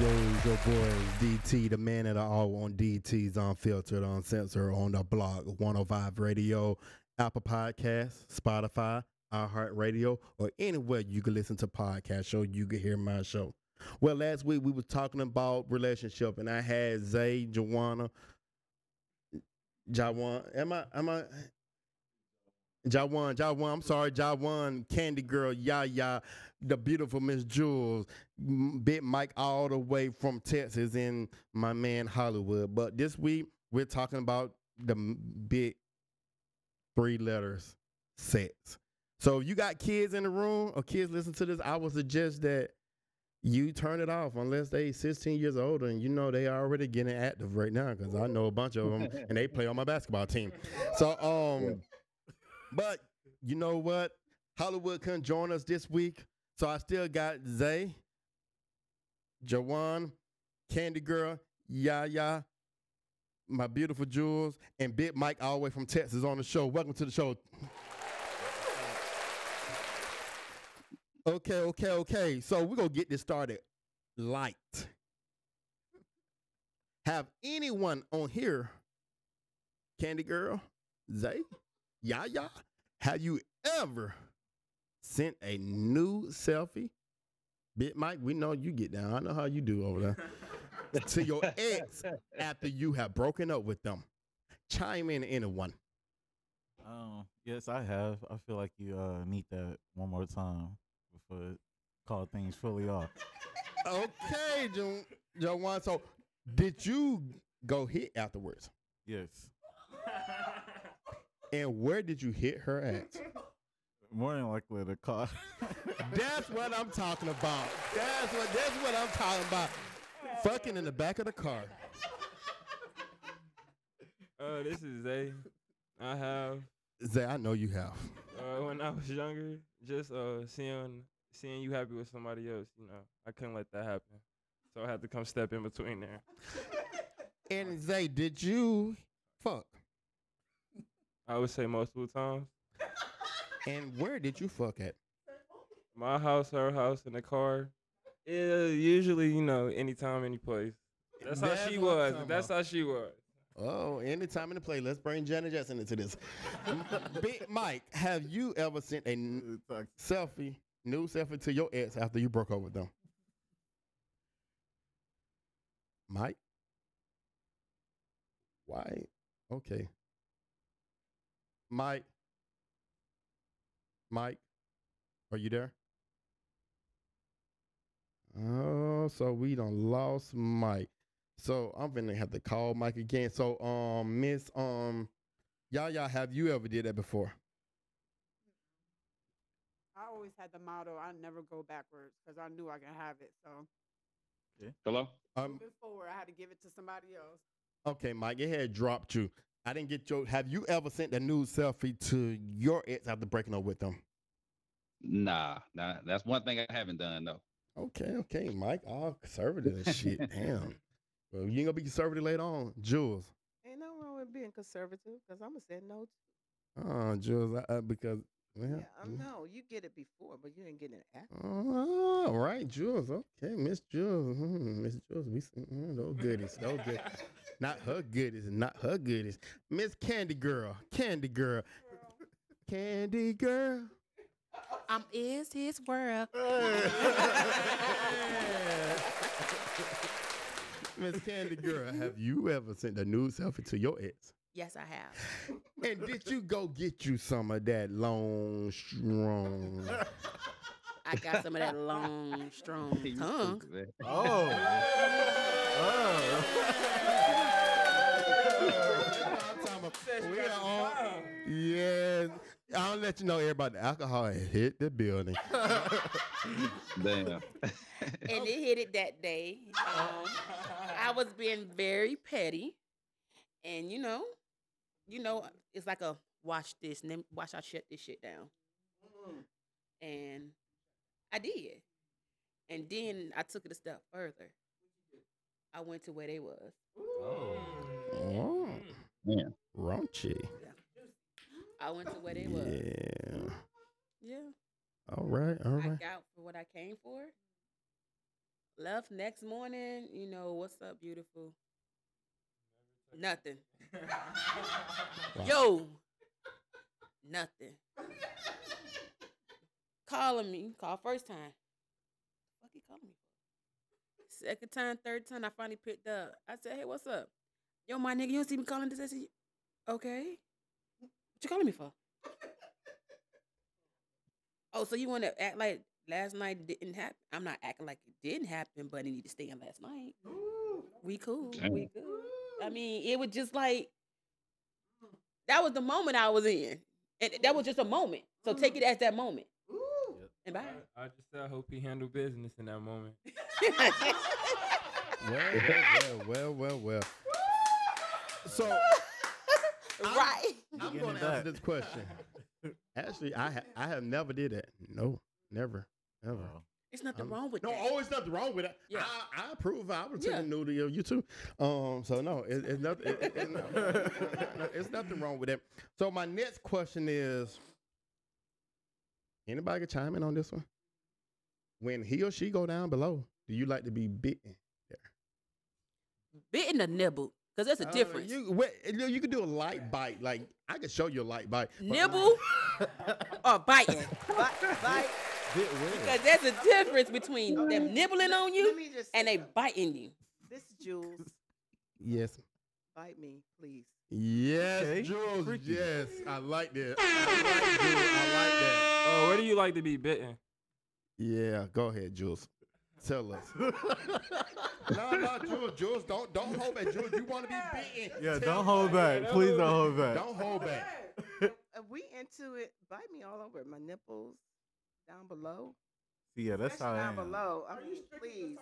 Yo, your boy DT, the man at all on DT's Unfiltered, Uncensored, on the blog, 105 Radio, Apple Podcasts, Spotify, iHeartRadio, or anywhere you can listen to podcast show, you can hear my show. Well, last week we was talking about relationship, and I had Zay, Joanna, Jawan. Am I? Am I? Jawan, Jawan. I'm sorry, Jawan, Candy Girl, Yaya, the beautiful Miss Jules, Big Mike, all the way from Texas, in my man Hollywood. But this week we're talking about the big three letters sex. So if you got kids in the room or kids listen to this, I would suggest that you turn it off unless they 16 years older and you know they already getting active right now because I know a bunch of them and they play on my basketball team. So um, but you know what? Hollywood couldn't join us this week, so I still got Zay, Jawan, Candy Girl, Yaya, my beautiful Jules, and Big Mike all the way from Texas on the show. Welcome to the show. Okay, okay, okay. So we're gonna get this started light. Have anyone on here, Candy Girl, Zay, Yaya, have you ever sent a new selfie? Big Mike, we know you get down. I know how you do over there. to your ex after you have broken up with them. Chime in, anyone. Um, yes, I have. I feel like you uh need that one more time before call things fully off. Okay, Jo- Joanne. So, did you go hit afterwards? Yes. And where did you hit her at? More than likely the car. That's what I'm talking about. That's what that's what I'm talking about. Fucking in the back of the car. Uh, this is Zay. I have Zay, I know you have. uh, when I was younger, just uh seeing seeing you happy with somebody else. You know, I couldn't let that happen, so I had to come step in between there. And Zay, did you fuck? I would say multiple times. And where did you fuck at? My house, her house, in the car. Yeah, usually you know, anytime, any place. That's how she what I'm was. talking That's how she was. Oh, anytime in the play. Let's bring Janet Jackson into this. Big Mike, have you ever sent a n- selfie, new selfie to your ex after you broke up with them? Mike? Why? Okay. Mike? Mike? Are you there? Oh, so we done lost Mike. So I'm gonna have to call Mike again. So um Miss um Yaya, have you ever did that before? I always had the motto, I never go backwards because I knew I could have it. So Hello? Um moving forward, I had to give it to somebody else. okay, Mike, it had dropped you. I didn't get your have you ever sent a nude selfie to your ex after breaking up with them? Nah, nah, that's one thing I haven't done though. Okay, okay, Mike. All conservative and shit. Damn. Well, you ain't gonna be conservative later on. Jules. Ain't no wrong with being conservative because I'm going to say no. too. Oh, Jules, I, uh, because well, Yeah, I mm. know. You get it before, but you didn't get it after. Oh, all right, Jules. Okay, Miss Jules. Mm, Miss Jules, we see mm, those goodies. Those good. Not her goodies. Not her goodies. Miss Candy Girl. Candy Girl. Candy Girl. I'm is his world. Miss Candy Girl, have you ever sent a nude selfie to your ex? Yes, I have. And did you go get you some of that long, strong? I got some of that long, strong tongue. Oh. man. We are on. Yes. I'll let you know everybody. The alcohol had hit the building. Damn. and it hit it that day. Um, I was being very petty, and you know, you know, it's like a watch this and then watch I shut this shit down. And I did, and then I took it a step further. I went to where they was. Oh, Yeah. Raunchy. I went to where they was. Yeah. Yeah, All right. All right. I got for what I came for. Left next morning, you know, what's up, beautiful? Nothing. Yo, nothing. Calling me, call first time. Fuck he calling me for? Second time, third time, I finally picked up. I said, hey, what's up? Yo, my nigga, you don't see me calling this? I said, okay. What you calling me for? Oh, so you want to act like last night didn't happen? I'm not acting like it didn't happen, but it need to stay in last night. We cool. We good. I mean, it was just like that was the moment I was in, and that was just a moment. So take it as that moment. And bye. I, I just said I hope he handled business in that moment. Well, well, well, well, well. So right. I'm Getting going to answer this question. Actually, I ha- I have never did that. No, never, never. Wow. It's nothing I'm- wrong with it. no, that. always nothing wrong with it. Yeah. I, I approve. I would take Yeah. a nudity of you too. Um, so no, it, it's nothing. It, it, it- no, no, no, it's nothing wrong with it. So my next question is: Anybody can chime in on this one? When he or she go down below, do you like to be bitten? there? Bitten or nibbled, because that's a Uh, difference. You, what, you, you can do a light bite. Like I can show you a light bite. Nibble or biting, Bite, bite. Because there's a difference between them nibbling on you and they biting you. This is Jules. Yes. Bite me, please. Yes, Okay, Jules. freaky. Yes, I like that. I like Jules. I like that. Oh, where do you like to be bitten? Yeah, go ahead, Jules. Tell us. no, no, Jules, Jules, don't don't hold back, Jules. You want to be beaten? Yeah, Tell don't hold us. back. Please don't hold back. Don't hold back. If we into it, bite me all over. My nipples down below. See, yeah, that's how Especially I down am. below. I mean, please.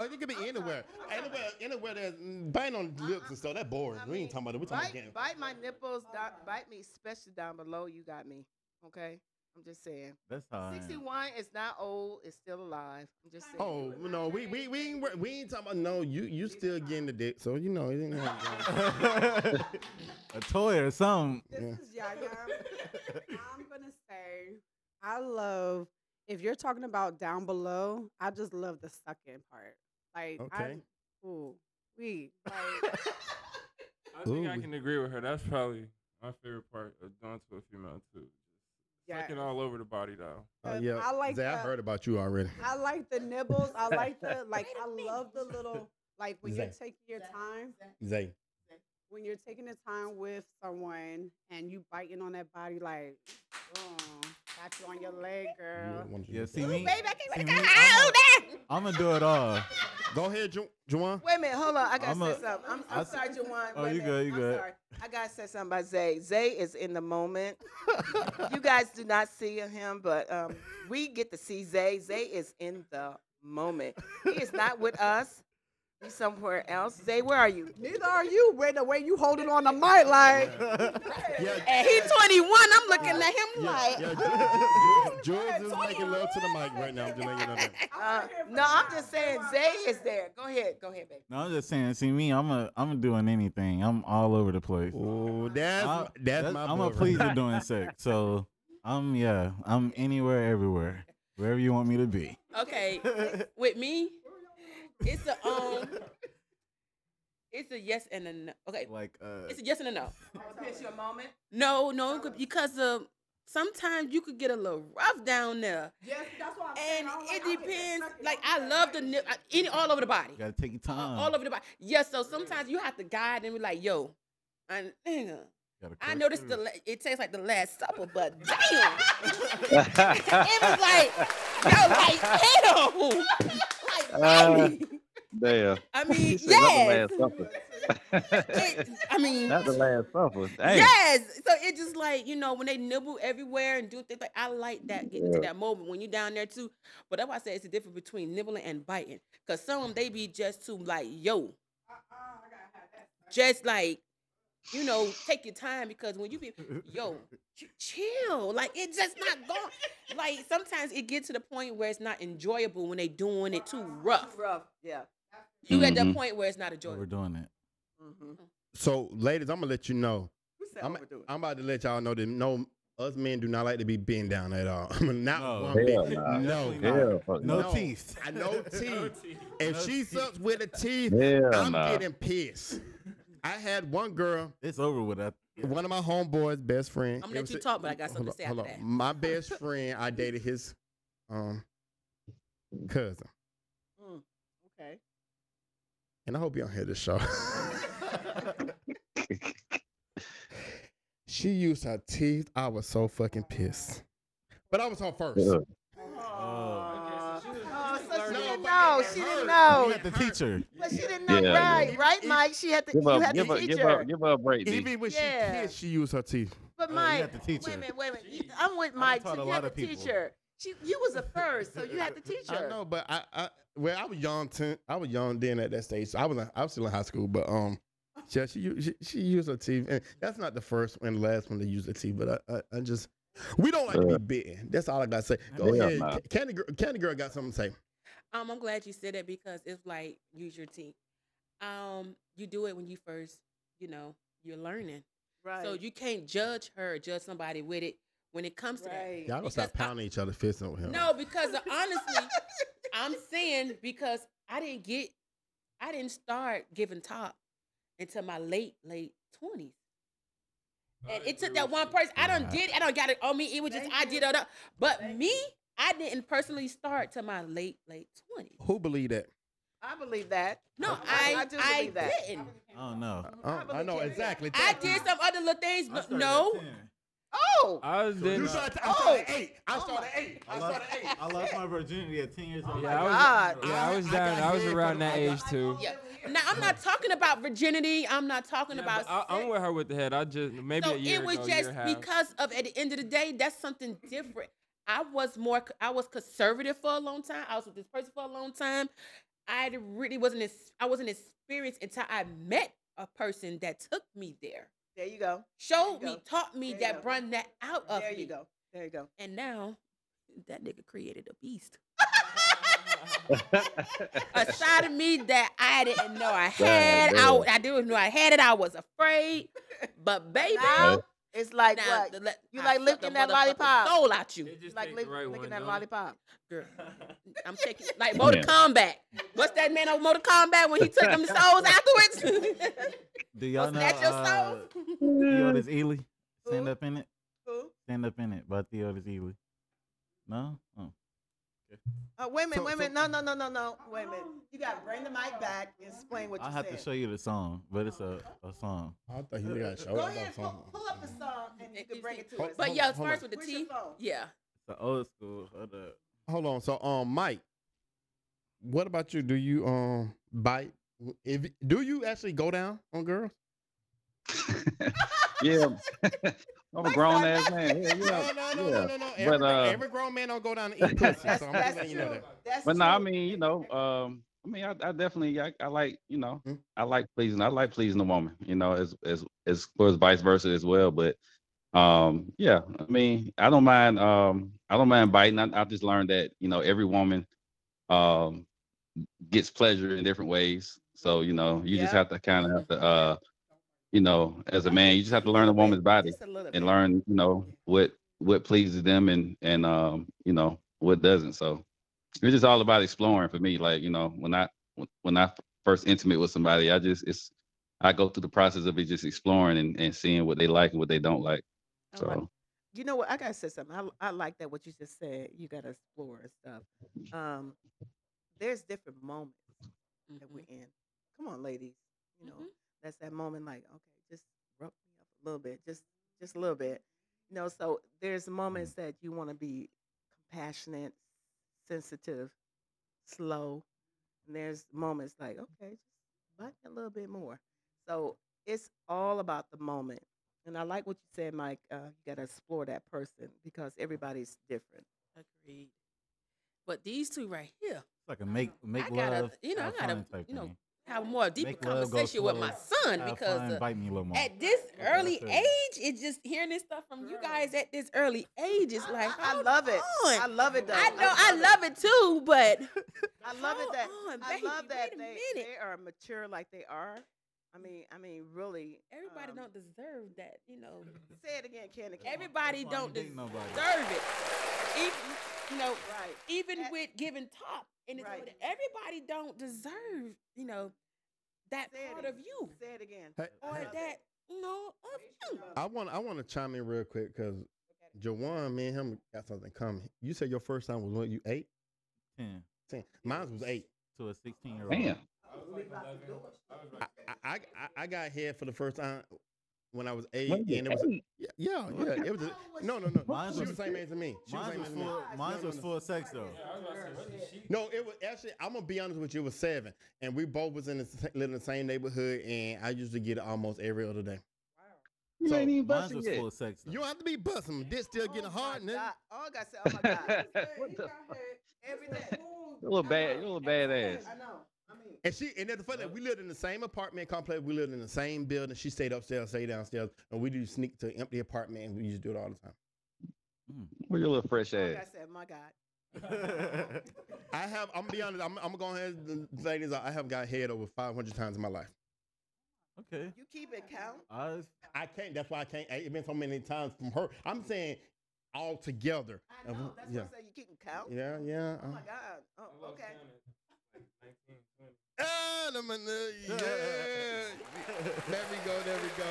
Oh, you could be anywhere, anywhere, anywhere. There's mm, biting on lips and stuff. That boring. I we ain't talking about it. We're talking about Bite, getting. bite my nipples. Down, bite me, especially down below. You got me. Okay. I'm just saying. That's how 61 is not old. It's still alive. I'm just saying. Oh, oh no, we we we ain't, wor- we ain't talking about no. You you still getting the dick, so you know it ain't nothing. a toy or something. This Yeah. is Yaya. I'm gonna say I love if you're talking about down below. I just love the sucking part. Like, Okay. I, ooh, we like. I think I Ooh. can agree with her. That's probably my favorite part of doing to a female too. Yeah. Sucking all over the body though. Uh, yeah, I like Zay, I the- heard about you already. I like the nibbles. I like the like. I love the little like when you're taking your time. Zay. When you're taking the time with someone and you biting on that body, like, oh, got you on your leg, girl. wanted to Yeah, see that. me. Baby, I can't see me, I'm home. I'm gonna do it all. Go ahead, Ju- Juwan. Wait a minute, hold on. I gotta I'm say a- something. I'm, I I'm s- sorry, Jawan. Oh, Wait a you minute. good, you I'm good. sorry. I gotta say something about Zay. Zay is in the moment. you guys do not see him, but um, we get to see Zay. Zay is in the moment. He is not with us. He's somewhere else. Zay, where are you? Neither are you. With the way you holding on the mic, like. Yeah, And he 21. I'm looking at him yeah, like. yeah. Ju- Ju- Jules is making love to the mic right now. I'm just letting you know that. Uh, no, I'm just saying Zay is there. Go ahead. Go ahead, baby. No, I'm just saying. See me, I'm a, I'm doing anything. I'm all over the place. Oh, that's I- that's, my. I'm boy a right pleaser there. doing sex. So I'm yeah. I'm anywhere, everywhere, wherever you want me to be. Okay, with me, it's a um, it's a yes and a no. Okay, like uh, it's a yes and a no. It's your moment. No, no, because um, sometimes you could get a little rough down there, Yes, that's what I'm and it depends. Like I love the nip, any all over the body, you gotta take your time. all over the body. Yes, so sometimes you have to guide and be like, yo, I, nigga, Gotta I crush know this through the it. tastes like the Last Supper, but damn, it was like, yo, like damn, like baby. Uh, damn. I mean, said, the yes. Last Supper." It- I mean, Not the last supper. Damn. yes. So it just like you know when they nibble everywhere and do things like I like that getting to that moment when you're down there too. But that's why I say it's the difference between nibbling and biting. Cause some of 'em, they be just too like yo, just like you know take your time because when you be yo ch- chill like it just not going like sometimes it gets to the point where it's not enjoyable when they doing it too rough. Rough. Yeah. You at that Mhm. point where it's not enjoyable. Overdoing it. Mm-hmm. So, ladies, I'm gonna let you know. I'm. I'm about to let y'all know that no us men do not like to be bent down at all. not No. one bit. nah. No, Definitely no, not. No No. teeth. I know teeth. If No she teeth. sucks with the teeth, Hell I'm nah. getting pissed. I had one girl, It's over with that. one of my homeboys' best friend. I'm gonna let you talk, but I got something hold to say on, after hold that. My best friend, I dated his um cousin, Mm, okay. and I hope you don't hear this show. she used her teeth. I was so fucking pissed, but I was her first. Ugh. Aw. She was- Oh, she was so she learning. didn't know. it She hurt. didn't You know. had the teacher. But she didn't know. Yeah. Right, right, Mike. She had to. Give You up, had give to up, teach give her. up, give up a break, D. Even when Yeah. she kissed, she used her teeth. But Oh, you Mike, had to teach wait her. a minute, wait a minute. You- I'm with Mike. taught So a you lot had to of teach her. She, you was the first, so you had to teach her. I know, but I, I, well, I was young. Ten, I was young then at that stage. So I was, I was still in high school, but um, yeah, she, u- she, she used her teeth, and that's not the first and last one to use her teeth. But I, I, I just, we don't like to be bitten. That's all I gotta say. Go Hell ahead, nah. Ca- Candy Girl. Candy Girl got something to say. Um, I'm glad you said that because it's like use your teeth. Um, you do it when you first, you know, you're learning. Right. So you can't judge her, or judge somebody with it when it comes to that. Y'all gonna stop Because I- pounding each other fists on him. No, because uh, honestly, I'm saying because I didn't get, I didn't start giving top until my late late twenties, and it took that one person. I don't did, I don't got it on me. It was just Thank I did it up, but Thank me, I didn't personally start till my late late twenties. Who believe that? I believe that. No, I- I I do I, believe that. didn't. I don't know. Uh, I know Candy Girl. exactly. I did you. some other little things, but started no. at 10. Oh, I You didn't. started. I Oh. started at eight. I Oh started my- at eight. I I lost, started eight. I lost my virginity at 10 years old. Yeah, I was. God. Yeah, I was I down. got I was around that age got- too. Yeah. Now I'm not talking about virginity. I'm not talking Yeah, about. but I, I'm with her with the head. I just maybe so a year it was ago, just year and half. because of at the end of the day, that's something different. I was more, I was conservative for a long time. I was with this person for a long time. I really wasn't, I wasn't experienced until I met a person that took me there, there you go. showed you me, go. taught me that go. brought that out of There me. There you go. There you go. And now, that nigga created a beast. a side of me that I didn't know I had. I. I didn't know I had it. I was afraid. But baby, Now it's like now, what? the le- You I like suck lifting that lollipop. Soul out you, It like take right licking one, that don't lollipop. girl. I'm taking like Mortal Kombat. What's that man on Mortal Kombat when he took them souls afterwards? Do y'all know Snatch your uh, soul. Theodis Ealey? Stand Who? up in it. Who? Stand up in it by Theodis Ealey. No. Oh. Uh, wait a minute, So- wait a so- No, no, no, no, no. Wait a minute. You got to bring the mic back and explain what you I have said. to show you the song, but it's a, a song. I thought you got to show Go up ahead, pull, pull up the song and you can bring it to Hold- us. but yeah, hold first on. with the Where's T. Yeah. It's an old school. Hold up. Hold on. So, um, Mike, what about you? Do you um bite? If do you actually go down on girls? yeah. I'm a grown not ass man. Yeah, No, yeah. no, no, yeah. no, no, no. Every, But, uh, every grown man don't go down to eat pussy. That's, so I'm just that's letting you know that. That's But no, I mean, you know, um, I mean, I, I definitely, I, I like, you know, Hmm. I like pleasing, I like pleasing a woman, you know, as as as well as vice versa as well. But, um, yeah, I mean, I don't mind, um, I don't mind biting. I, I've just learned that, you know, every woman, um, gets pleasure in different ways. So, you know, you just have to kind of have to, uh, you know, as a man, you just have to learn a woman's body Just a little and learn, you know, what what pleases them and and um, you know, what doesn't. So it's just all about exploring for me. Like, you know, when I when- when I first intimate with somebody, I just it's I go through the process of it just exploring and, and seeing what they like and what they don't like. I like- So You know what? I gotta say something. I, I like that what you just said. You gotta explore and stuff. Um, there's different moments that we're in. Come on, ladies. You know, Mhm. That's that moment. Like, okay, just rub me up a little bit, just just a little bit. You know, so there's moments that you want to be compassionate, sensitive, slow, and there's moments like, okay, just bite me a little bit more. So it's all about the moment. And I like what you said, Mike. Uh, you got to explore that person because everybody's different. Agreed. But these two right here It's like a make make I gotta- love. you know, I gotta, you know, thing. Have a more deeper Make conversation with my son Have because fun, uh, bite me a little more. at this That's early age, it's just hearing this stuff from you guys at this early age is like, I hold love it. I love it though. I know I love it too, but I love it that on, I baby, love that they, they are mature like they are. I mean, I mean, really. Everybody um, don't deserve that, you know. Say it again, Candy. Everybody That's why I don't deserve it. Even, you know, Right. even That- with giving top, and it's Right. over everybody don't deserve, you know, that Say part again. of you Say it again. Hey, or hey, that, you know, of you. I want I want to chime in real quick because Jawan, me and him got something coming. You said your first time was when you eight? 10 Ten. Mine was eight. to a 16 year old. Damn. I, I, I, I got head for the first time when I was eight, When and it was eight? yeah, yeah, yeah. It was a, no, no, no. Mine she was- was the same age as me. She Mine the was same age as me. full. Mine was no, full sex though. No, it was actually. I'm gonna be honest with you. It was seven, and we both was in the sa- in the same neighborhood, and I used to get it almost every other day. You So, ain't even Mine was yet. full sex. Though. You don't have to be busting. This still getting Oh hard, my nigga. Oh, I got to oh my God. what the fuck? Every day. You a little bad. You a little badass. I know. And she and the funny that we lived in the same apartment complex. We lived in the same building. She stayed upstairs, stayed downstairs, and we do sneak to empty apartment, and we used to do it all the time. Mm. Where your little fresh ass? Like I said, my God. I have. I'm gonna be honest. I'm, I'm gonna go ahead and say this. I have got head over 500 times in my life. Okay. You keep it count. I, I can't. That's why I can't. It's been so many times from her. I'm saying all together. I know. That's yeah. what I'm saying. You keep count. Yeah. Yeah. Oh uh, my God. Oh, okay. Uh, yeah. there we go. There we go.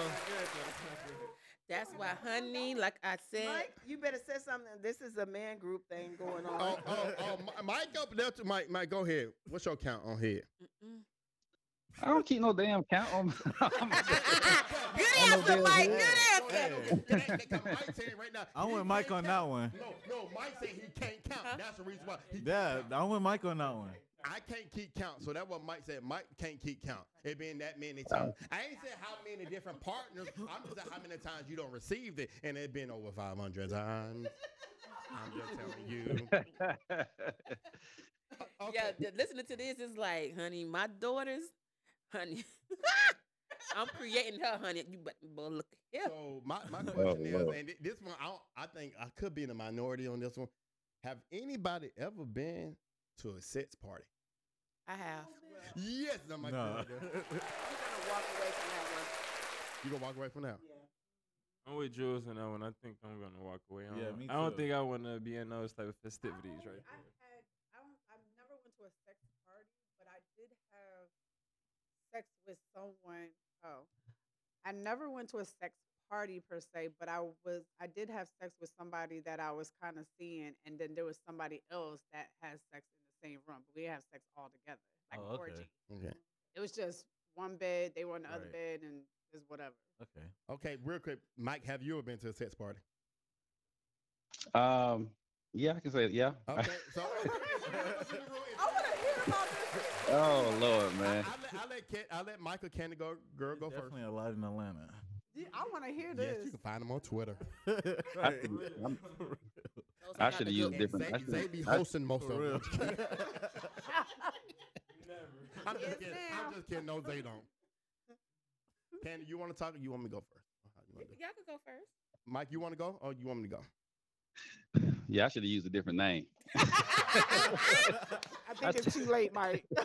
That's why, honey, like I said. Mike, you better say something. This is a man group thing going on. Oh, oh, oh Mike up there to Mike. Mike, go ahead. What's your count on here? Mm-mm. I don't keep no damn count on. Good answer, Mike. Good answer. I want Mike on that one. No, no, Mike said he can't count. That's the reason why. yeah, I want Mike on that one. I can't keep count. So that's what Mike said. Mike can't keep count. It been that many times. Oh. I ain't said how many different partners. I'm just saying how many times you don't receive it, and it been over 500 times. I'm just telling you. Okay. Yeah, th- listening to this is like, honey, my daughters, honey. I'm creating her, honey. You but boy, look here. So my, my oh, question is, and thi- this one, I, don't- I think I could be in the minority on this one. Have anybody ever been to a sex party? I have. Oh, yes, no, my No. God. I'm gonna walk away from that one. You gonna walk away from that? Yeah. I'm with Jules on that one. I think I'm gonna walk away. I Yeah, don't- me I don't too. think I want to be in those type of festivities right I've there. had, I don't, I've never went to a sex party, but I did have sex with someone. Oh, I never went to a sex party per se, but I was, I did have sex with somebody that I was kind of seeing, and then there was somebody else that has sex in the same room. But we have sex all together, like Oh, okay. orgy. Okay. It was just one bed. They were on the other bed, and just whatever. Okay. Okay, real quick, Mike, have you ever been to a sex party? um, yeah, I can say it. Yeah. Okay, so I want to hear about this. oh Lord, I, man. I let I let Ken, I let Michael Candy go girl go There's first. definitely a lot in Atlanta. Yeah, I want to hear this. Yes, this. you can find him on Twitter. right. I'm- Those I are should have used different. They, I they should- be I- hosting most of real. them. I'm just kidding. I'm just kidding. No, they don't. Candy, you want to talk or you want me to go first? You Y'all could go first. Mike, you want to go or you want me to go? Yeah, I should have used a different name. I think it's too late, Mike.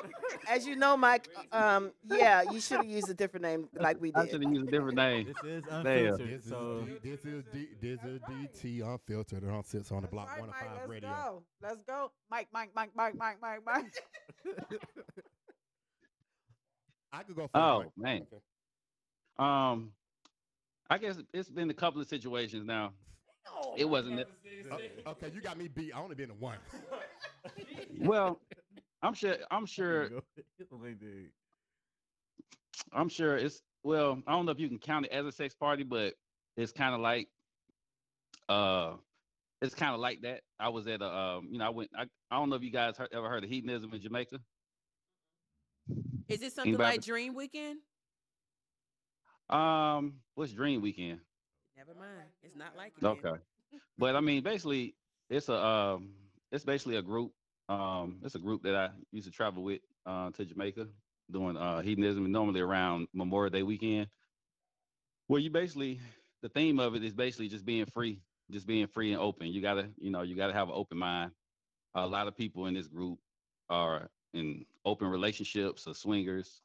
As you know, Mike, um, yeah, you should have used a different name like we did. I did. should have used a different name. This is Damn. unfiltered, This is so D, this is D, this is DT unfiltered and on sits on the block right, one Mike, five let's radio. Go. Let's go. Mike, Mike, Mike, Mike, Mike, Mike, Mike. I could go first. Oh Mike. man. Okay. Um, I guess it's been a couple of situations now. It wasn't. it- Oh, okay, you got me beat. I only been to one. Well, I'm sure. I'm sure. I'm sure it's. Well, I don't know if you can count it as a sex party, but it's kind of like. Uh, it's kind of like that. I was at a. Um, you know, I went. I, I don't know if you guys heard, ever heard of hedonism in Jamaica. Is it something Anybody- like Dream Weekend? Um, what's Dream Weekend? Never mind. It's not like it. Okay. But I mean, basically, it's a um, it's basically a group. Um, it's a group that I used to travel with uh, to Jamaica doing uh, hedonism, normally around Memorial Day weekend. Where you basically, the theme of it is basically just being free, just being free and open. You gotta, you know, you gotta have an open mind. A lot of people in this group are in open relationships or swingers.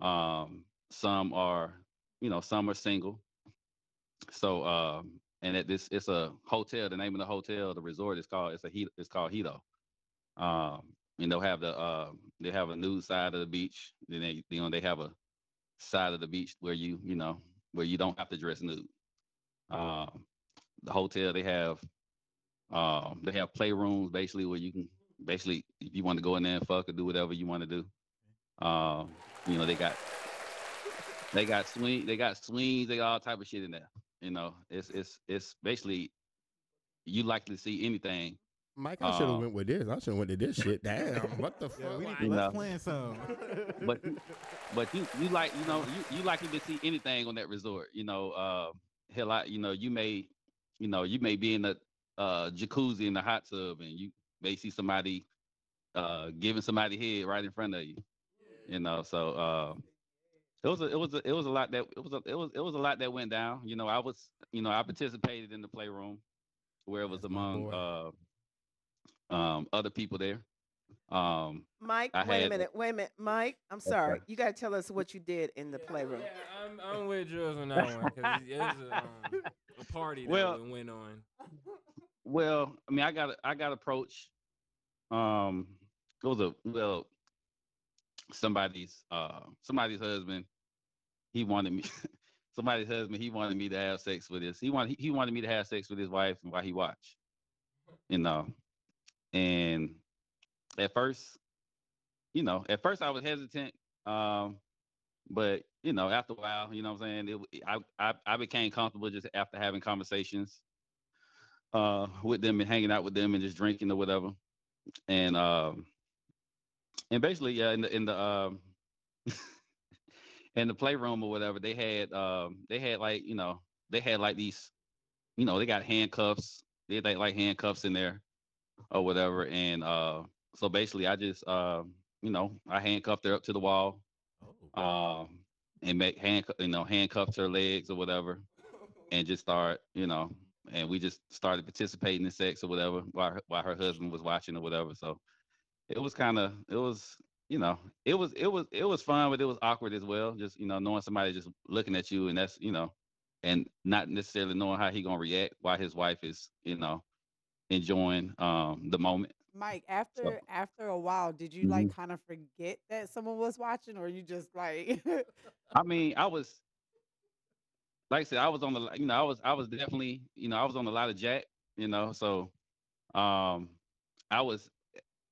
Um, some are, you know, some are single. So, um, and at this, it's a hotel. The name of the hotel, the resort is called. It's a. It's called Hedo. Um, and they'll have the uh, they have a nude side of the beach. Then they, you know, they have a side of the beach where you, you know, where you don't have to dress nude. Um, the hotel they have, um, they have playrooms basically where you can basically if you want to go in there and fuck or do whatever you want to do. Um, you know, they got they got swing, they got swings, they got all type of shit in there. You know, it's it's it's basically you likely to see anything. Mike, I should have Uh, went with this. I should have went to this shit. Damn, what the fuck? Yeah, fuck? we need You to know. let's some. But but you you like you know you you likely to see anything on that resort. You know, uh, hell, I you know you may you know you may be in the uh, jacuzzi in the hot tub and you may see somebody uh, giving somebody head right in front of you. You know, so uh, it was a, it was a, it was a lot that it was a, it was it was a lot that went down. You know, I was you know I participated in the playroom where it was That's among uh, um, other people there. Um, Mike, I wait a minute, wait a minute, Mike. I'm sorry. You got to tell us what you did in the playroom. Yeah, I'm, I'm with Jules on that one because it was a, um, a party that Well- went on. Well, I mean, I got I got approached. Um, it was a well, somebody's uh somebody's husband. He wanted me. somebody's husband. He wanted me to have sex with this. He wanted he wanted me to have sex with his wife while he watched. You know, and at first, you know, at first I was hesitant. Um, but you know, after a while, you know what I'm saying. It, I, I I became comfortable just after having conversations uh with them and hanging out with them and just drinking or whatever. And um and basically yeah in the in the um in the playroom or whatever they had um they had like you know they had like these you know they got handcuffs they had like, like handcuffs in there or whatever and uh so basically I just um you know I handcuffed her up to the wall Oh. um and make hand you know handcuffed her legs or whatever and just start you know and we just started participating in sex or whatever while her, while her husband was watching or whatever so it was kind of it was you know it was it was it was fun but it was awkward as well just you know knowing somebody just looking at you and that's you know and not necessarily knowing how he gonna react while his wife is you know enjoying um the moment Mike, after after a while, did you like kind of forget that someone was watching, or you just like? I mean, I was like I said, I was on the you know, I was I was definitely, you know, I was on a lot of jack, you know, so um I was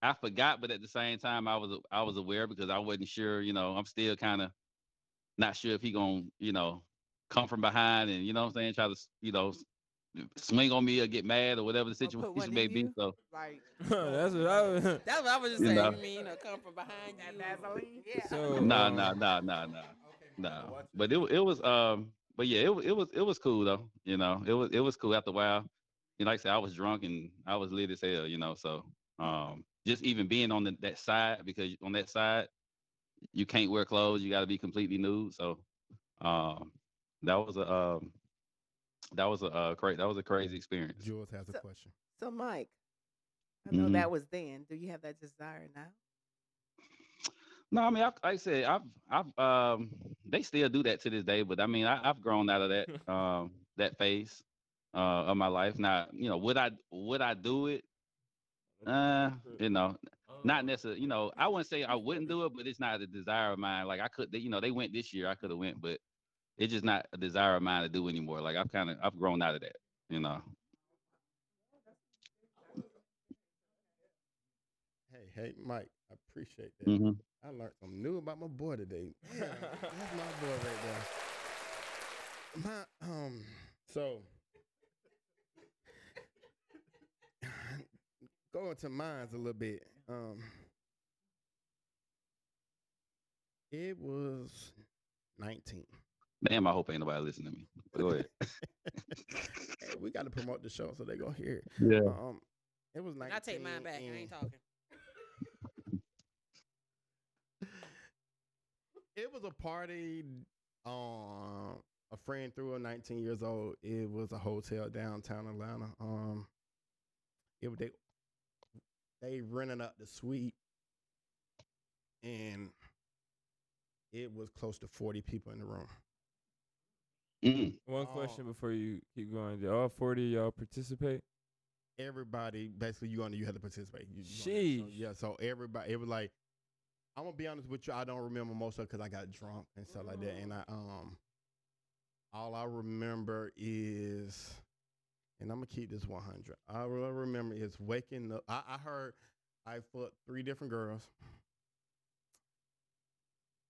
I forgot, but at the same time I was I was aware because I wasn't sure, you know, I'm still kind of not sure if he gonna, you know, come from behind and you know what I'm saying, try to, you know, swing on me or get mad or whatever the Or put situation may be. you? So like That's what I was. That's what I was just saying. know. You mean, you know, come from behind you. Vaseline? Yeah. So nah, um, nah, nah, nah, nah. No, but it wa- it was um, but yeah, it it was it was cool though. You know, it was it was cool after a while. You know, like I said, I was drunk and I was lit as hell. You know, so um, just even being on the, that side because on that side, you can't wear clothes. You got to be completely nude. So um, that was a um, that was a uh, cra- that was a crazy experience. Jules has a So- question. So, Mike, I know Mhm. that was then. Do you have that desire now? No, I mean, I, like I said, I've, I've, um, they still do that to this day, but I mean, I, I've grown out of that, um, that phase, uh, of my life. Now, you know, would I, would I do it? Uh, you know, not necessarily. You know, I wouldn't say I wouldn't do it, but it's not a desire of mine. Like I could, you know, they went this year, I could have went, but it's just not a desire of mine to do anymore. Like I've kind of, I've grown out of that. You know. Hey, hey, Mike, I appreciate that. hmm I learned something new about my boy today. Yeah, that's my boy right there. My um, so going to mines a little bit. Um, it was nineteen. Damn, I hope ain't nobody listening to me. Go ahead. Hey, we got to promote the show so they gonna hear it. yeah. Um, it was nineteen. I take mine back. I ain't talking. It was a party. Um, a friend threw a 19 years old. It was a hotel downtown Atlanta. Um, it was they they rented out the suite, and it was close to 40 people in the room. Mm. One Oh. question before you keep going. Did all 40 of y'all participate? Everybody, basically, you on you had to participate. You, you on. So, Sheesh. yeah, so everybody, it was like, I'm gonna be honest with you, I don't remember most of it because I got drunk and stuff like that, and I um, all I remember is, and I'm gonna keep this 100. All I remember is waking up. I, I heard I fucked three different girls.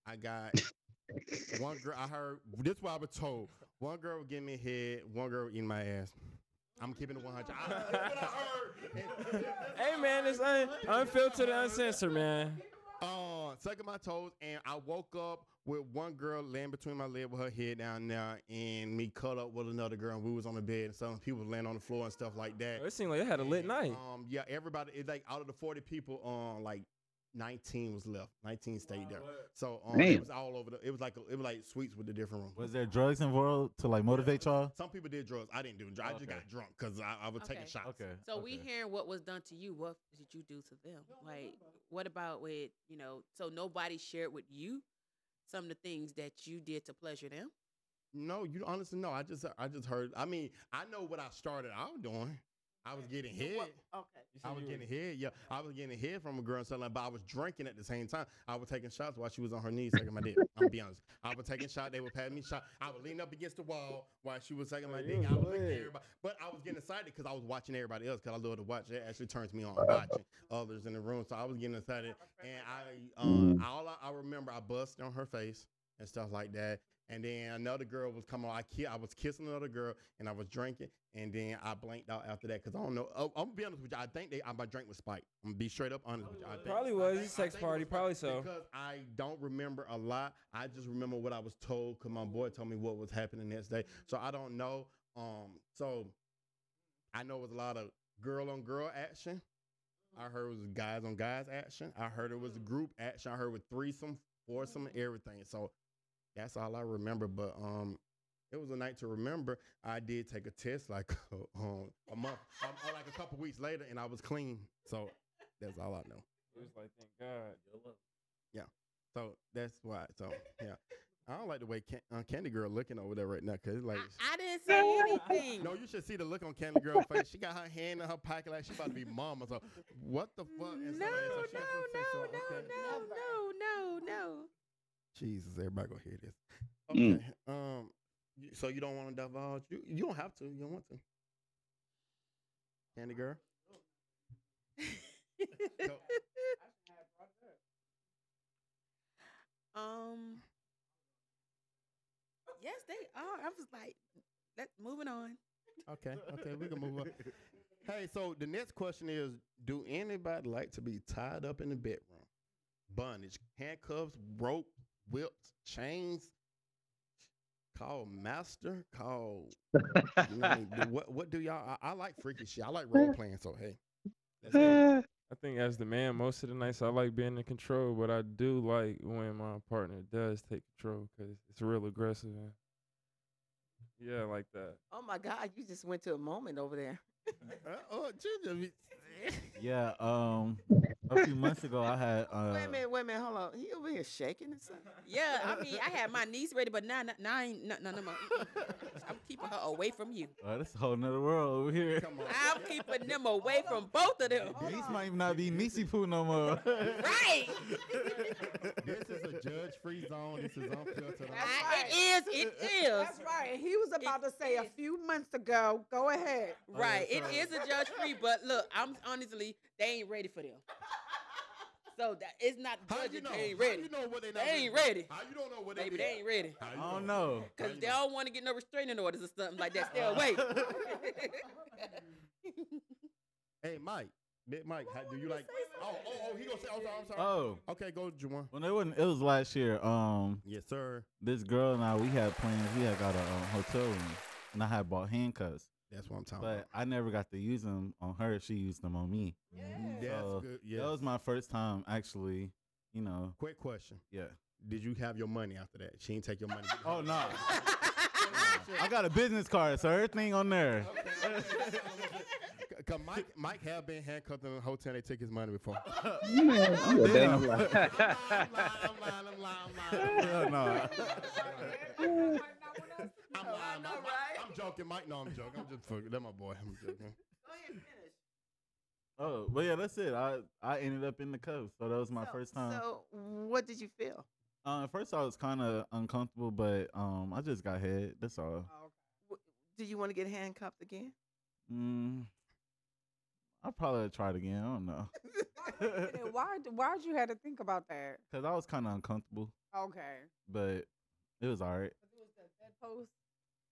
I got one girl. I heard this. Is what I was told. One girl would give me a head. One girl would eat my ass. I'm keeping it 100. I, that's what I heard. Hey man, it's un- unfiltered, uncensored, man. Uh, sucking my toes, and I woke up with one girl laying between my leg with her head down there, and me cut up with another girl. And we was on the bed, and some people was laying on the floor and stuff like that. It seemed like it had a lit And, night. Um, yeah, everybody. It's like out of the 40 people, um, like 19 was left. 19 stayed there. So um, Damn. it was all over the. It was like a, it was like suites with the different rooms. Was there drugs involved to like motivate y'all? Some people did drugs. I didn't do. drugs. I just Okay. got drunk because I, I was taking Okay. shots. Okay. So we okay. hearing what was done to you. What did you do to them? Like, what about with you know? So nobody shared with you some of the things that you did to pleasure them. No, you honestly no. I just I just heard. I mean, I know what I started out doing. I was getting hit. Okay. I was getting hit. Yeah, I was getting head from a girl and something, like, but I was drinking at the same time. I was taking shots while she was on her knees taking my dick. I'm gonna be honest. I was taking shots. They were patting me shot. I would lean up against the wall while she was taking my Oh, dick. I was looking at everybody, but I was getting excited because I was watching everybody else because I love to watch. It actually turns me on watching others in the room. So I was getting excited, and I um, all I, I remember I bust on her face and stuff like that. And then another girl was coming. I ki- I was kissing another girl, and I was drinking, and then I blanked out after that because I don't know. Oh, I'm gonna be honest with you. I think they, I, my drink was spiked. I'm gonna be straight up honest with you. I think, Probably was. think- I sex it party, was probably so. Because I don't remember a lot. I just remember what I was told because my boy told me what was happening the next day. So I don't know. Um, so I know it was a lot of girl on girl action. I mm-hmm. heard it was guys on guys action. I heard it was mm-hmm. group action. I heard with threesome, foursome, mm-hmm. everything. So that's all I remember. But um, it was a night to remember. I did take a test like um, a month, um, or like a couple weeks later, and I was clean. So that's all I know. It was like, thank God. Yeah. So that's why. So yeah, I don't like the way can- uh, Candy Girl looking over there right now because like. I, I didn't say anything. No, you should see the look on Candy Girl's face. She got her hand in her pocket like she about to be mama. So what the fuck? And no, so- no, and so she- no, so- no, okay. no, no, no, no. Jesus, everybody gonna hear this. Mm. Okay. Um. So you don't want to divulge? You you don't have to. You don't want to. Candy Girl. So, um. Yes, they are. I was like, let's moving on. okay. Okay. We can move on. Hey, so the next question is: Do anybody like to be tied up in the bedroom? Bondage, handcuffs, rope, whips, chains. Call master. Call. You know what, I mean? Do- what what do y'all? I, I like freaky shit. I like role playing. So hey. I think as the man, most of the nights I like being in control, but I do like when my partner does take control because it's real aggressive. And yeah, like that. Oh my God, you just went to a moment over there. Uh, oh, Ginger, Yeah. Um. A few months ago, I had. Uh, wait a uh, minute, wait a minute, hold on. He over here shaking or something. Yeah, I mean, I had my niece ready, but now, now, now I ain't no, no, no more. Mm-mm. I'm keeping her away from you. Oh, that's a whole nother world over here. Come on. I'm keeping them away from both of them. These might not be Nisi Poo no more. Right. this is a judge-free zone. This is unfiltered. I- it is. It is. That's right. He was about to say a few months ago. Go ahead. Oh, right. It so- is a judge free, but look, I'm honestly, they ain't ready for them. So that it's not How judging. you know? They ain't How ready. you know what they, They not ain't for? ready. How you don't know what they Baby, did? they ain't ready. I don't know. How Because they know? don't want to get no restraining orders or something like that. Stay away. Uh-huh. Hey, Mike. Big Mike, how, do you like? Oh, oh, oh, he gonna say. Oh, sorry, I'm sorry. Oh. Okay, go, Juwan. Well, it wasn't. It was last year. Um, Yes, sir. this girl and I, we had plans. We had got a um, hotel room, and I had bought handcuffs, That's what I'm talking but I never got to use them on her. She used them on me. about. That's So, good. Yeah. That was my first time actually. You know. Quick question. Yeah. Did you have your money after that? She didn't take your money. Oh no. I got a business card, so everything on there. Cause Mike, Mike have been handcuffed in a hotel. They took his money before. Man, you a damn Damn. I'm lying, I'm lying, I'm lying, I'm lying. No. I'm lying. I'm, know, I'm- right? I'm joking, Mike. No, I'm joking. I'm just fucking. That's my boy. I'm joking. Go ahead finish. Oh, but yeah, that's it. I I ended up in the cuffs, so that was my So- first time. So, what did you feel? uh, at first I was kind of uncomfortable, but um, I just got head. That's all. Oh, W- Do you want to get handcuffed again? Mm, I'll probably try it again. I don't know, why? Why'd you have to think about that? cause I was kind of uncomfortable, Okay. but it was alright. It was the bedpost.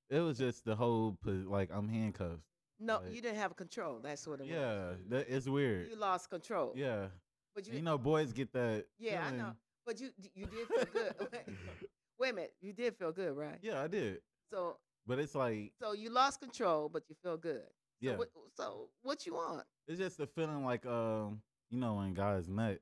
It was just the whole po- like I'm handcuffed. No, Like- you didn't have control. That's what it was. Yeah, that is weird. You lost control. Yeah, But you, you know, boys get that. yeah, I know. feeling. But you you did feel good. Wait- Wait a minute. You did feel good, right? Yeah, I did, So but it's like so you lost control, but you feel good. So yeah, What, so what you want? It's just a feeling like um, you know, when guys nut,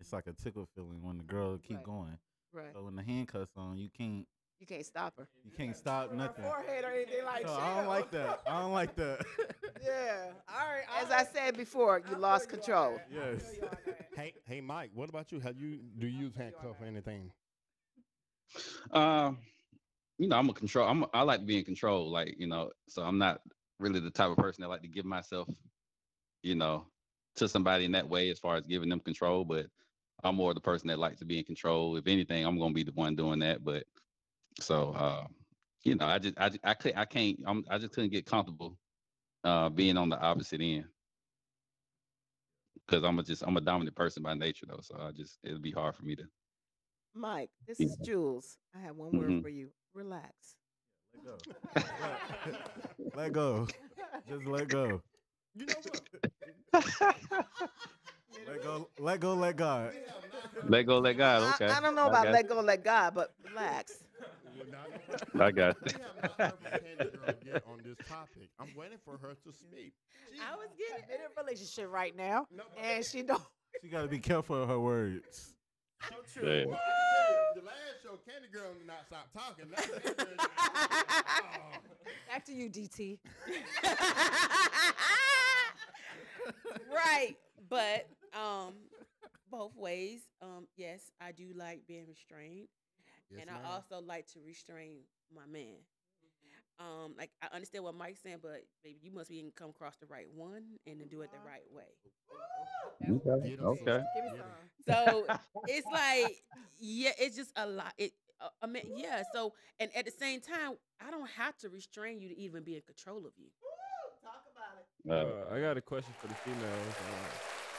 it's like a tickle feeling when the girl keep Right. going. Right. So when the handcuffs on, you can't You can't stop her. you can't stop Her nothing. forehead or anything like So I don't like that. I don't like that. yeah. All right. As I said before, I you feel lost you control. that. Yes. you. Hey, hey, Mike. What about you? Have you do you use handcuff or anything? Um, you know, I'm a control. I'm. I like to be in control. Like you know, so I'm not really the type of person that like to give myself, you know, to somebody in that way as far as giving them control. But I'm more the person that likes to be in control. If anything, I'm gonna be the one doing that. But so, uh, you know, I just, I, I could, I can't. I'm, I just couldn't get comfortable uh, being on the opposite end because I'm a just, I'm a dominant person by nature, though. So I just, it'd be hard for me to. Mike, this is Jules. I have one word Mhm. for you. Relax. Let go. Let, let go. Just let go. You know what? Let go. Let go. Let God. Let go, let God. Okay. I, don't know about let go, let God, but relax. I got We you. have not heard from Candy Girl yet on this topic. I'm waiting for her to speak. She- I was getting in a relationship right now, No, and she don't. She got to be careful of her words. Yeah. Well, the last show, Candy Girl did not stop talking. Now Candy Girl just- Oh. Back to you, DT. right. But um both ways. Um, yes, I do like being restrained. Yes, and ma'am. I also like to restrain my man. Um, like I understand what Mike's saying, but baby, you must be and come across the right one and then do it the right way. Okay. Get 'em some. Okay. Give me Get 'em. some. So it's like, yeah, it's just a lot. It, uh, I mean, yeah. So, and at the same time, I don't have to restrain you to even be in control of you. Talk about it. Uh, Uh, I got a question for the females.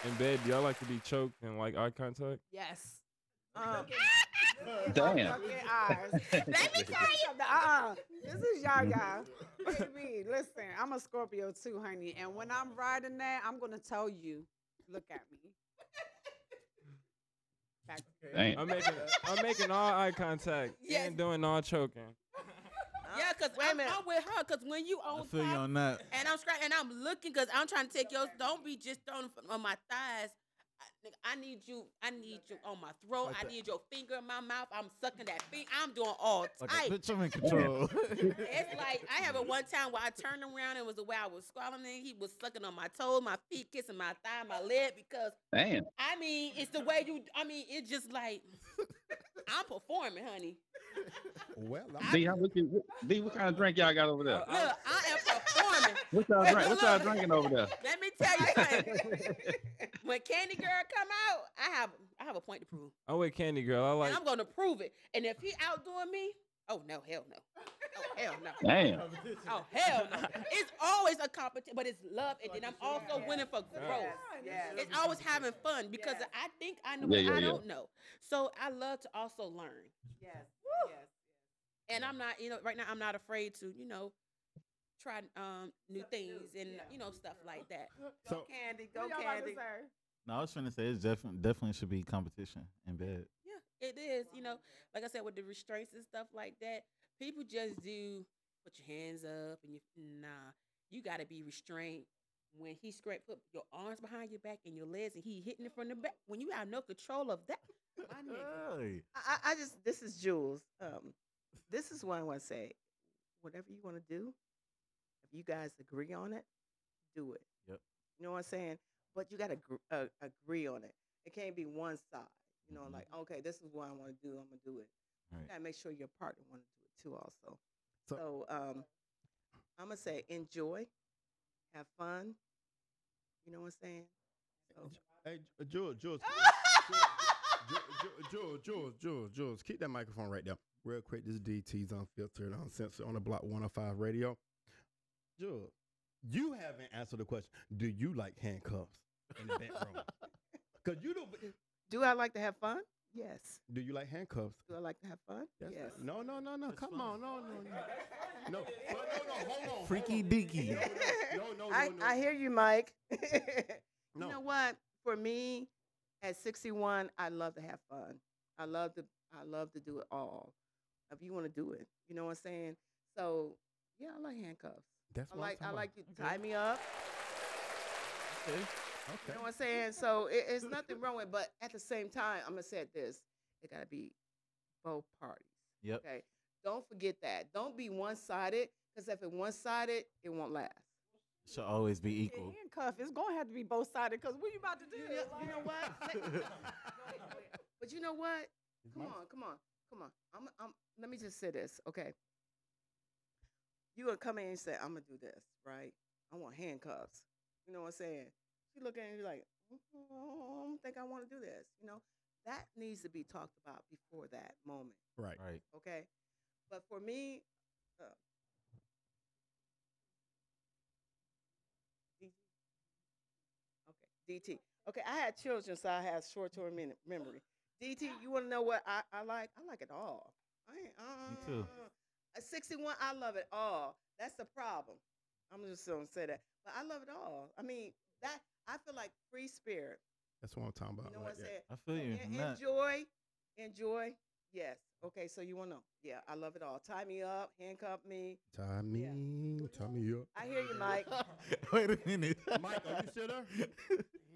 Uh, in bed, do y'all like to be choked and like eye contact? Yes. Um, Damn. Look in eyes. Let me tell you. Uh-uh. This is Yaya. Baby, listen, I'm a Scorpio too, honey. And when I'm riding that, I'm gonna tell you, look at me. Back Damn. I'm making I'm making all eye contact Yes. and doing all choking. Yeah, uh, cause Wait a I'm. I'm with her. Cause when you I on feel you on that. and I'm scratching and I'm looking, cause I'm trying to take yours. Don't be just throwing on my thighs. I, nigga, I need you. I need you on my throat. Like I that. need your finger in my mouth. I'm sucking that finger. I'm doing all Like tight. a bitch, I'm in control. It's like I have it one time where I turned around and it was the way I was squalling and he was sucking on my toes, my feet, kissing my thigh, my leg because Damn. I mean it's the way you. I mean it's just like I'm performing, honey. Well, I'm D, how, what, you, what, D, what kind of drink y'all got over there? Look, I am performing. What y'all drink? What y'all drinking over there? Let me tell you something. when Candy Girl come out, I have I have a point to prove, I'm with Candy Girl. I like and I'm gonna prove it. And if he outdoing me, oh no, hell no, oh hell no. Damn. Oh hell no! It's always a competition, but it's love, and then I'm also winning for growth. Yes. It's always having fun because Yes. I think I know, Yeah, yeah, I yeah. don't know. So I love to also learn, Yes. Yes. and I'm not, you know, right now I'm not afraid to, you know, try um new things and yeah. you know stuff like that. Go So- Candy. Go What y'all about to Candy. no, I was trying to say it's definitely definitely should be competition in bed. Yeah, it is. You know, like I said, with the restraints and stuff like that, people just do put your hands up and you nah. You got to be restrained when he scrape put your arms behind your back and your legs and he hitting it from the back. When you have no control of that, my nigga. Hey. I, I I just this is Jules. Um, this is what I want to say. Whatever you want to do, if you guys agree on it, do it. Yep. You know what I'm saying? But you got to gr- uh, agree on it. It can't be one side. You know, Mhm. like okay, this is what I want to do. I'm gonna do it. You gotta make sure your partner want to do it too, also. So- So, um, I'm gonna say enjoy, have fun. You know what I'm saying? So, Hey, Jules, Jules, Jules, Jules, Jules, Jules, keep that microphone right there. Real quick, this is DT's unfiltered, uncensored on the block 105 radio. Jules, you haven't answered the question. Do you like handcuffs in the bedroom? Because you don't. Do I like to have fun? Yes. Do you like handcuffs? Do I like to have fun? That's- yes. No, no, no, no. That's Come fine. on, no, no, no. No, but no, no, hold on. Freaky hold on. deaky. No, no, no, I, no, no. I hear you, Mike. No. You know what? For me, at 61, I love to have fun. I love to I love to do it all. If you want to do it, you know what I'm saying? So yeah, I like handcuffs. That's I what I'm like I talking like you Okay. tie me up. Okay. You know what I'm saying? So it, it's nothing wrong with, but at the same time, I'm gonna say this: it gotta be both parties. Yep. Okay. Don't forget that. Don't be one sided, because if it's one sided, it won't last. It should always be Yeah, equal. handcuff. It's gonna have to be both sided because what you about to do? You know, you know what? but you know what? Come on, come on, come on. I'm, I'm. Let me just say this, okay? You gonna come in and say, "I'm gonna do this," right? I want handcuffs. You know what I'm saying? You look at it, you're like, "Mm, I don't think I want to do this. You know, that needs to be talked about before that moment, Right. Right. okay? But for me, uh, DT. Okay, DT. Okay, I had children, so I have short-term memory. DT, you want to know what I, I like? I like it all. I ain't, uh, Me too. At 61, I love it all. That's the problem. I'm just gonna say that, but I love it all. I mean, that I feel like free spirit. That's what I'm talking You about. know right what I'm saying? I feel you. en- enjoy, enjoy. Yes. Okay. So you want to know? Yeah, I love it all. Tie me up, handcuff me. Tie me, Yeah. tie me up. I hear you, Mike. Wait a minute. Mike, are you still there?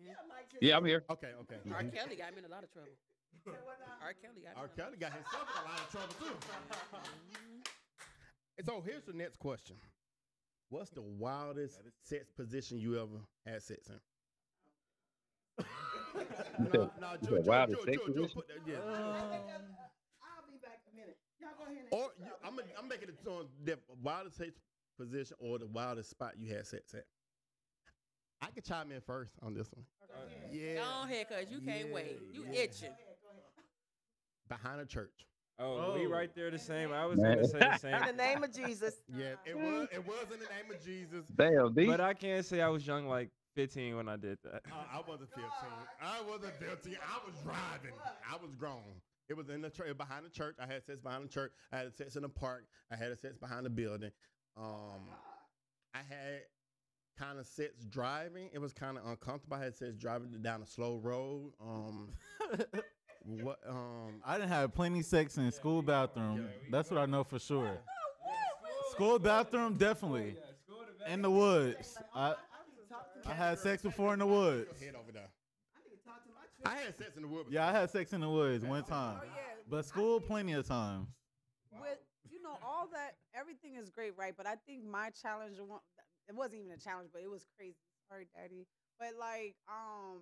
Yeah, yeah, I'm here. Okay, okay. R. Kelly got me in a lot of trouble. Uh, R. Kelly got. R. in a lot Kelly got himself in a lot of trouble too. And so here's the next question: What's the wildest sex position you ever had sex in? You said- you said wildest sex position? put that, yeah. I'll be back in a minute. Y'all go ahead. Or you, I'm, I'm making it on the wildest sex position or the wildest spot you had sex at. I could chime in first on this one. Yeah. Go ahead, cause you can't Yeah, wait. You yeah. itching. Behind a church. Oh, we Oh. right there the same. I was Man. gonna say the same. in the name of Jesus. Yeah, it was. It was in the name of Jesus. Damn, D. But I can't say I was young like 15 when I did that. I, I wasn't 15. I wasn't 15. I was driving. I was grown. It was in the church, behind the church. I had sex behind the church. I had sex in the park. I had sex behind the building. Um, I had kind of sex driving. It was kind of uncomfortable. I had sex driving down a slow road. Um, what? Um, I didn't have plenty sex in school bathroom. That's what I know for sure. School bathroom, definitely. In the woods. I I had sex before in the woods. head over there. I had sex in the woods. Yeah, I had sex in the woods one time. Oh, yeah. But school, plenty of times. with you know all that everything is great right but i think my challenge wa- it wasn't even a challenge but it was crazy sorry daddy but like um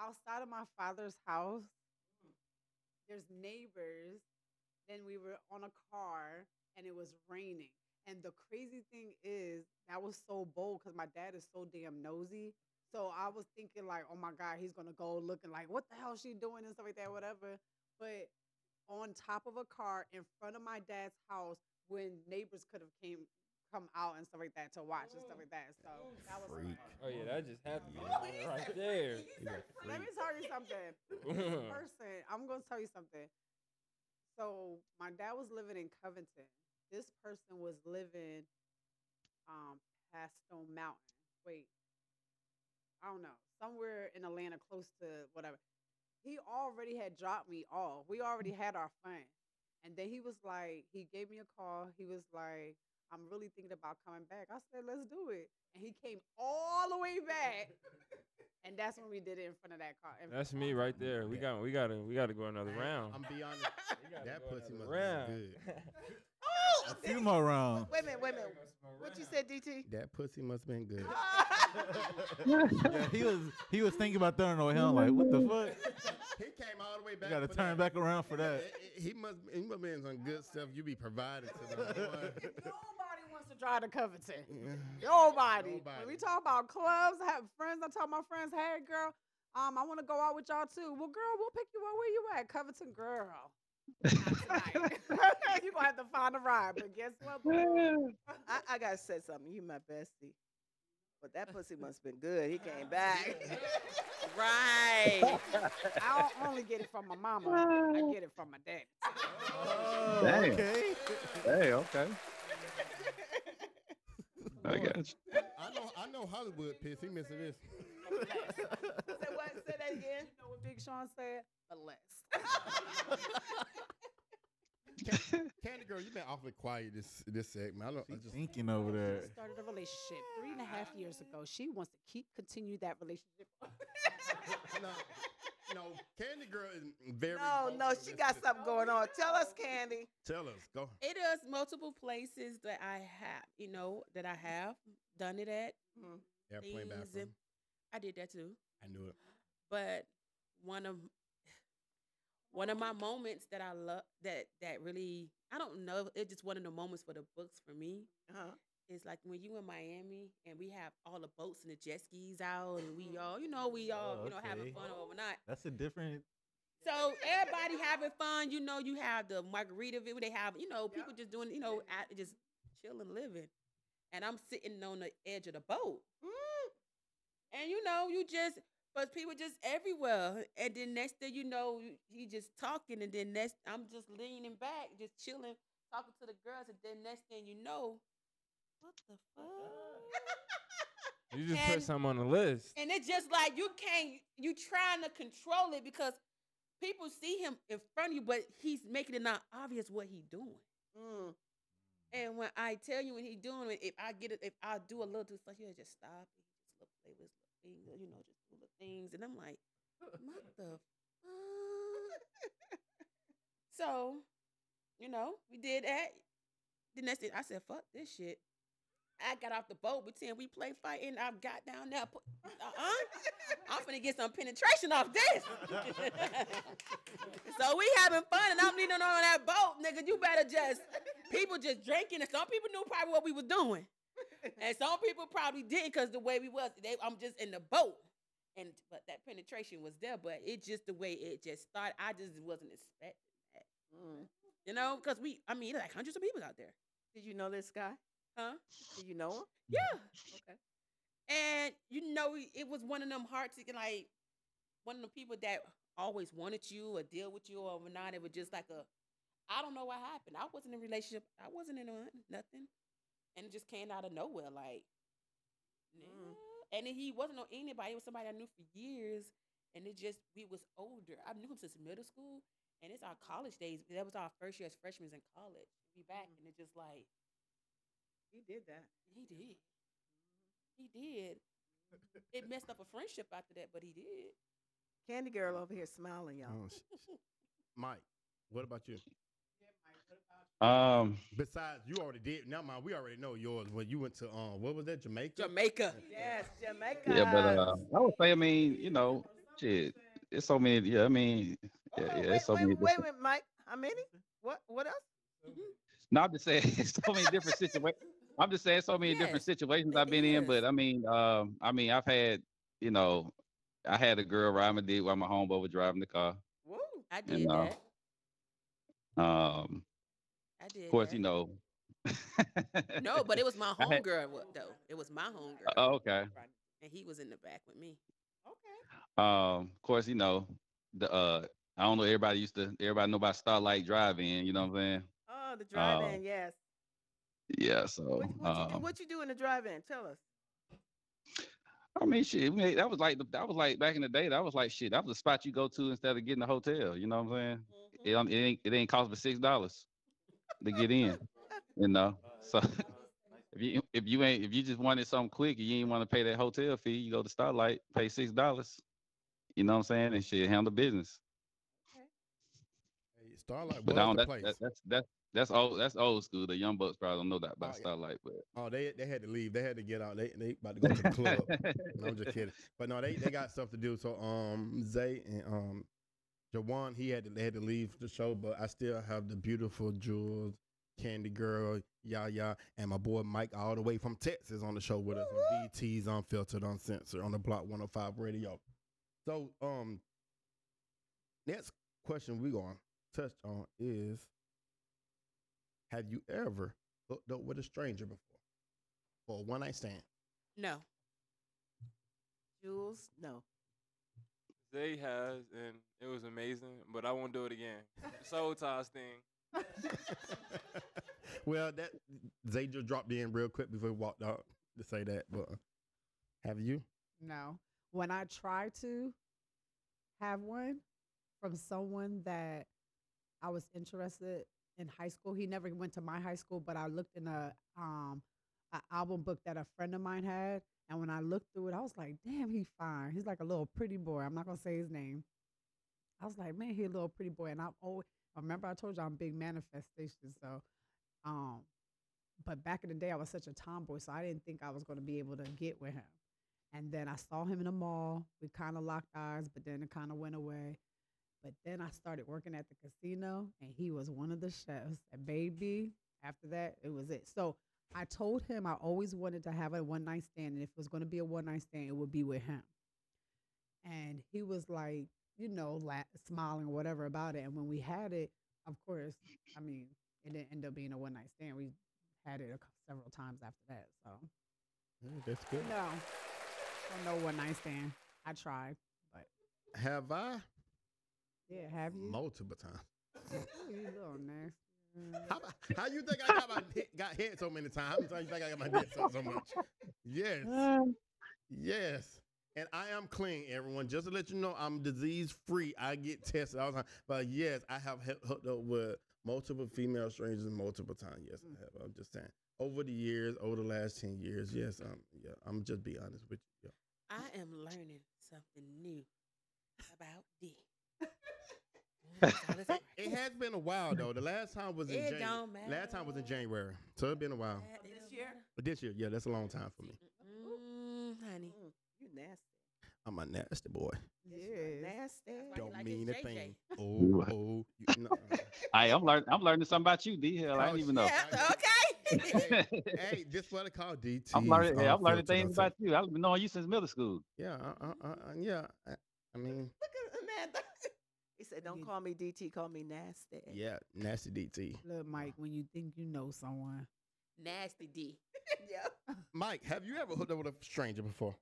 outside of my father's house there's neighbors then we were on a car and it was raining and the crazy thing is that was so bold because my dad is so damn nosy so i was thinking like oh my god he's gonna go looking like what the hell she doing and stuff like that whatever but on top of a car in front of my dad's house when neighbors could have came come out and stuff like that to watch and stuff mm. like that. So that was Freak. Oh yeah, that just happened right there. Let me tell you something. This person, I'm gonna tell you something. So my dad was living in Covington. This person was living um past Stone Mountain. Wait. I don't know. Somewhere in Atlanta close to whatever. He already had dropped me off. We already had our fun. And then he was like, he gave me a call. He was like, I'm really thinking about coming back. I said, let's do it. and he came all the way back, and that's when we did it in front of that car. That's me right there. We got we gotta we gotta go another round. I'm be honest. We gotta that go pussy another must round. be good. Oh, A few more rounds. Wait a minute, wait a minute. What you said, DT? That pussy must have been good. Yeah, he was he was thinking about throwing away him like what the fuck? He came all the way back. You back. gotta for turn that. back around for that. He must. He must been some good stuff you be provided to them. boy. Nobody wants to drive to Covington. Nobody. When we talk about clubs, I have friends. I tell my friends, "Hey, girl, um, I want to go out with y'all too." Well, girl, we'll pick you up. Where you at? Covington, girl. Not tonight. you gonna have to find a ride. But guess what? boo? I, I gotta say something. You my bestie. But that pussy must have been good. He came back. Right. I don't only get it from my mama. I get it from my dad. Oh, Damn. okay. Hey, okay. I got you. I know. I know Hollywood piss. He missing this. Say what? Say that again. You know what Sean said? But less. Candy girl, you've been awfully quiet this this segment. I don't. I just. thinking over there. started a relationship three and a half years ago. She wants to keep continue that relationship. No, no. Candy girl is very. No, no, she got shit. something going on. Tell us, Candy. Tell us. Go. It is multiple places that I have, you know, that I have done it at. Mhm. Airplane bathroom. I did that too. I knew it. But one of one of my moments that I love that that really I don't know, it's just one of the moments for the books for me. Uh-huh. It's like when you in Miami and we have all the boats and the jet skis out and we all, you know, we all, Oh, you know, having okay. fun overnight. That's a different. So everybody having fun, you know, you have the margarita view, they have, you know, people just doing, you know, at, just chilling, living. And I'm sitting on the edge of the boat. And you know, you just but people just everywhere. And then next thing you know, you- he just talking and then next I'm just leaning back, just chilling, talking to the girls, and then next thing you know, what the fuck? You just And- put something on the list. And it's just like you can't you trying to control it because people see him in front of you, but he's making it not obvious what he doing. Mm. And when I tell you when he doing it, if I get it, if I do a little too much, he'll just stop and just look play with his little finger, you know, just do little things. And I'm like, what the fuck? so, you know, we did that. The next thing I said, fuck this shit. I got off the boat, pretend we play fight, and I got down there. Put, uh-uh. I'm finna get some penetration off this. so we having fun, and I'm leaning on that boat, nigga. You better just people just drinking, and some people knew probably what we was doing, and some people probably didn't because the way we was. They, I'm just in the boat, and but that penetration was there, but it just the way it just started. I just wasn't expecting that, Mm. you know, because we, I mean, like hundreds of people out there, Did you know this guy? huh? Did you know him? Yeah. Okay. And you know, it was one of them heart seeking, like one of the people that always wanted you or deal with you or not. It was just like a, I don't know what happened. I wasn't in a relationship. I wasn't in a, nothing, and it just came out of nowhere. Like, Mm. Yeah. and then he wasn't on anybody. It was somebody I knew for years, and it just we was older. I knew him since middle school, and it's our college days. That was our first year as freshmen in college. We back, mm-hmm. and it just like He did that. he did. He did. Mm-hmm. It messed up a friendship after that, but he did. Candy girl over here smiling, y'all. Oh, sh- sh- Mike, what about you? Um, Besides, you already did. Now, mind, we already know yours. When you went to um, what was that, Jamaica? Jamaica. Yes, Jamaica. yeah, but uh, I would say, I mean, you know, shit, it's so many. Yeah, I mean, yeah, Oh, yeah, wait, it's so wait, many. wait, different- wait, Mike. How many? What? What else? No, I'm just saying, it's so many different situations. I'm just saying, so many different situations I've been in. But I mean, um, I mean, I've had, you know, I had a girl ride my dick while my homeboy was driving the car. Woo. I did know, that. Um, I did. of course, that. you know. No, but it was my I had- though. It was my homegirl, Oh, okay. and he was in the back with me. Okay. Um, of course, you know, the uh, I don't know. Everybody used to. Everybody know about Starlight Drive-In. You know what I'm saying? Oh, the drive-in. yes. Yeah. So, What, what, you do, um, what you do in the drive-in? Tell us. I mean, shit. we- That was like that was like back in the day. That was like shit. That was a spot you go to instead of getting a hotel. You know what I'm saying? Mm-hmm. It, don't- it ain't it ain't cost but six dollars to get in. You know. So if you if you ain't if you just wanted something quick and you ain't want to pay that hotel fee, you go to Starlight, pay six dollars. You know what I'm saying? And shit, handle business. Hey, Starlight But was I don't. the That, place. that, that's that's that's old. That's old school. The young bucks probably don't know that about Oh, yeah. Starlight, but oh, they they had to leave. They had to get out. They they about to go to the club. No, I'm just kidding. But no, they, they got stuff to do. So um Zay and um Jawan, he had to they had to leave the show, but I still have the beautiful jewels, Candy Girl, Yaya, and my boy Mike all the way from Texas on the show with us on DT's Unfiltered Uncensored on the Block 105 Radio. So um next question we gonna touch on is have you ever hooked up with a stranger before? For a one night stand? No. Jules, no. Zay has, and it was amazing, but I won't do it again. Soul ties thing. well, that Zay just dropped in real quick before he walked out to say that. But have you? No. When I try to have one from someone that I was interested in high school, he never went to my high school, but I looked in a um an album book that a friend of mine had, and when I looked through it, I was like, "Damn, he fine. He's like a little pretty boy." I'm not gonna say his name. I was like, "Man, he a little pretty boy," and I've always remember I told you I'm big manifestation, so um. But back in the day, I was such a tomboy, so I didn't think I was to be able to get with him. And then I saw him in the mall. We kind of locked eyes, but then it kind of went away. But then I started working at the casino, and he was one of the chefs. And baby, after that, it was it. So I told him I always wanted to have a one night stand, and if it was going to be a one night stand, it would be with him. And he was like, you know, la- smiling or whatever about it. And when we had it, of course, I mean, it didn't end up being a one night stand. We had it a, several times after that. So Yeah, that's good. no, don't one night stand. I tried, but Have I? yeah, have you? Multiple times. You little nasty. How, about- how you think I got my hit, got hit so many times? How many times you think I got my dick sucked so much? Yes. Yes. And I am clean, everyone. Just to let you know, I'm disease free. I get tested all the time. But yes, I have hooked up with multiple female strangers multiple times. Yes, I have. I'm just saying. Over the years, over the last 10 years, yes, um, yeah, I'm just be honest with you. Yeah. I am learning something new about D. So let's work. It has been a while though. The last time was in It January. Last time was in January. So it's been a while. That This year? But this year, yeah, that's a long time for me. Mm, honey. Mm, you nasty. I'm a nasty boy. Yes. Yes. Nasty. Don't like mean a JJ? thing. Oh, oh, you, no. I am learning. I'm learning something about you, D. Hell, I Oh, didn't even know. Yeah, okay. hey, hey, this what I call DT. I'm learning. Hey, I'm learning things about you. I've been knowing you since middle school. Yeah, uh, uh, uh, uh, yeah. I, I mean, Look at Amanda. He said, "Don't call me DT. Call me nasty." yeah, nasty DT. Look, Mike, when you think you know someone, Nasty D. yeah. Mike, have you ever hooked up with a stranger before?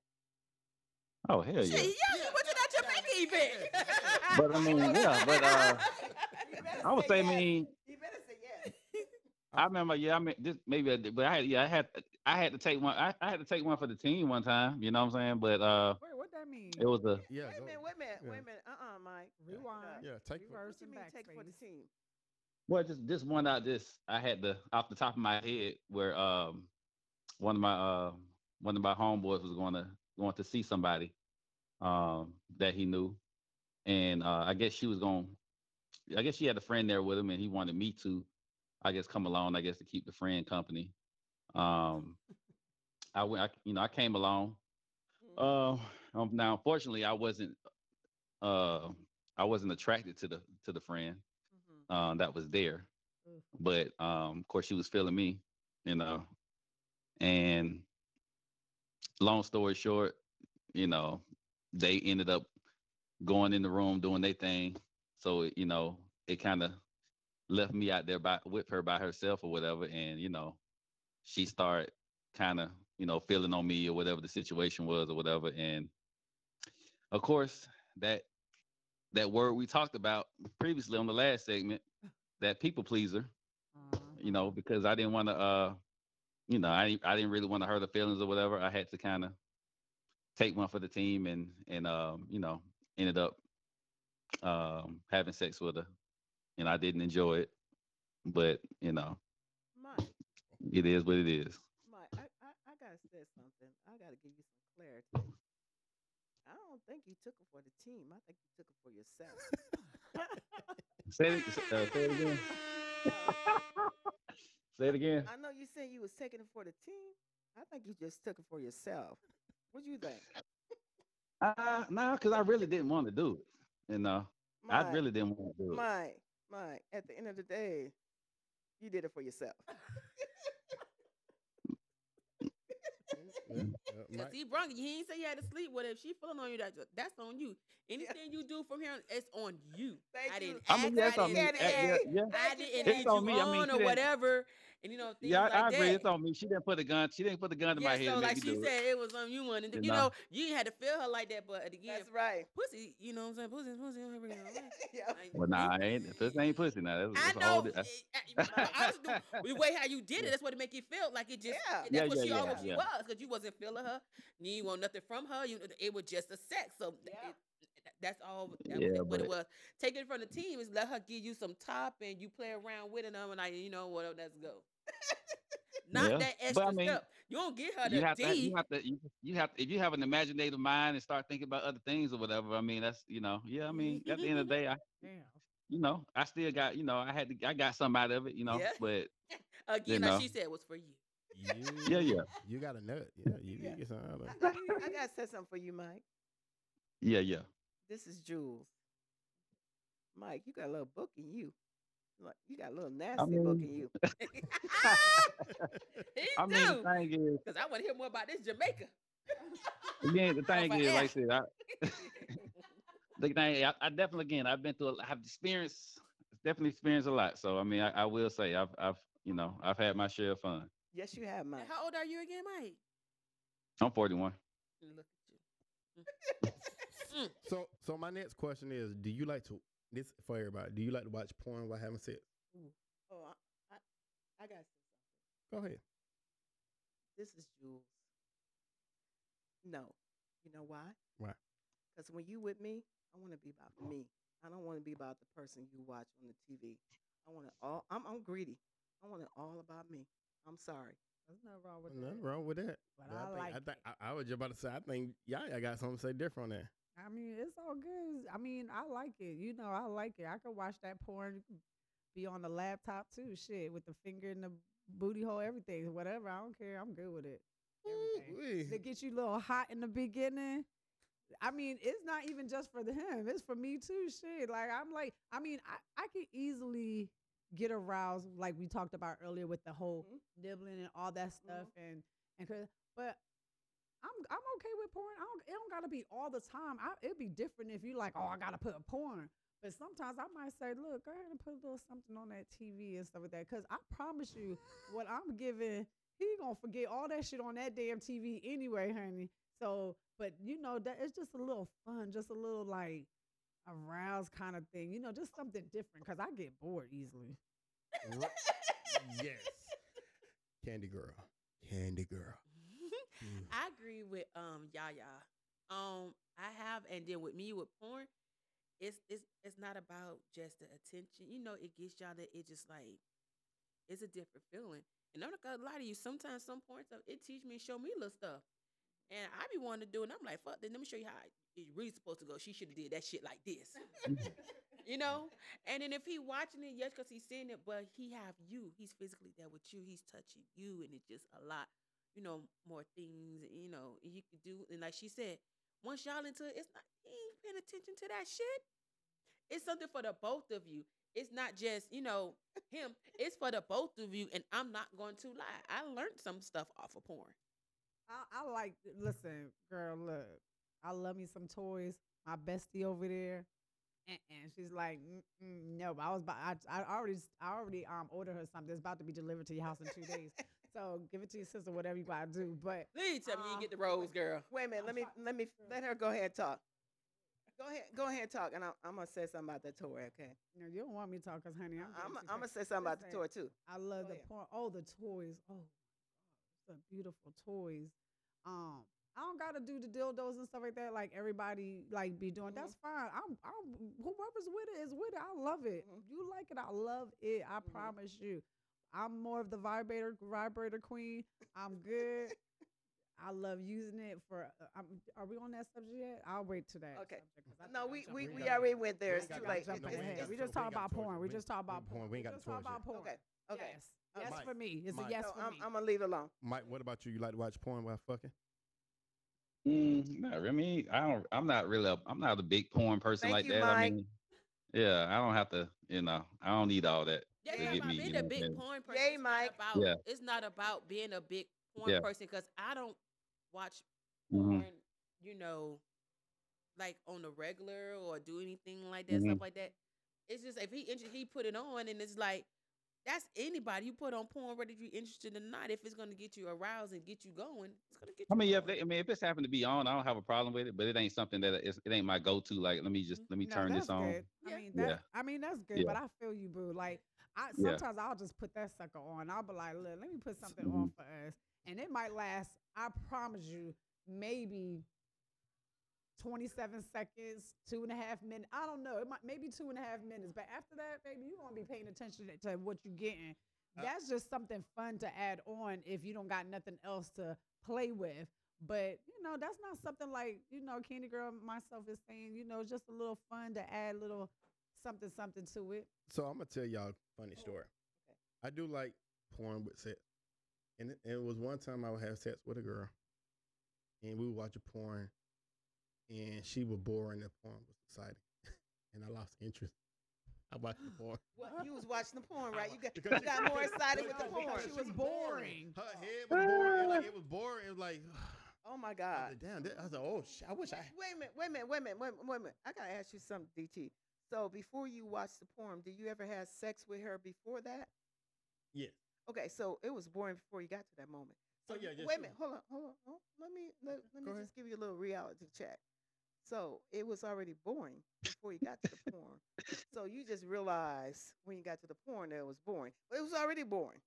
Oh hell Shit, yeah. yeah, you put it out your pinky event. But I mean, yeah, but uh, I would say, I yes. mean, You better say yes. I remember, yeah, I mean, this maybe, I but I had, yeah, I had, I had to take one. I, I had to take one for the team one time. You know what I'm saying? But uh, wait, what it was a Yeah. wait a minute. Wait a minute. Yeah. Wait a minute. Uh, uh Mike. Rewind. Yeah, take. Reverse What you mean take for the team? well, just this one out. This I had the off the top of my head where um one of my uh one of my homeboys was going to going to see somebody um that he knew, and uh I guess she was going. I guess she had a friend there with him, and he wanted me to, I guess, come along. I guess to keep the friend company. Um, I went. I, you know, I came along. Uh, um, now, unfortunately, I wasn't. Uh, I wasn't attracted to the to the friend Mhm. uh, that was there, Mm. but um, of course, she was feeling me, you know. And long story short, you know, they ended up going in the room doing their thing. So you know, it kind of left me out there by with her by herself or whatever, and you know, she started kind of you know feeling on me or whatever the situation was or whatever, and of course that that word we talked about previously on the last segment, that people pleaser, you know, because I didn't want to, uh, you know, I I didn't really want to hurt her feelings or whatever. I had to kind of take one for the team and and um, you know, ended up um having sex with her, and I didn't enjoy it, but you know, Mike. it is what it is. Mike. said something. I got to give you some clarity. I think you took it for the team. I think you took it for yourself. Say it, uh, say it again. say it again. I know you said you was taking it for the team. I think you just took it for yourself. What do you think? Uh, no, because I really didn't want to do it. You know, I really didn't want to do it. Mike, Mike, at the end of the day, you did it for yourself. Yeah, yeah, Cause he brung you. He ain't say you had to sleep with her. If she feeling on you, that's that's on you. Anything you do from here, on, it's on you. Thank I didn't I ask. mean, that's I on me. didn't, Daddy, Uh, yeah, yeah. I you, didn't Daddy. lead It's you on me. I mean, on she or didn't- whatever. And you know things Yeah, like I agree. that. It's on me. She didn't put a gun. She didn't put the gun to yeah, my head. so like she said, it. it was on you wanted. to- You You know? know, you had to feel her like that. But again, That's right. pussy. You know what I'm saying? Pussy, pussy. here we go. yeah. Like, Well, nah, I ain't. This ain't pussy now. That's, I that's a know. whole di- that's- I the way how you did it, that's what it make you feel like it just. Yeah. That's Yeah, what yeah, she yeah, always yeah. was because you wasn't feeling her. You want nothing from her. You, it was just a sex. So Yeah. it, that's all. That Yeah, was it, what it was. Take it from the team is let her give you some top and you play around with it. And I'm like, you know what? Oh, Let's go. Not Yeah, that but extra I mean, step. You don't get her you the have D. to. You have to. You, you have if you have an imaginative mind and start thinking about other things or whatever. I mean, that's you know. Yeah, I mean, at the end of the day, I Damn. you know, I still got you know, I had to. I got something out of it. You know, Yeah. but Again, you like she said, was for you. you, Yeah, yeah. You got a nut. Yeah, you Yeah. you get something out of I, it. I, I gotta say something for you, Mike. yeah, yeah. This is Jules. Mike, you got a little book in you. Like you got a little nasty book in you. he I mean, do. the thing is, Because I want to hear more about this Jamaica. again, the thing for is, like I said, I, the thing, I, I definitely, again, I've been through, I've experienced, definitely experienced a lot. So, I mean, I, I will say, I've, I've, you know, I've had my share of fun. Yes, you have, Mike. How old are you again, Mike? I'm 41. Look at you. Mm. So, so my next question is: Do you like to this for everybody? Do you like to watch porn while having sex? Oh, I, I, I gotta say something. Go ahead. This is Jules. No, you know why? Why? Because when you with me, I want to be about me. I don't want to be about the person you watch on the TV. I want it all. I'm, I'm greedy. I want it all about me. I'm sorry. There's nothing wrong with Nothing that. wron with that. But But I think, like I, think, it. I, I was just about to say. I think yeah, I got something to say different on that. I mean, it's all good. I mean, I like it. You know, I like it. I could watch that porn, be on the laptop too. Shit, with the finger in the booty hole, everything, whatever. I don't care. I'm good with it. Everything. To get you a little hot in the beginning. I mean, it's not even just for the him. It's for me too. Shit, like I'm like, I mean, I I could easily get aroused, like we talked about earlier, with the whole Mhm. nibbling and all that stuff, and and but I'm I'm okay with porn. I don't, it don't gotta be all the time. I, it'd be different if you like, oh, I gotta put a porn. But sometimes I might say, look, go ahead and put a little something on that TV and stuff like that. Cause I promise you, what I'm giving, he gonna forget all that shit on that damn TV anyway, honey. So, but you know that it's just a little fun, just a little like aroused kind of thing. You know, just something different. Cause I get bored easily. Yes. Candy girl. Candy girl. Mm. I agree with um Yaya. Um, I have, and then with me with porn, it's it's it's not about just the attention. You know, it gets y'all that it just like it's a different feeling. And I'm not gonna lie to you. Sometimes some porn stuff it teach me and show me little stuff, and I be wanting to do it. And I'm like, fuck. Then let me show you how it's really supposed to go. She should have did that shit like this. you know. And then if he watching it, yes, because he's seeing it, but he have you. He's physically there with you. He's touching you, and it's just a lot you know, more things, you know, you could do. And like she said, once y'all into it, it's not, he ain't paying attention to that shit. It's something for the both of you. It's not just, you know, him. It's for the both of you. And I'm not going to lie. I learned some stuff off of porn. I, I like listen, girl, look. I love me some toys. My bestie over there. And she's like, Mm-mm, no, but I was about, I, I already, I already um ordered her something. It's about to be delivered to your house in two days. So give it to your sister, whatever you gotta do. But Please tell me you Um, didn't get the rose, girl. Wait a minute. Let me let me let her go ahead and talk. Go ahead. Go ahead and talk, and I'm, I'm gonna say something about the toy. Okay. No, you don't want me to talk, cause honey, I'm. I'm I'm gonna say something about the Listen, toy too. I love Go the ahead. porn. Oh, the toys. Oh, my God, some beautiful toys. Um, I don't gotta do the dildos and stuff like that. Like everybody like be doing. That's fine. I'm, I'm whoever's with it is with it. I love it. Mhm. You like it. I love it. I Mhm. promise you. I'm more of the vibrator vibrator queen. I'm good. I love using it for. Uh, I'm, are we on that subject yet? I'll wait to that. Okay. subject, 'cause I No, think we we, we already went there. We It's too late. no- Jumping we ain't ahead. got We just talk about porn. We We- just talk about porn. we ain't We got just to talk about porn. Okay. Okay. Yes. Yes Mike. for me. It's a yes So for I'm, me. I'm gonna leave it alone. Mike, what about you? You like to watch porn while fucking? Mm, not really. I mean, I don't. I'm not really. A, I'm not a big porn person Thank like you, that. I mean, yeah, I don't have to. You know, I don't need all that. Yeah, to yeah, get me, being you know a big porn person. Yay, it's Mike. Not about, Yeah. It's not about being a big porn Yeah. person because I don't watch Mhm. porn, you know, like on the regular or do anything like that, Mhm. stuff like that. It's just if he he put it on and it's like that's anybody you put on porn, whether you're interested or not. If it's gonna get you aroused and get you going, it's gonna get you. I mean, yeah. If they, I mean, if it's happened to be on, I don't have a problem with it. But it ain't something that it's, it ain't my go-to. Like, let me just let me No, turn this on. Good. Yeah. I mean, that, Yeah. I mean that's good, Yeah. but I feel you, boo. Like, I Yeah. sometimes I'll just put that sucker on. I'll be like, look, let me put something Mhm. on for us, and it might last. I promise you, maybe. 27 seconds, two and a half minutes. I don't know. It might maybe two and a half minutes. But after that, baby, you're gonna be paying attention to- to what you're getting. Uh, That's just something fun to add on if you don't got nothing else to play with. But you know, that's not something like you know, Candy Girl myself is saying. You know, just a little fun to add little something something to it. So I'm gonna tell y'all a funny oh, story. Okay. I do like porn with sex, and it, and it was one time I would have sex with a girl, and we would watch a porn, and she was boring. The porn was exciting, and I lost interest. I watched the porn. What, you was watching the porn, right? You got, Because you she- got more excited with the porn. She was boring. Her head was boring. like, it was boring. It was like, Oh my I God. was like, damn. that- I was like, oh shit. I wish I. Wait a minute, wait a minute, wait a minute, wait, a minute, wait a minute. I gotta ask you something, DT. So before you watched the porn, did you ever have sex with her before that? Yes. Okay, so it was boring before you got to that moment. So Oh, yeah, yeah, wait a sure. minute, hold on, hold on. hold on. Let me let, let me ahead. just give you a little reality check. So it was already boring before you got to the porn. So you just realized when you got to the porn that it was boring. But it was already boring.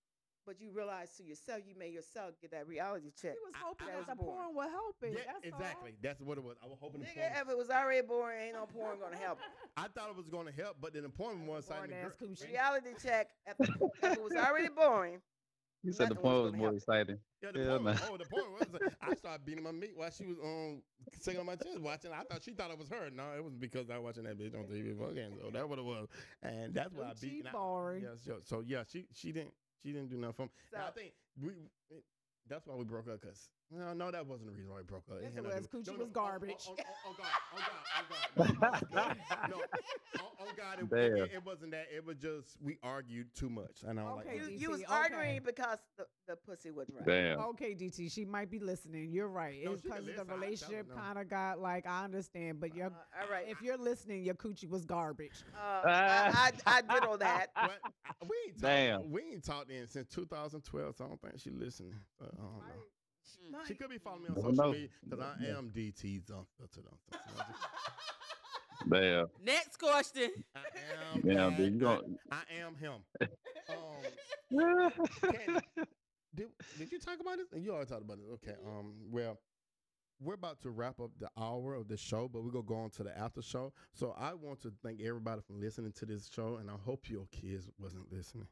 But you realize to yourself, you made yourself get that reality check. He was I- hoping that that was the boring. porn would help it. Yeah, That's exactly. That's what it was. I was hoping the porn. Nigga, if it was already boring, ain't no porn gonna help. it. I thought it was going to help, but then the porn was All. exciting. Boring ass The girl- coochie. Reality check. If, if it was already boring, You said the Nothing was point was more exciting. Yeah, the Hell porn. oh, the porn was. I started beating my meat while she was um singing on my chest watching. I thought she thought it was her. No, it was because I was watching that bitch on TV fucking. So that's what it was, and that's why I beat. Coochie and I- boring. Yeah, so, so yeah, she she didn't she didn't do nothing for me. And I think we. That's why we broke up, cause no, no, that wasn't the reason why we broke up. Yes, it was. to do- Coochie no, was no, garbage. Oh, oh, oh, oh, God, oh God, oh God, no, no, no, oh, oh God, it, it, it wasn't that. It was just we argued too much, and I don't Okay, like. you, you was okay. arguing because the, the pussy wasn't right. Damn. Okay, DT, she might be listening. You're right. No, it's she can because the listen. I tell her relationship kind of got like I understand, but your Uh, all right. if you're listening, your coochie was garbage. Uh, I, I, I did all that. But we ain't talked, Damn. we ain't talked in since 2012, so I don't think she listening. Uh, I don't know. Mike, She could be following me on Don't social know. media because I Yeah. am DT's unfiltered. unfiltered. Damn. Next question. I am. Yeah, that. dude, you don't. I, I am him. Um, Candy, did, did you talk about this? And You already talked about it. Okay. Um. Well, we're about to wrap up the hour of the show, but we're gonna go on to the after show. So I want to thank everybody for listening to this show, and I hope your kids wasn't listening.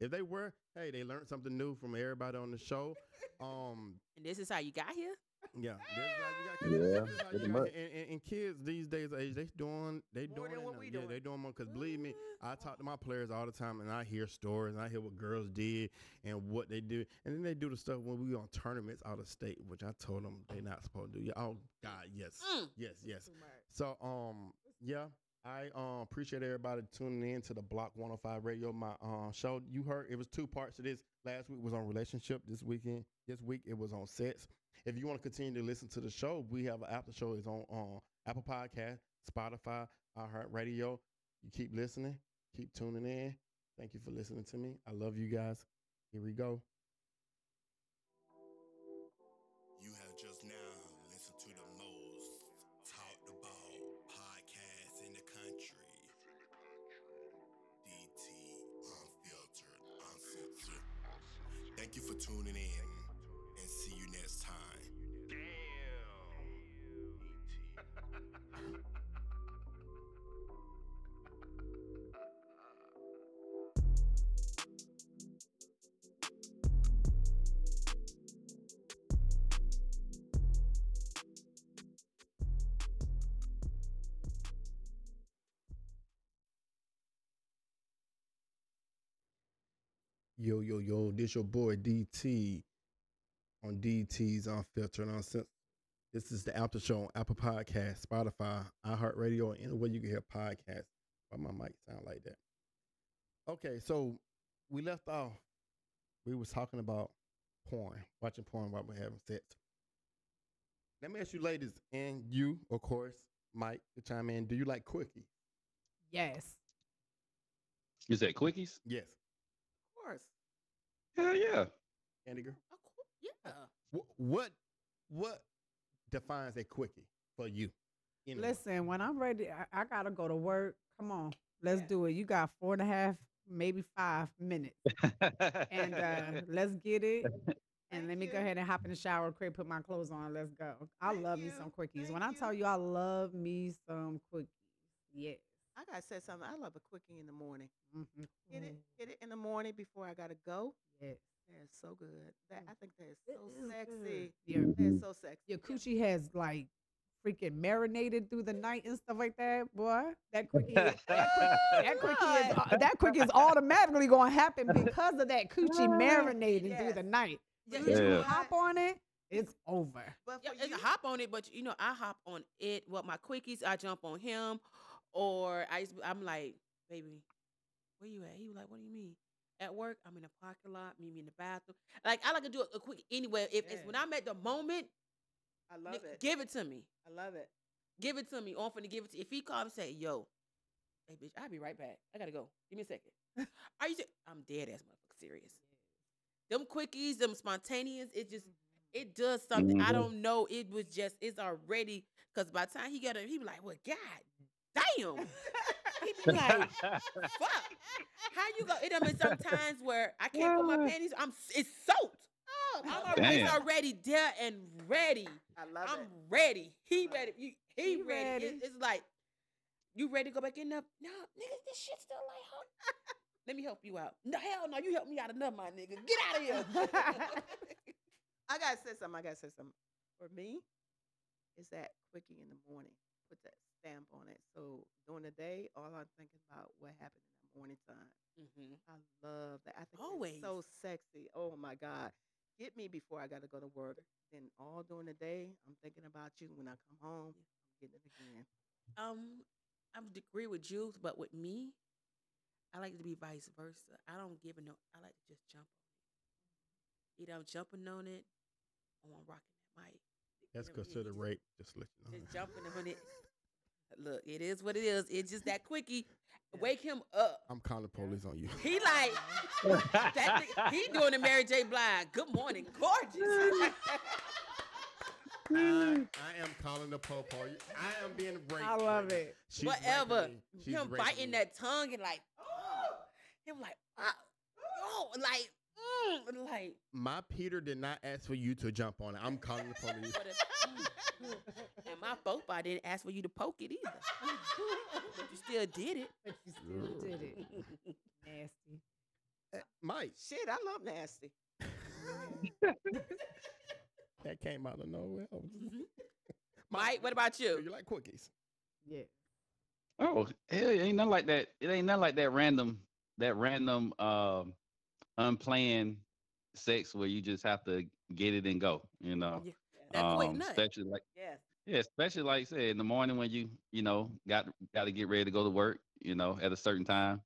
Jesus. If they were, hey, they learned something new from everybody on the show. Um, And this is how you got here. yeah, this is how you got kids. Yeah, This is how you got- much. And, and, and kids these days, age they doing they More doing than it what now. we yeah, doing. they doing more. Cause believe me, I talk to my players all the time, and I hear stories, and I hear what girls did and what they do, and then they do the stuff when we go on tournaments out of state, which I told them they not supposed to do. Yeah, oh God, yes, Mm. yes, yes. So um, yeah. I um appreciate everybody tuning in to the Block 105 Radio. My uh, show you heard it was two parts to this. Last week was on relationship. This weekend, this week it was on sex. If you want to continue to listen to the show, we have an after show. It's on uh, Apple Podcast, Spotify, iHeartRadio. You keep listening, keep tuning in. Thank you for listening to me. I love you guys. Here we go. Yo, yo, yo, this your boy DT on DT's Unfiltered and Uncensored. This is the after show on Apple Podcast, Spotify, iHeartRadio, and anywhere you can hear podcasts. Why my mic sound like that? Okay, so we left off. We was talking about porn, watching porn while we're having sex. Let me ask you, ladies, and you, of course, Mike, to chime in. Do you like quickie? Yes. You said quickies? Yes. Of course. Hell yeah. Candy girl. Of course, yeah. Wh- What what defines a quickie for you? Anyway. Listen, when I'm ready, I, I gotta go to work. Come on, let's do it. You got four and a half, maybe five minutes, and uh, let's get it. And let Thank me go you. ahead and hop in the shower, quick, put my clothes on. Let's go. I Thank love me you. some quickies. When Thank I tell you. you I love me some quickies, yes. I gotta say something. I love a quickie in the morning. Mm-hmm. Get it, get it in the morning before I gotta go. Yes. That's so good. That I think that is so is sexy. Your, That's so sexy. your coochie has like freaking marinated through the night and stuff like that, boy. That quickie, is- that, quick, that quickie is that quickie is automatically gonna happen because of that coochie marinating through the night. Yeah, Soon you Yeah. hop on it, it's over. But Yeah, for it's you, a hop on it, but you know, I hop on it. What my quickies, I jump on him, or I used to, I'm like, baby, where you at? He was like, what do you mean? At work, I'm in the parking lot, meet me in the bathroom. Like I like to do a, a quick anyway. If it's when I'm at the moment, I love ni- it. give it to me. I love it. Give it to me. I'm finna give it to If he call and say, yo, hey bitch, I'll be right back. I gotta go. Give me a second. Are you se- I'm dead ass motherfucker serious. Them quickies, them spontaneous, it just it does something. I Mhm. don't know. It was just it's already because by the time he got it, he be like, well, God damn. he be like, fuck. How you go? It done been sometimes where I can't put my panties. I'm it's soaked. Oh, I'm already, already there and ready. I love I'm it. ready. He ready. You, he, He ready. ready. It- it's like you ready to go back in there? No, nigga, this shit still like huh? Let me help you out. No, hell no, you help me out enough, my nigga. Get out of here. I gotta say something. I gotta say something. For me, it's that quickie in the morning. Put that stamp on it. So during the day, all I'm thinking about what happened in the morning time. Mhm. I love that. I think Always. it's so sexy. Oh my God. Get me before I gotta go to work. Then all during the day, I'm thinking about you. When I come home, I'm getting it again. Um, I would agree with Jules, but with me, I like it to be vice versa. I don't give a no. I like to just jump on it. Either I'm jumping on it, or I'm rocking that mic. That's You know, yeah, considered just- rape. Just let you know. Just jumping on it. Look, it is what it is. It's just that quickie. Wake him up. I'm calling the police on you. He like that. nigga- He doing the Mary J. Blige. Good morning, gorgeous. I, I am calling the popo. I am being raped. I love it. She's Whatever. She's Him raping biting me. that tongue and like, him like, ah, oh, like, mm, like. My Peter did not ask for you to jump on it. I'm calling the police. But if- and my football didn't ask for you to poke it either, but you still did it. But you still did it. Nasty. Eh, Mike, Shit, I love nasty. that came out of nowhere. Mike, what about you? you like cookies? Yeah. Oh, hell, it ain't nothing like that. It ain't nothing like that random, that random, um, unplanned sex where you just have to get it and go. You know, Yeah, That um, especially like Yes. yeah, especially like I said in the morning when you you know got got to get ready to go to work. You know, at a certain time.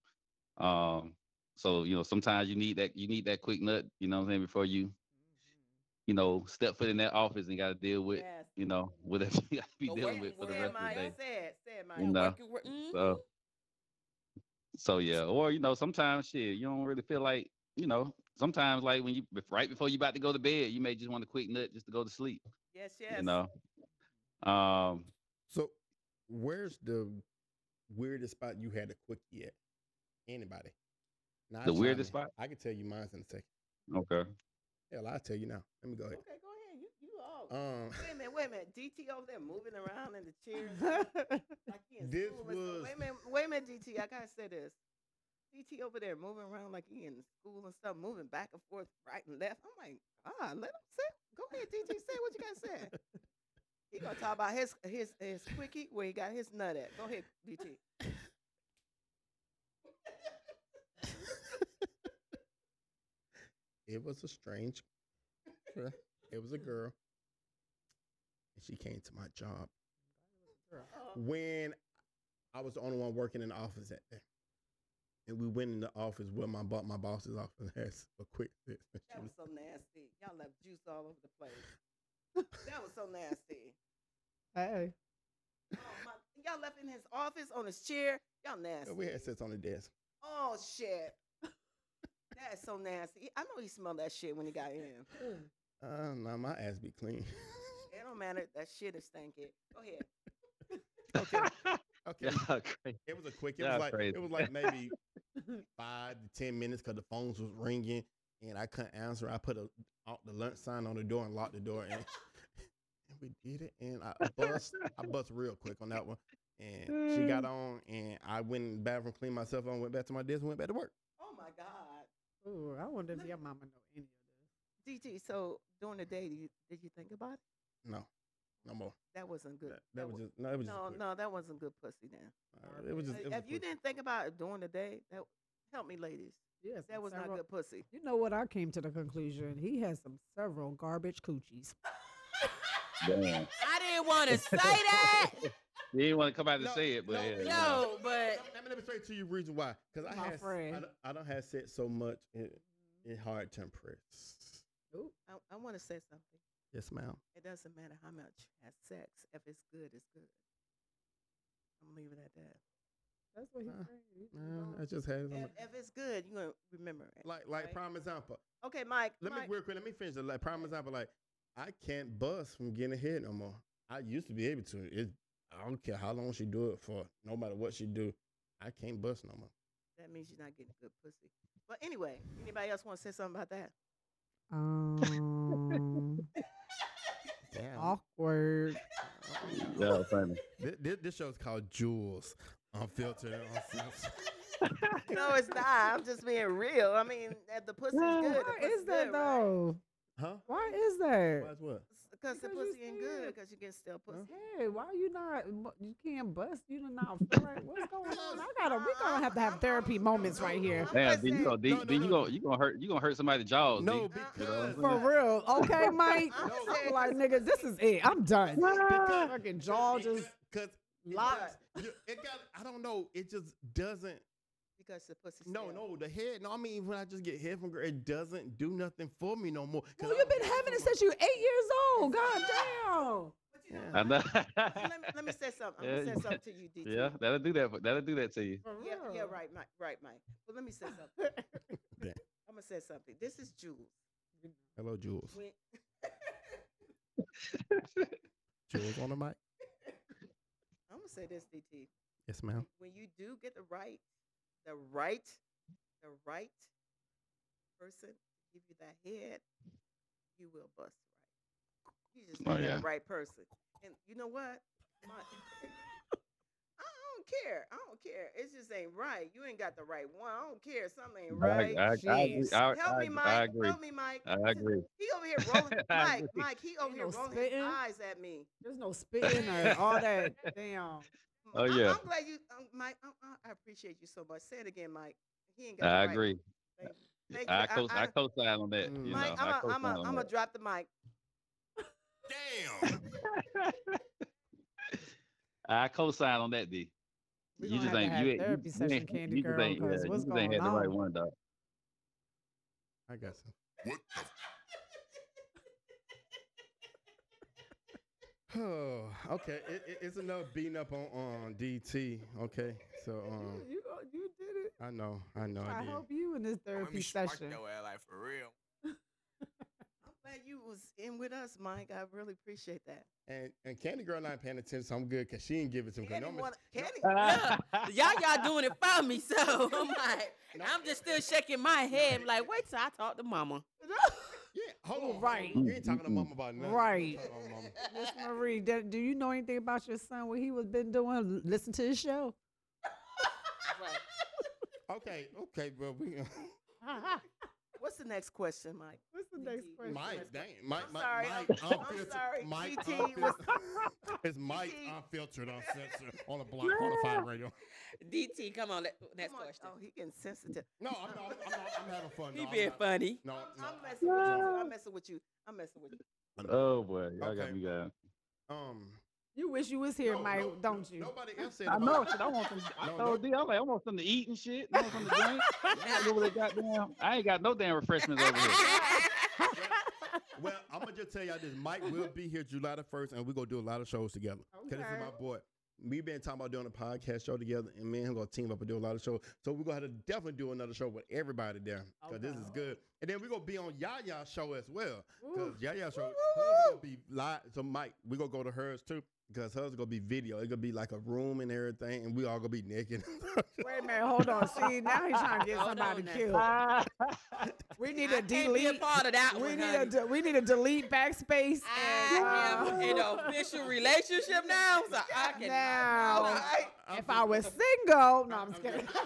Um, so you know sometimes you need that you need that quick nut. You know what I'm saying before you you know step foot in that office and got to deal with Yes. you know whatever you got to be Go dealing work with for the rest of the day. It. Say it, You know, mhm. So, so yeah, or you know, sometimes shit, you don't really feel like, you know, sometimes like when you right before you about to go to bed, you may just want a quick nut just to go to sleep. Yes, yes. You know. Um, So, where's the weirdest spot you had a quickie at? Anybody? Now, The weirdest spot? I can tell you mine in a second. okay. Hell, I'll tell you now. Let me go ahead. Okay, go ahead. You, you all. Um, wait a minute, wait a minute. DT over there moving around in the chair. like he in This school was- Wait a minute, wait a minute, DT. I gotta say this. DT over there moving around like he in school and stuff, moving back and forth, right and left. I'm like, ah, let him say. Go ahead, DT. Say what you gotta say. He gonna talk about his his his quickie where he got his nut at. Go ahead, DT. it was a strange. girl. It was a girl, and she came to my job when I was the only one working in the office that day. And we went in the office where my bo- my boss's office has a quick fix. That was- was so nasty. Y'all left juice all over the place. that was so nasty. Hey. Oh, my, y'all left in his office on his chair. Y'all nasty. we had sits on the desk. Oh shit. That is so nasty. I know he smelled that shit when he got in. Uh, nah, my ass be clean. It don't matter. That shit is stinky. Go ahead. okay, okay. Yeah, oh, crazy. It was a quick. It Y'all was like crazy. it was like maybe five to ten minutes because the phones was ringing and I couldn't answer. I put a out the lunch sign on the door and locked the door and, and we did it. And I bust I bust real quick on that one. And she got mm. on and I went in the bathroom, cleaned myself on, went back to my desk, and went back to work. Oh my God. Ooh, I wonder if your mama know any of this. DT, so during the day, did you, did you think about it? No, no more. That wasn't good. That, that was wa- just no. It was no, quick. no, that wasn't good pussy then. Uh, it was just. Uh, It was if you quick. didn't think about it during the day, that help me, ladies. Yes, That was not good pussy. You know what? I came to the conclusion he has some several garbage coochies. Damn. I didn't want to say that. You didn't want to come out and No, say it, but no, yeah, no. No, but Let me, let me straight to you reason why. Because I My had friend. I, don't- I don't have sex so much. It, it hard to impress. Ooh. I, I want to say something. Yes, ma'am. It doesn't matter how much you have sex. If it's good, it's good. I'm gonna leave it at that. That's what he's Uh, saying. You Uh, I just had it If, if it's good, you're gonna remember it. like like right? prime example. Okay, Mike. Let Mike, me real quick. Let me finish the like prime example. Like I can't bust from getting ahead no more. I used to be able to. It. I don't care how long she do it for. No matter what she do, I can't bust no more. that means you're not getting good pussy. But anyway, anybody else want to say something about that? Um, Damn. Awkward. yeah, funny. This, this, this show's called Jules, unfiltered. and uncensored. no, it's not. I'm just being real. I mean, if the pussy's good. the Why pussy's is that good, right? though? huh? Why is that? Why's what? Because the Because you pussy ain't good. Because you can still pussy. Hey, why you not? You can't bust. You do not feel like what's going on? I gotta. We gonna have to have therapy moments right here. I'm Damn, just D, you saying- gonna, D, No, no, D, you no. gonna, you gonna hurt, you gonna hurt somebody's jaws. No, D. Uh-uh. because For real, okay, Mike. I'm I'm like, nigga, this is it. I'm done. Fucking jaw just because locked. it got. I don't know. It just doesn't. Because the pussy. No, no, the head. No, I mean when I just get head from girl, it doesn't do nothing for me no more. Well, you've been having it since you eight years old. God damn. Yeah. I know. let, me, let me say something. I'm gonna Yeah, say something to you, DT. yeah, that'll do that. for- That'll do that to you. Yeah, yeah, right, Mike. Right, Mike. But let me say something. I'm gonna say something. This is Jules. Hello, Jules. When, Jules on the mic. I'm gonna say this, DT. Yes, ma'am. When you do get the right, the right, the right person to give you that head, you will bust right. You just Oh, yeah. the right person. And you know what? My, I don't care. I don't care. It just ain't right. You ain't got the right one. I don't care. Something ain't right. I, I, agree. Jeez. I, Help me, Mike. I agree. Help me, Mike. I agree. He over here rolling. Mike. Mike, he over Ain't here no rolling spitting. his eyes at me. There's no spitting or all that. Damn. Oh, I'm- yeah. I'm glad you, um, Mike. I, I- I appreciate you so much. Say it again, Mike. He ain't got. I right- agree. Thank you. Thank you. I I- co I I- co-sign on that. Mm. You Mike, know, I'm I a, I'm co-sign a, I'm gonna drop the mic. Damn. I co-sign on that, D. We You just have to ain't have you ain't therapy you, session, ain't, Candy you just ain't, yeah, 'cause you just ain't had going the right one, dog. I got some. What the Oh, okay. It, it, it's enough beating up on on DT. Okay, so um, you, you, you did it. I know, I know, I I did. help you in this Let therapy me spark session. your ass like for real. I'm glad you was in with us, Mike. I really appreciate that. And and Candy Girl not paying attention, so I'm good because she didn't give it to me. 'cause Candy, normally- wanna, Candy, Look, y'all y'all doing it for me, so I'm like, I'm just still shaking my head, like, wait till I talk to mama. Yeah, hold on, Right. You ain't talking to mama about nothing. Right. Hold. Miss Marie, do, do you know anything about your son? What he was been doing? Listen to his show. Okay, okay, bro. We, What's the next question, Mike? What's the next question. Mike, dang, Mike, I'm Mike, sorry, Mike, I'm- I'm unfiltered. sorry, Mike, DT unfiltered. was- it's Mike DT. unfiltered, uncensored on a block on a fire radio. DT, come on, next Come on. question. Oh, he getting sensitive. No, I'm not. I'm, not, I'm having fun. he no, I'm being not. funny. No, I'm, no. I'm messing with you. I'm messing with you. I'm messing with you. Oh boy, y'all Okay. got me guys. Um, You wish you was here, no, Mike, no, don't no- you? Nobody else said I about know. Shit, I want some. I No, told no. D, I'm like, I want something to eat and shit. I want something to drink. I know what they got down. I ain't got no damn refreshments over here. Well, I'm gonna just tell y'all this. Mike will be here July the first, and we're gonna do a lot of shows together. Cause this is Okay. my boy. We've been talking about doing a podcast show together, and me and him gonna team up and do a lot of shows. So we're gonna have to definitely do another show with everybody there, cause this is good. And then we're gonna be on Yaya's show as well, cause Yaya's show hers gonna be live. So Mike, we gonna go to hers too, because hers gonna be video. It's gonna be like a room and everything, and we all gonna be naked. Wait a minute, hold on. See, now he's trying to get Hold somebody on now. killed. We need I to can't be a delete. part of that We one, need honey. a de- we need to delete backspace. and, I am uh, in an official relationship now, so I can. Now, I'm if just- I was single, no, I'm I'm just kidding. just,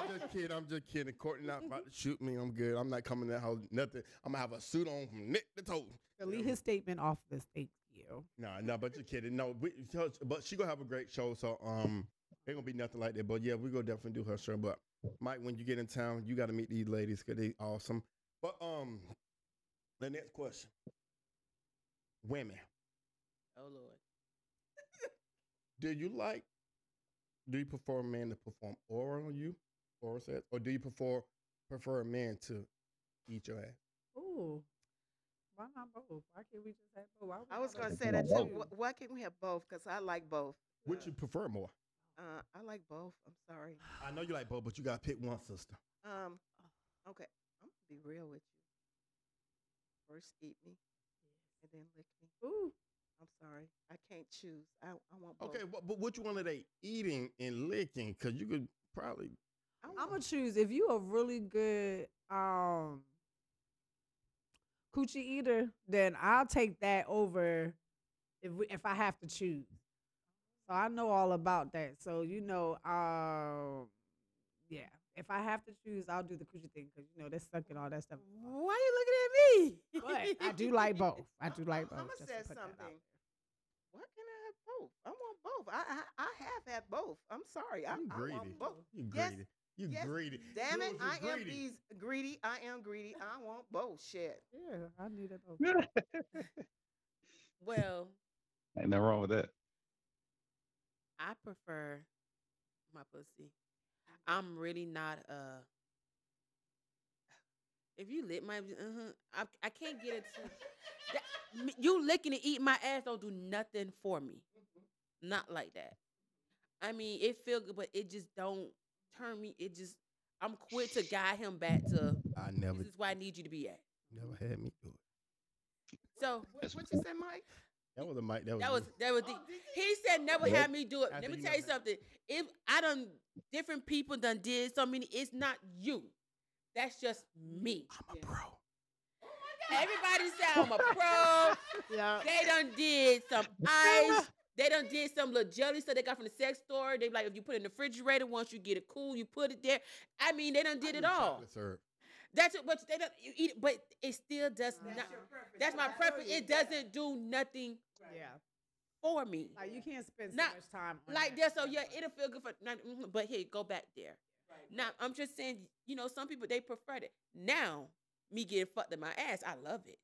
I'm just kidding. I'm just kidding. Courtney not about to shoot me. I'm good. I'm not coming to that house. Nothing. I'm gonna have a suit on from neck to toe. delete his statement off this. Thank you. Nah, no, but you're kidding. No, we, so- but she gonna have a great show. So um, ain't gonna be nothing like that. But yeah, we gonna definitely do her show. But Mike, when you get in town, you got to meet these ladies because they awesome. But um, the next question: Women, Oh Lord. do you like? Do you prefer a man to perform oral on you, oral sex, or do you prefer prefer a man to eat your ass? Ooh, why not both? Why can't we just have both? Why I was gonna say that too. Wh- Why can't we have both? Because I like both. Which you prefer more? Uh, I like both. I'm sorry. I know you like both, but you gotta pick one, sister. Um, okay, I'm gonna be real with you. First eat me, and then lick me. Ooh, I'm sorry, I can't choose. I I want both. Okay, but, but which one are they eating and licking? Because you could probably. I I'm gonna choose if you a really good um coochie eater, then I'll take that over if we, if I have to choose. So I know all about that. So you know, um, yeah. If I have to choose, I'll do the coochie thing because you know they're sucking all that stuff. Why are you looking at me? But I do like both. I do like both. I'm gonna say to put that out something. there. Why can't I have both? I want both. I I, I have had both. I'm sorry. I, You I greedy. want both. You Yes, greedy. You yes. greedy. Damn it! Jules, you I am greedy. these greedy. I am greedy. I want bullshit. Yeah, I need it both. well, Ain't nothing wrong with that. I prefer my pussy. I'm really not uh if you lick my uh-huh, I, I can't get it to that, you licking and eating my ass don't do nothing for me. Not like that. I mean, it feel good, but it just don't turn me. It just I'm quick to guide him back to I never, this is where I need you to be at. never had me do it. So What, what you say, Mike? That was a mic. That was. That was that was the, oh, he said never Yeah. have me do it. After Let me you tell you never had- something. If I done different people done did so many, it's not you. That's just me. I'm a pro. Everybody say I'm a pro. Yeah. They done did some ice. They done did some little jelly stuff they got from the sex store. They like if you put it in the refrigerator, once you get it cool, you put it there. I mean, they done did I it all. chocolate syrup. That's it. But they don't you eat it, but it still does not. That's my preference. It doesn't do nothing Yeah. for me. Like you can't spend so Not much time on like that. that. So yeah, it'll feel good for. not- mhm, But hey, go back there. Now I'm just saying, you know, some people they prefer it. Now me getting fucked in my ass, I love it.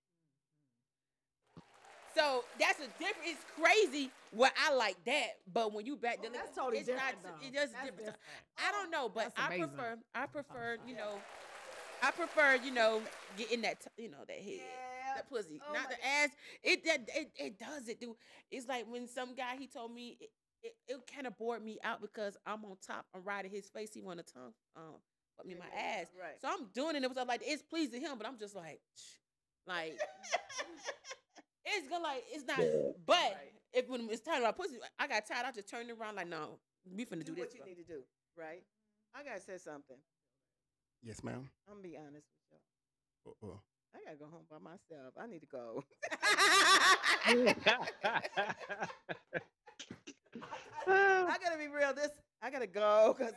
So that's a different. It's crazy Well, I like that, but when you back there, Oh, that's totally it's different. Not, it does different. different. I don't know, but I prefer. I prefer, you know, I prefer, you know, getting that, t- you know, that head, that pussy, Oh not the ass. It that it, it does it, dude. It's like when some guy he told me it, it, it kind of bored me out because I'm on top, I'm riding his face. He want to tongue, um, put me in my ass. Right. So I'm doing it. It was like it's pleasing him, but I'm just like, like it's gonna like it's not. But Right. if when it's time about pussy, I got tired. I just turned around like, no, we finna do, do this. what you bro. need to do, right? I gotta say something. Yes, ma'am. I'm gonna be honest with y'all. Uh-uh. I gotta go home by myself. I need to go. I gotta be real. This I gotta go because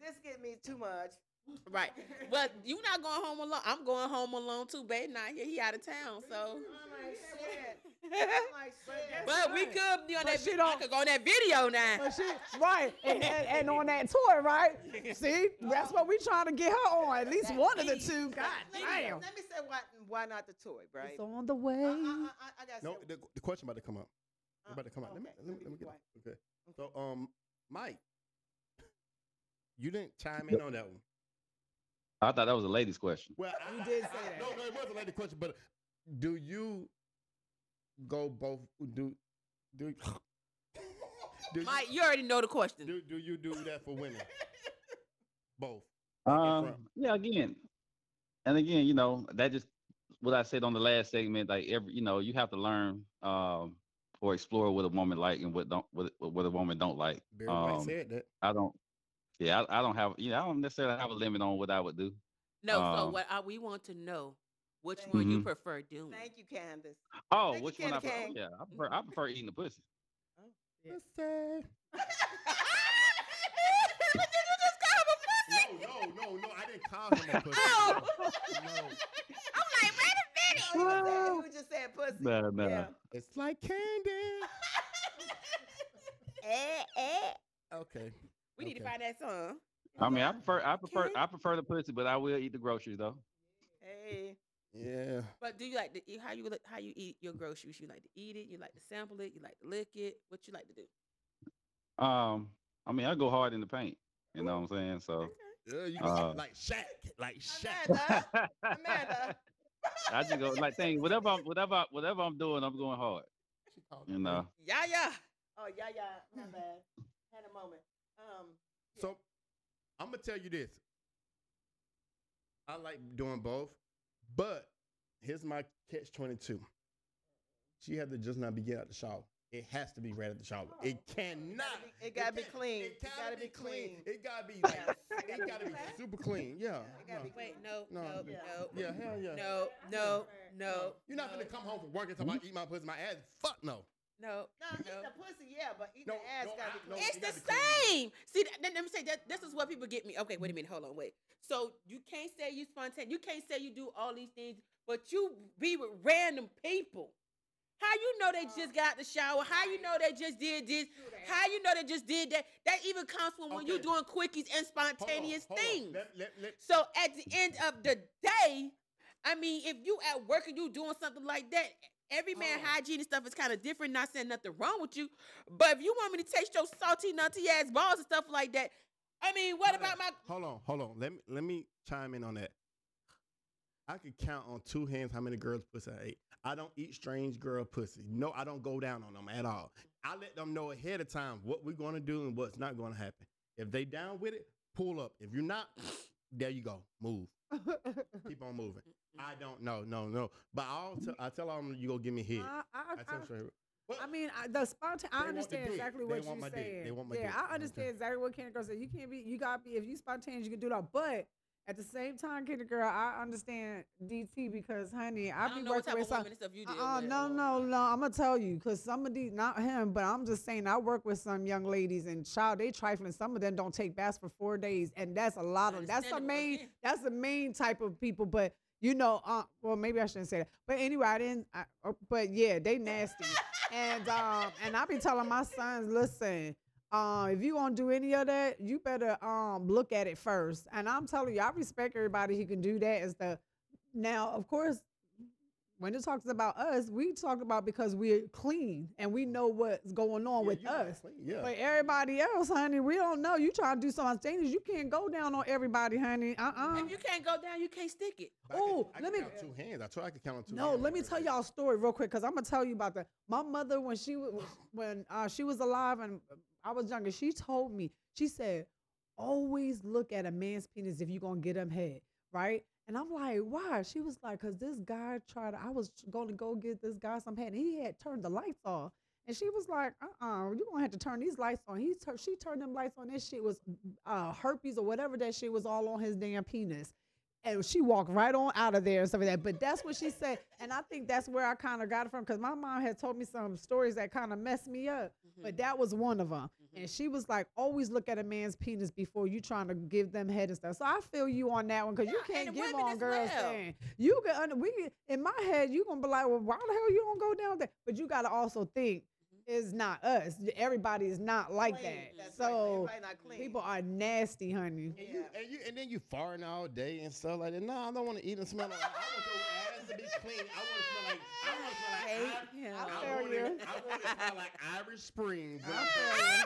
this get me too much. Right. But you not going home alone. I'm going home alone too. Babe not here. He out of town. So. but we could be on But that. she Vi- I could go on that video now. But she right, and, and, and on that tour, right? See, that's what we trying to get her on. At least one of the two. God Let me, damn. let me say why, why not the toy, right? It's on the way. I, I, I, I gotta No, the, the question about to come up. Uh, about to come out. Let me, okay, let me, let me get it. Okay. So, um, Mike, you didn't chime in on that one. I thought that was a lady's question. Well, I, You did say that. No, no, it was a lady question, but do you go both? Do do do, Mike, you already know the question. do do you do that for women? Both. Um, yeah, again, and again, you know, that just what I said on the last segment. Like every, you know, you have to learn um, or explore what a woman like and what don't what, what a woman don't like. Barry White Um, said that. I don't. Yeah, I, I don't have. You know, I don't necessarily have a limit on what I would do. No, so um, what I, we want to know which one you Mhm. prefer doing. thank you, Candace. Oh, Thank you, which one? I prefer? Cane. Yeah, I prefer. I prefer eating the pussy. Pussy. What did you just call him a pussy? No, no, no, no. I didn't call him a pussy. Oh. No, I'm like, wait a minute. He was saying- he was just saying pussy. Nah, nah. Yeah. it's like candy. eh, eh. Okay. We need to find that song. I mean, I prefer. I prefer. I prefer the pussy, but I will eat the groceries though. Hey. Yeah. But do you like to eat how you how you eat your groceries? You like to eat it, you like to sample it, you like to lick it. What you like to do? Um, I mean, I go hard in the paint. You know what I'm saying? So Yeah, you Uh, like Shaq, like Shaq. Amanda. Amanda. I just go like thing. Whatever, I'm, whatever, whatever I'm doing, I'm going hard. You know. Yeah, yeah. Oh yeah, yeah. My bad. Had a moment. Um. So I'm gonna tell you this. I like doing both, but here's my catch twenty two. She had to just not be get out the shower. It has to be right at the shower. It cannot. be- it gotta be can't- clean. It It gotta, gotta be be clean. clean. It gotta be like. It gotta be super clean. Yeah. It gotta no. be Wait, no, No, no, yeah. no. Yeah, hell yeah. No, no, no. You're not no, gonna come home from work and talk about eat my pussy, my ass. Fuck no. No, No, eat no. the pussy, yeah, but eat No, the ass no, gotta I- be no. clean. It's it the gotta clean. same. See, then let me say that this is what people get me. Okay, wait a minute, hold on, wait. So you can't say you spontaneous. You can't say you do all these things, but you be with random people. How you know they just uh, got out the shower? How you know they just did this? How you know they just did that? That even comes from when you're doing quickies and Hold on, spontaneous hold on. things. Let, let, let, So at the end of the day, I mean, if you at work and you doing something like that, every man Oh. hygiene and stuff is kind of different. Not saying nothing wrong with you, but if you want me to taste your salty, nutty ass balls and stuff like that, I mean, what Hold about on, my? Hold on, hold on. Let me let me chime in on that. I could count on two hands how many girls' pussy I ate. I don't eat strange girl pussy. No, I don't go down on them at all. I let them know ahead of time what we're gonna do and what's not gonna happen. If they down with it, pull up. If you're not, there you go. Move. Keep on moving. I don't know, no, no. But I'll tell I tell them you go give me head. I, I, I tell I, straight. Well, I mean, I, the spontaneous. I want the understand exactly what want you're my dick. They want my yeah, dick. I Okay. understand exactly what Candy Girl said. You can't be. You gotta be. If you spontaneous, you can do that. But at the same time, Candy Girl, I understand DT because, honey, I, I be don't know what working type with of some. woman and stuff you deal Uh, no, no, no. I'm gonna tell you, cause some of these, not him, but I'm just saying, I work with some young ladies and child, they trifling. Some of them don't take baths for four days, and that's a lot of. That's the main. That's the main type of people. But you know, uh, well, maybe I shouldn't say that. But anyway, I didn't. I, uh, but yeah, they nasty, and um, and I be telling my sons, listen. Uh, if you gonna do any of that, you better um look at it first. And I'm telling you, I respect everybody who can do that. Is the now, of course, when it talks about us, we talk about because we're clean and we know what's going on yeah, with us. clean, Yeah. But everybody else, honey, we don't know. You trying to do something dangerous. You can't go down on everybody, honey. Uh-uh. If you can't go down, you can't stick it. Oh, let me- count two hands. I told I could count on two. No, hands. let me tell y'all a story real quick because I'm gonna tell you about that. My mother, when she was when uh, she was alive and I was younger, she told me she said, always look at a man's penis if you're gonna get him head, right? And I'm like, why? She was like, cause this guy tried. To, I was going to go get this guy some head, and he had turned the lights off. And she was like, uh-uh, you're gonna have to turn these lights on. He tur- she turned them lights on. This shit was uh, herpes or whatever that shit was all on his damn penis and she walked right on out of there and stuff like that. But that's what she said, and I think that's where I kind of got it from because my mom had told me some stories that kind of messed me up. but that was one of them. Mhm. And she was like, always look at a man's penis before you trying to give them head and stuff. So I feel you on that one because you can't give on girls well. saying you can. Under, we in my head, you gonna be like, well, why the hell you don't go down there? But you gotta also think it's not us. Everybody is not like Clean. that. That's right. So Everybody not clean. people are nasty, honey. And you, and you and then you farting all day and stuff like that. No, I don't want to eat and smell like. I want your ass to be clean. I want to smell like. I want to smell like. Hate I, him. I I feel want you. it, I want to smell like Irish Springs. when I feel you.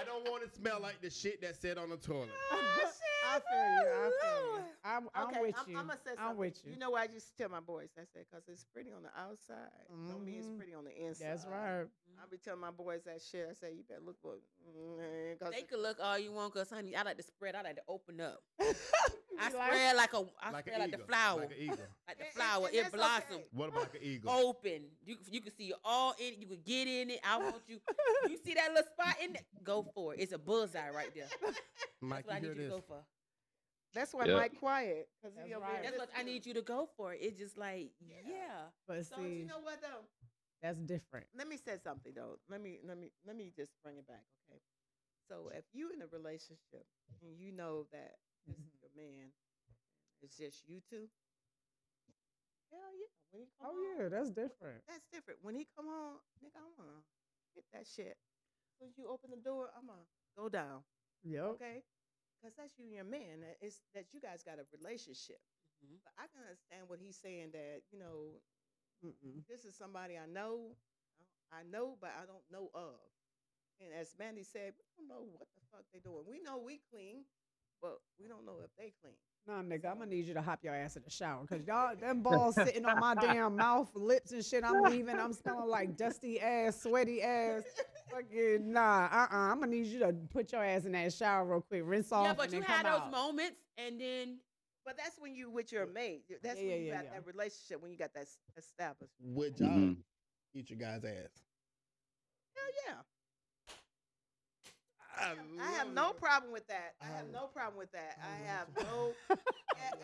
I don't want to smell like the shit that sat on the toilet. Oh, I feel you. I feel you. I'm, I'm okay, with I'm, you. I'm gonna say something. I'm with you. You know why I just tell my boys? I said, because it's pretty on the outside. Don't mean it's Mhm. pretty on the inside. That's right. I be telling my boys that shit. I say, you better look for. Mm, 'cause They it- could look all you want, cause honey, I like to spread. I like to open up. I like- spread like a, I like spread like eagle. the flower, Like an eagle. like the And- flower. and It that's blossom. okay. What about like an eagle? Open. You you can see all in it. You can get in it. I want you. You see that little spot in it? Go for it. It's a bullseye right there. That's Mike, what I you need hear you to this? go for. That's why Yeah. Mike quiet. Cause That's he right. That's what I need you to go for. It's just like, Yeah. yeah. But So see, you know what though? that's different. Let me say something though. Let me let me let me just bring it back, okay? So if you in a relationship and you know that this is Mhm. your man, it's just you two. Hell yeah! When he come Oh home, yeah, that's different. that's different. When he come home, nigga, I'm gonna hit that shit. When you open the door, I'm gonna go down, Yep. okay? Because that's you and your man. It's that you guys got a relationship. Mhm. But I can understand what he's saying that you know Mm-mm. this is somebody I know, I know, but I don't know of. And as Mandy said, we don't know what the fuck they doing. We know we clean, but we don't know if they clean. Nah, nigga, I'm gonna need you to hop your ass in the shower because y'all them balls sitting on my damn mouth, lips and shit. I'm leaving. I'm smelling like dusty ass, sweaty ass. Fucking nah, uh, uh I'm gonna need you to put your ass in that shower real quick, rinse off, Yeah, but and you then had those out. moments, and then But that's when you with your mate. That's Yeah, when yeah, you yeah, got yeah. that relationship, when you got that established. Would y'all Mhm. eat your guy's ass? Hell yeah. I, I have no problem with that. I have no problem with that. I I have no,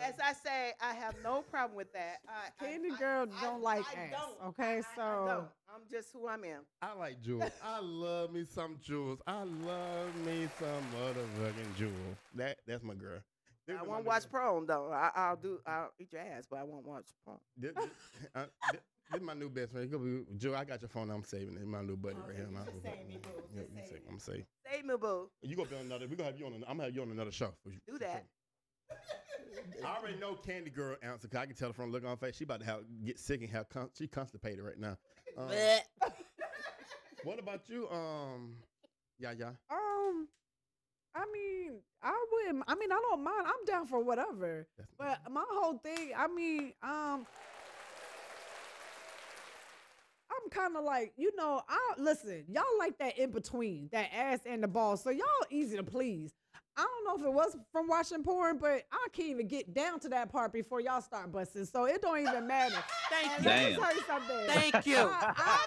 as I say, I have no problem with that. I, I- Candy I- girl I- don't like I ass, don't. okay? I- I So- don't. I'm just who I'm in. I like jewels. I love me some jewels. I love me some motherfucking jewels. That that's my girl. This I won't watch best- porn though. I, I'll do. I'll eat your ass, but I won't watch porn. This, this, uh, this, this my new best friend. Go be- Jewel, I got your phone. I'm saving it. My new buddy right here. Okay, My, just say me, boo. Yeah, Just you say say- me. I'm say. Save me, boo. You gonna be on another. We gonna have you on. An, I'm gonna have you on another show. For Do that. sure. I already know Candy Girl answer. Cause I can tell from the look on her face. She about to have get sick and have con- she constipated right now. Um, what about you? Um, yeah, yeah. Um, I mean, I wouldn't. I mean, I don't mind. I'm down for whatever. That's But my whole thing, I mean, um, I'm kind of like, you know, I listen. Y'all like that in between, that ass and the ball. So y'all easy to please. I don't know if it was from watching porn, but I can't even get down to that part before y'all start busting. So it don't even matter. Thank you. let me tell you something. Thank you. I, I,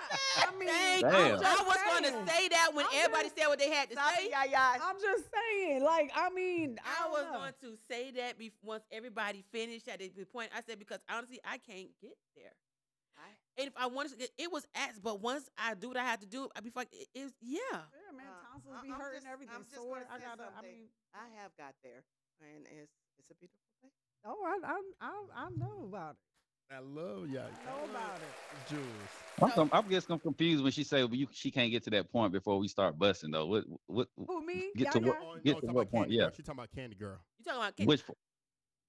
I mean, Thank Damn. you. I'm I was going to say that when I'm everybody just- said what they had to Stop say. it, yeah, yeah. I'm just saying, like, I mean, I, I was know. going to say that bef- once everybody finished at the point. I said because honestly, I can't get there. And if I wanted to, get, it was asked. But once I do what I have to do, I'd be like, it is yeah. Yeah, man, Uh, tonsils I- be I'm hurting just- everything. I'm just Sore. gonna I say gotta. I something. mean, I have got there, and it's it's a beautiful place. oh, I, I, I, I know about it. I love y'all. I know about it. Jules. I'm, com- I'm just I'm confused when she say well, you, she can't get to that point before we start busting though. What what Who me? Get to Yaya? what- Oh, Get no, to what point, Candy yeah. She talking about Candy Girl. You talking about Ken- which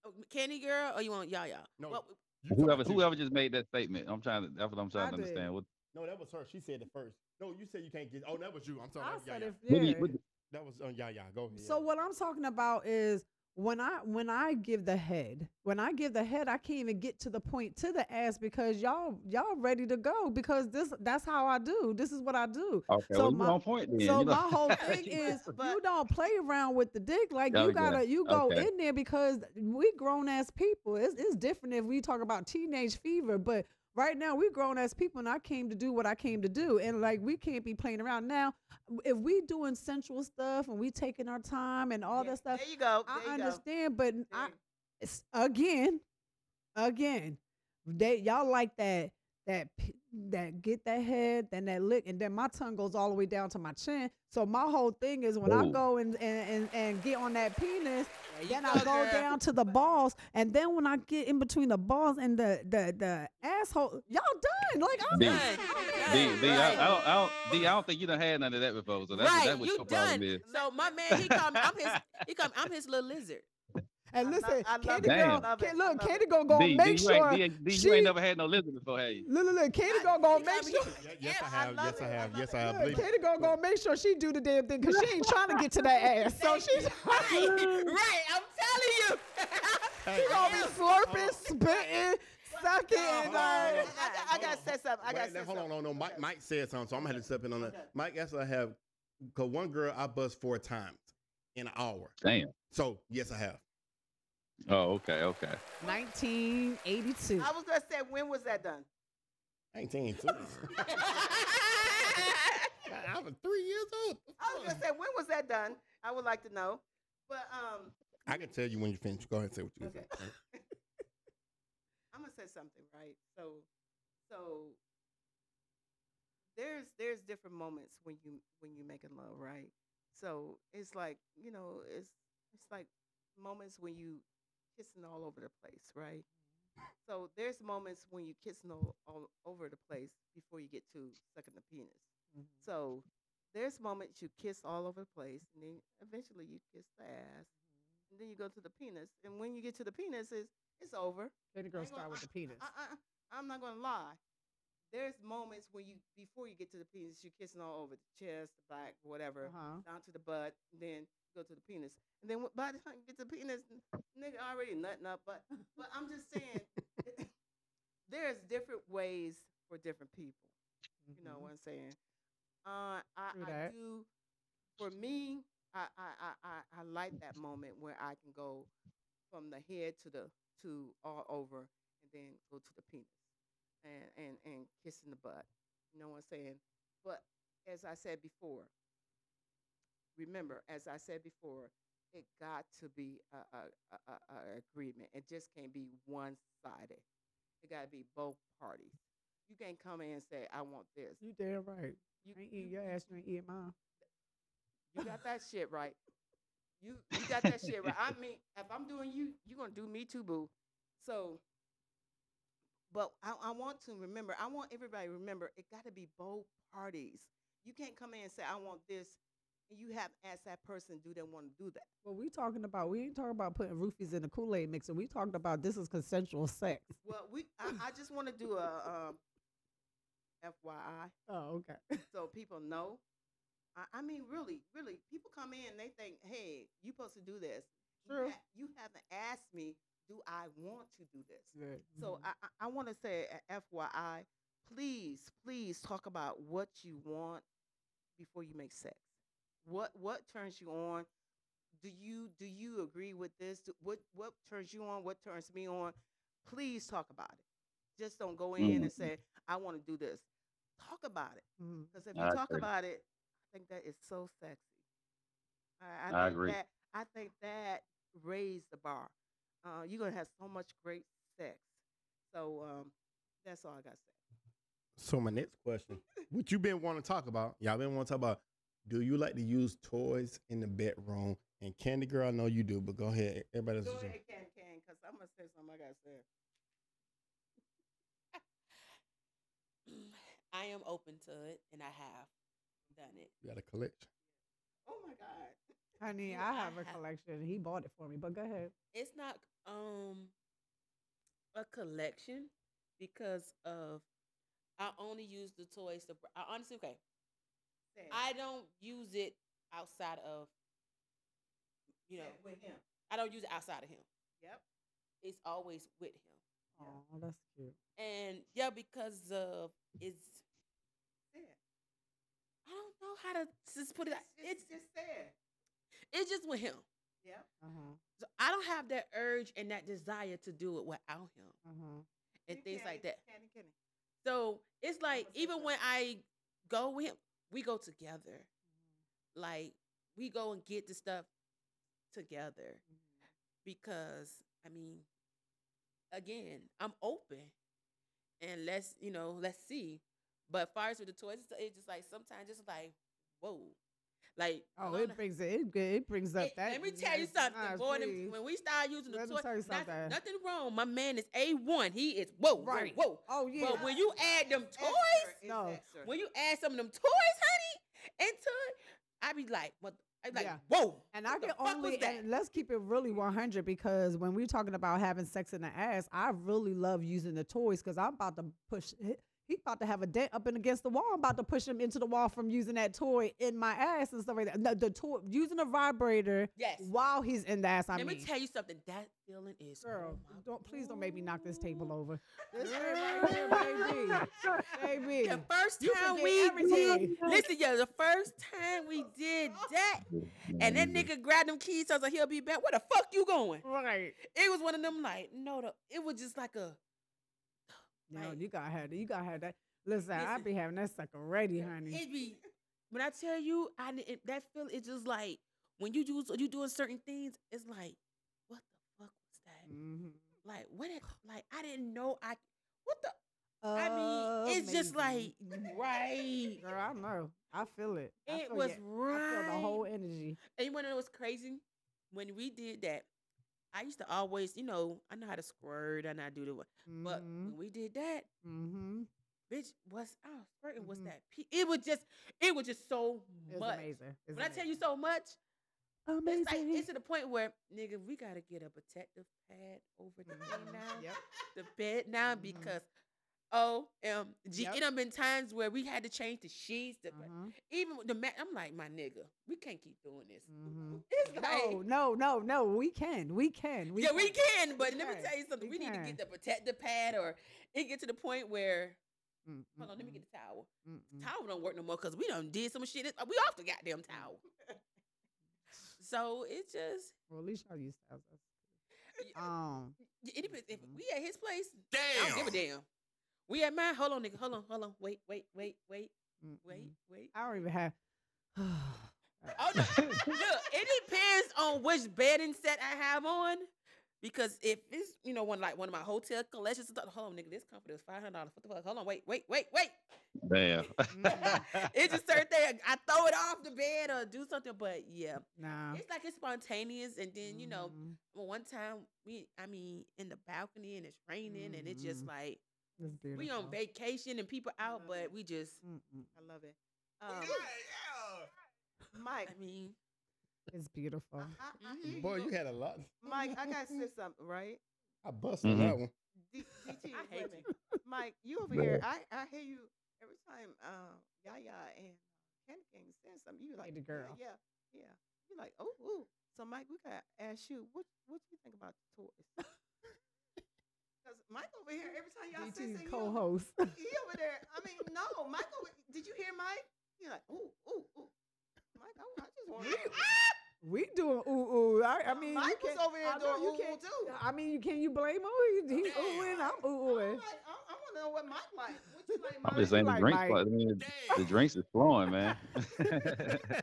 oh, Candy Girl or you want Yaya? No, What- You talking whoever about you. whoever just made that statement. I'm trying to that's what I'm trying I to did. understand. What No, that was her. She said it first. No, you said you can't get. Oh, that was you. I'm sorry. I that was said Yaya. if what yeah. That was uh, yeah, yeah. Go ahead. So what I'm talking about is when I when I give the head, when I give the head, I can't even get to the point to the ass because y'all y'all ready to go because this that's how I do. This is what I do. okay, So well, my- on point then. So you know? my whole thing is you don't play around with the dick. Like Oh, you gotta you go Okay. in there because we grown ass people. It's it's different if we talk about teenage fever, but right now we grown as people and I came to do what I came to do. And like we can't be playing around. Now, if we doing sensual stuff and we taking our time and all Yeah, that stuff, There you go. I there you go. understand, but I There- again, again, they y'all like that that that get that head, then that lick, and then my tongue goes all the way down to my chin. So my whole thing is when I go and, and, and, and get on that penis, There you then go, I go girl. down to the balls, and then when I get in between the balls and the the, the asshole, y'all done. Like I'm D, done. Done. I'm D, done. D, I, Right. I don't, I don't, D, I don't think you done had none of that before. So that's, right, that's what you your problem is. So my man, he come. I'm his. He come. I'm his little lizard. And I love- listen, I love Katie it. girl, Love it. Ka- I look, love Katie it. gonna go D, D, make you sure. ain't, D, D, she, you ain't never had no lizard before, have you? Look, look, look, Katie I- gonna go he make sure. Yeah, yes, I I have. love Yes, I have. Yes. I have. Look, Believe Katie gonna go make sure she do the damn thing because she ain't trying to get to that ass. So she's Right, right. I'm telling you. Hey, she gonna be slurping, spitting, sucking, and Hold on, uh, hold on. I, got- I gotta say something. I Wait, gotta now, say hold on, something. no, no. Mike, Mike said something, so I'm gonna have to step in on that. Okay. Mike, yes, I have. Cause one girl I bust four times in an hour. Damn. So yes, I have. Oh, okay, okay. 1982. I was gonna say, when was that done? 19 too. I was three years old. I was gonna say, when was that done? I would like to know. But um, I can tell you when you finish. Go ahead and say what you Okay. say. I'm gonna say something, right? So, so there's there's different moments when you when you making love, right? So it's like you know, it's it's like moments when you kissing all over the place, right? Mm-hmm. So there's moments when you kissing all, all over the place before you get to sucking the penis. Mm-hmm. So there's moments you kiss all over the place, and then eventually you kiss the ass, mm-hmm. and then you go to the penis, and when you get to the penis, it's it's over. the girl start gonna- with the uh, uh, penis. I, I, I'm not gonna lie. There's moments when you before you get to the penis, you're kissing all over the chest, the back, whatever, Uh-huh. down to the butt, then go to the penis, and then by the time you get to the penis, nigga already nutting up. But but I'm just saying, there's different ways for different people. You know what I'm saying? Uh, I, True I do. For me, I, I, I, I, I like that moment where I can go from the head to the to all over, and then go to the penis, and and and kissing the butt. You know what I'm saying? But as I said before, remember, as I said before, it got to be a, a, a, a, agreement. It just can't be one sided. It got to be both parties. You can't come in and say, "I want this." You damn right. You, I ain't you, eating your ass, you ain't eating mine. you got that shit right. You you got that shit right. I mean, if I'm doing you, you're gonna do me too, boo. So, but I, I want to remember. I want everybody to remember. It got to be both parties. You can't come in and say, "I want this," you have asked that person, "Do they want to do that?" Well, we're talking about we ain't talking about putting roofies in the Kool Aid mixer. We talking about this is consensual sex. Well, we I, I just want to do a um, FYI Oh, okay. so people know. I, I mean, really, really, people come in and they think, "Hey, you supposed to do this." You ha- You haven't asked me, "Do I want to do this?" So I, I, I want to say, FYI, please, please talk about what you want before you make sex. What what turns you on? Do you do you agree with this? Do, what what turns you on? What turns me on? Please talk about it. Just don't go in and say, "I want to do this." Talk about it. Because if you I talk agree. about it, I think that is so sexy. I, I think agree. That, I think that raised the bar. Uh, you're gonna have so much great sex. So um, that's all I got to say. So my next question, what you been wanting to talk about? Y'all been wanting to talk about? Do you like to use toys in the bedroom? And Candy Girl, I know you do, but go ahead. Everybody else. Go ahead, Can Can, because I'm gonna say something I gotta say. I am open to it, and I have done it. You got a collection. Oh my God. Honey, I I have a have- collection. He bought it for me, but go ahead. It's not um a collection because of I only use the toys to. I honestly okay. Say. I don't use it outside of you know. With him. I don't use it outside of him. Yep. It's always with him. Oh, that's cute. And yeah, because of it's Say it. I don't know how to just put it out. Just, It's just, sad. it's just with him. Yep. Uh huh. So I don't have that urge and that desire to do it without him Uh huh. and You things Candy, like that. Candy, Candy. So it's like even when I go with him, we go together. Mm-hmm. Like we go and get the stuff together mm-hmm. because I mean, again, I'm open, and let's you know let's see. But far as with the toys, it's, it's just like sometimes just like whoa, like Oh, it brings it. It, it brings up it- that. let me tell you something. nice, boy, them- when we start using the toy, not- nothing wrong. My man is a one. He is whoa, right? Right. Whoa. Oh yeah. But when you add them toys, No. when you add some of them toys, honey, into it, I be like, what? I be like, Yeah. whoa. And I can only and let's keep it really 100 because when we're talking about having sex in the ass, I really love using the toys because I'm about to push. He, about to have a dent up and against the wall. I'm about to push him into the wall from using that toy in my ass and stuff like that. No, the toy using a vibrator Yes. while he's in the ass. I Let mean, me tell you something. That feeling is girl, oh don't please don't make me knock this table over. This right here, baby, baby. The first time we everything. did, listen, yo, the first time we did that, and that nigga grabbed them keys, I was like, he'll be back. Where the fuck you going? Right. It was one of them like, no, the, it was just like a, No, Like- you gotta have that. You gotta have that. Listen, I Listen. be having that sucker ready, honey. it be, when I tell you, I di- it, that feel, it's just like, when you do, you doing certain things, it's like, what the fuck was that? Mhm. Like, what, it, like, I didn't know I, what the, I mean, it's just like, right. Girl, I know. I feel it. I It feel was right. I feel the whole energy. And you wanna know what's crazy? When we did that, I used to always, you know, I know how to squirt and I do the, but Mhm. when we did that, mm-hmm. bitch, what's oh squirting was Mhm. that? Pe- it was just, it was just so It's much. amazing. It's When I tell you so much, amazing. it's like it's to the point where nigga, we gotta get a protective pad over the thing Mhm. now, Yep. the bed now Mhm. because. Oh, um, G, Yep. it done been times where we had to change the sheets. The, Mhm. Even with the mat, I'm like, my nigga, we can't keep doing this. Mhm. It's like, No, no, no, no. We can. We can. We yeah, we can. can, but We let me tell you something. We We, need to get the protective pad, or it get to the point where Mm, hold on, let me get the towel. mm, mm, Towel don't work no more because we done did some shit. We off the goddamn towel. so it just Well, at least y'all used to have us. y- Um. it depends. If Mhm. we at his place, damn. I Damn. don't give a damn. We at mine. Hold on, nigga. Hold on, hold on. Wait, wait, wait, wait, mm, wait, wait. I don't even have. Oh no! Look, it depends on which bedding set I have on. Because if it's you know one like one of my hotel collections, and stuff, hold on, nigga, this comforter is five hundred dollars. What the fuck? Hold on, wait, wait, wait, wait. Damn. it's just certain thing. I throw it off the bed or do something, but yeah, Nah. it's like it's spontaneous. And then you know, Mhm. one time we, I mean, in the balcony and it's raining and it's just like It's beautiful. we on vacation and people out, but it. we just, Mm-mm. I love it. Um, Yeah, Mike, I mean, It's beautiful. I, I, I hear you Boy, you had a lot. Mike, I gotta say something, right? I busted Mhm. that one. D- DT, I hate a minute. Mike, you over here. I, I hear you every time uh, Yaya and Candy King saying something. You like the girl. Yeah, yeah. yeah. You like, oh, ooh. So Mike, we gotta ask you, what what do you think about the toys? Because Mike over here, every time y'all say DT's something, co-host. he over there. I mean, no, Mike. Over, did you hear Mike? He like, ooh, ooh, ooh. Mike, I, I just want to. we doing ooh ooh. I, I mean, you Mike was can't- over here I know doing you ooh, ooh, can't- too. I mean, you can you blame him? He, he ooh and I'm ooh I'm oohing. like, I, I want to know what Mike like. What you like, Mike? I'm just saying the like drinks. Mike. I mean, the drinks is flowing, man.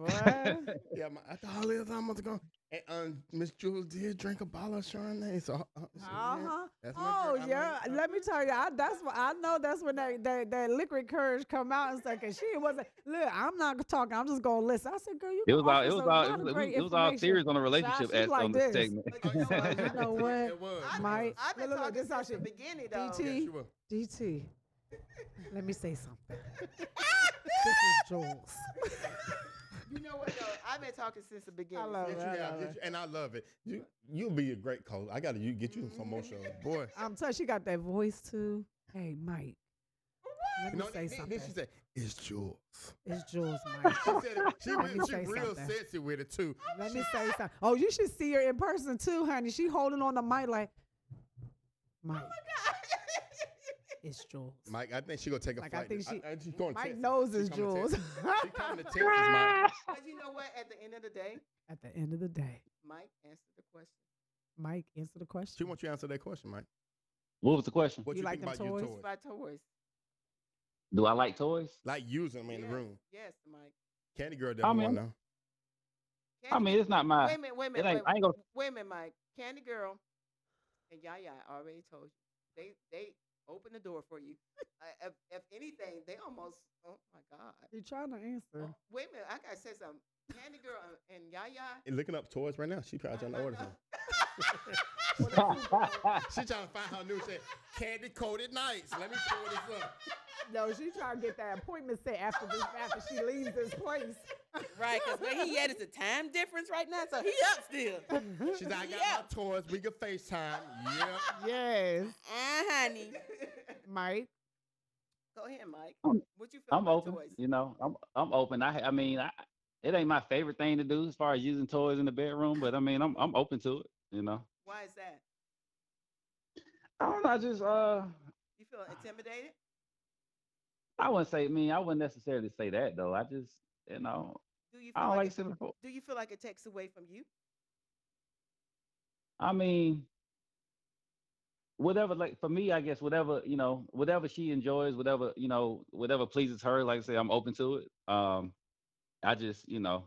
Boy. Yeah, my, after all this time I was going, and um, Miss Jules did drink a bottle of Chardonnay. So, uh, so Uh-huh. that's my Oh girl. Yeah, like- let me tell you, I, that's what I know. That's when that, that that liquid courage come out and stuff. Cause she wasn't. Look, I'm not talking. I'm just gonna listen. I said, girl, you. it can was all. offer It was some all. It of was, it was, all information. serious on the relationship she as like on the this. segment. Oh, you know what? You know what? It was. I've Mike, been, I've been look, look, talking this how since the she- beginning, though. DT. Yeah. DT, let me say something. this is Jules. You know what though? I've been talking since the beginning. love Yes, it. you I have. love it. and I love it. You you'll be a great coach. I got to you get you some more shows, mm-hmm. boy. I'm telling she got that voice too. Hey, Mike. Let me know, say then, then something. she said, "It's Jules." It's Jules, oh Mike. She said it. She, Let me real, she real something. sexy with it too. Oh Let me say something. Oh, you should see her in person too, honey. She holding on the mic like, oh Mike, it's Jules. Mike, I think she gonna take a Like, I flight. think she- I, she's going Mike Texas. knows She it's coming to Jules. Texas. She coming to Texas, Mike. But you know what? At the end of the day, At the end of the day, Mike answered the question. Mike, answer the question. She wants you to answer that question, Mike. What was the question? What You you, like think them about your toys? toys? About toys. Do I like toys? Like using them in yes. the room. Yes, Mike. Candy Girl I doesn't mean, want to know. I mean, it's not my. wait a minute, wait a minute, wait, I ain't gonna. wait a minute, Mike. Candy Girl and Yaya already told you. They they open the door for you. Uh, if, if anything, they almost. Oh my God. You trying to answer? Oh, wait a minute, I gotta say something. Candy Girl and, and Yaya. And looking up toys right now. She probably trying to order something. She trying to find her new shit. Candy coated nights. Let me pull this up. No, she trying to get that appointment set after this after she leaves this place. Right, because where he at is a time difference right now, so he up still. She's like, I got Yeah. my toys. We can FaceTime. Yep. yes, Uh, honey. Mike. Go ahead, Mike. I'm- What you feel I'm about open. toys? You know, I'm I'm open. I I mean, I, it ain't my favorite thing to do as far as using toys in the bedroom, but I mean, I'm I'm open to it. You know, Why is that? I don't know. I just uh, You feel intimidated? I wouldn't say. I mean, I wouldn't necessarily say that though. I just you know, Do you I feel don't like, like it, sitting for. do you feel like it takes away from you? I mean, whatever. Like for me, I guess whatever you know, whatever she enjoys, whatever you know, whatever pleases her. Like I say, I'm open to it. Um, I just you know,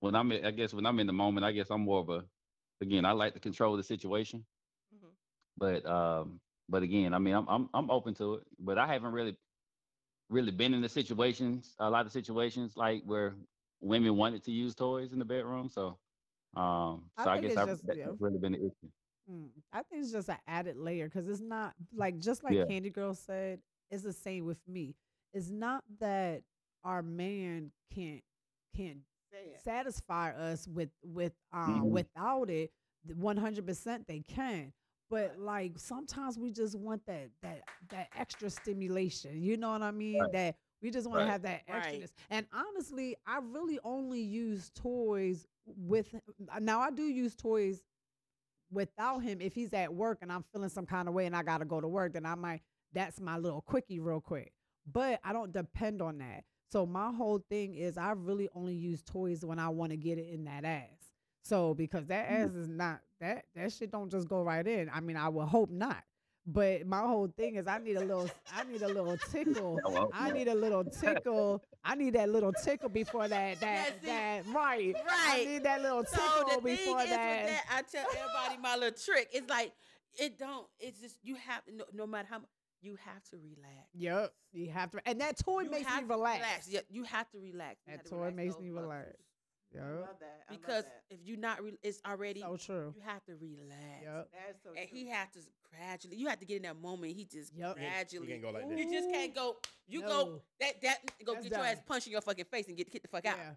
when I'm I guess when I'm in the moment, I guess I'm more of a. Again, I like to control the situation. Mhm. But um, but again, I mean, I'm I'm I'm open to it. But I haven't really, really been in the situations, a lot of situations like where women wanted to use toys in the bedroom. So, um, I so I, think guess I've, just- that- yeah. that's really been the issue. Mm, I think it's just an added layer because it's not like just like Yeah. Candy Girl said, it's the same with me. It's not that our man can't can't Say satisfy us with with um Mhm. without it. One hundred percent they can. But like sometimes we just want that that that extra stimulation. You know what I mean? Right. That we just want to have that Right. And honestly, I really only use toys with now I do use toys without him if he's at work and I'm feeling some kind of way and I gotta go to work, then I might that's my little quickie real quick. But I don't depend on that. So my whole thing is I really only use toys when I want to get it in that ass. So because that Mm. ass is not that that shit don't just go right in. I mean, I would hope not. But my whole thing is I need a little I need a little tickle. Yeah, well, I need a little tickle. I need that little tickle before that that that right. Right. I need that little tickle So tickle the thing before is that. with that, I tell everybody my little trick. It's like it don't. It's just you have no, no matter how much you have to relax. Yep. You have to and that toy You makes have me to relax. Yeah, you have to relax. You That to toy relax makes me muscles. Relax. I love that. I love Because that. if you're not, re- it's already. So true. You have to relax. Yep. That is so And true. he has to gradually. You have to get in that moment. He just Yep. Gradually. he can't go like that. You just can't go. You No. go that that go That's get your ass done. punched in your fucking face and get hit the fuck out. Yeah.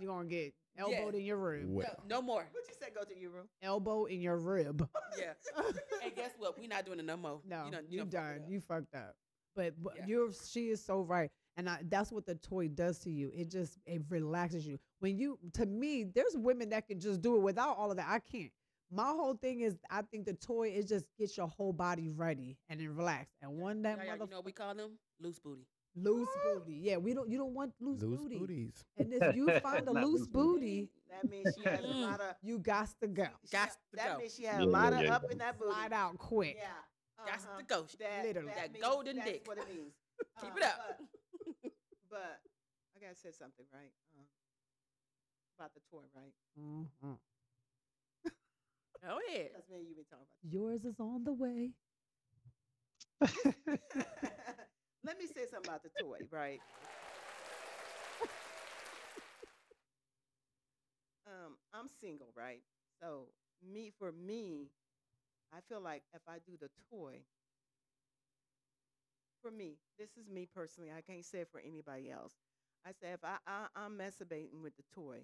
You're gonna get elbowed in your rib. Well, No more. What you say? Go to your room. Elbow in your rib. Yeah. and guess what? We're not doing it no more. No, you, you, done, you, done fucked up. You fucked up. But, but Yeah. you're she is so right, and I, that's what the toy does to you. It just it relaxes you. When you to me, there's women that can just do it without all of that. I can't. My whole thing is, I think the toy is just get your whole body ready and then relax. And one that Yeah, yeah, mother you know what we call them loose booty. loose booty. Yeah, we don't. You don't want loose, loose booty. booties. And if you find a Not loose loose booty. booty, That means she has a Mm. lot of. you got to go. she Gots ha- to that go. means she has Yeah, a lot yeah, of yeah. up in that booty. Slide out quick. Yeah. Gots uh-huh. to go. That, Literally. That means- golden that's dick. what it means. Keep Uh, it up. But, but I gotta say something, right? Uh, about the toy, right? Mm-hmm. Go ahead. That's me. You been talking about. Yours is on the way. Let me say something about the toy, right? um, I'm single, right? So me for me, I feel like if I do the toy, for me, this is me personally. I can't say it for anybody else. I say if I, I I'm masturbating with the toy,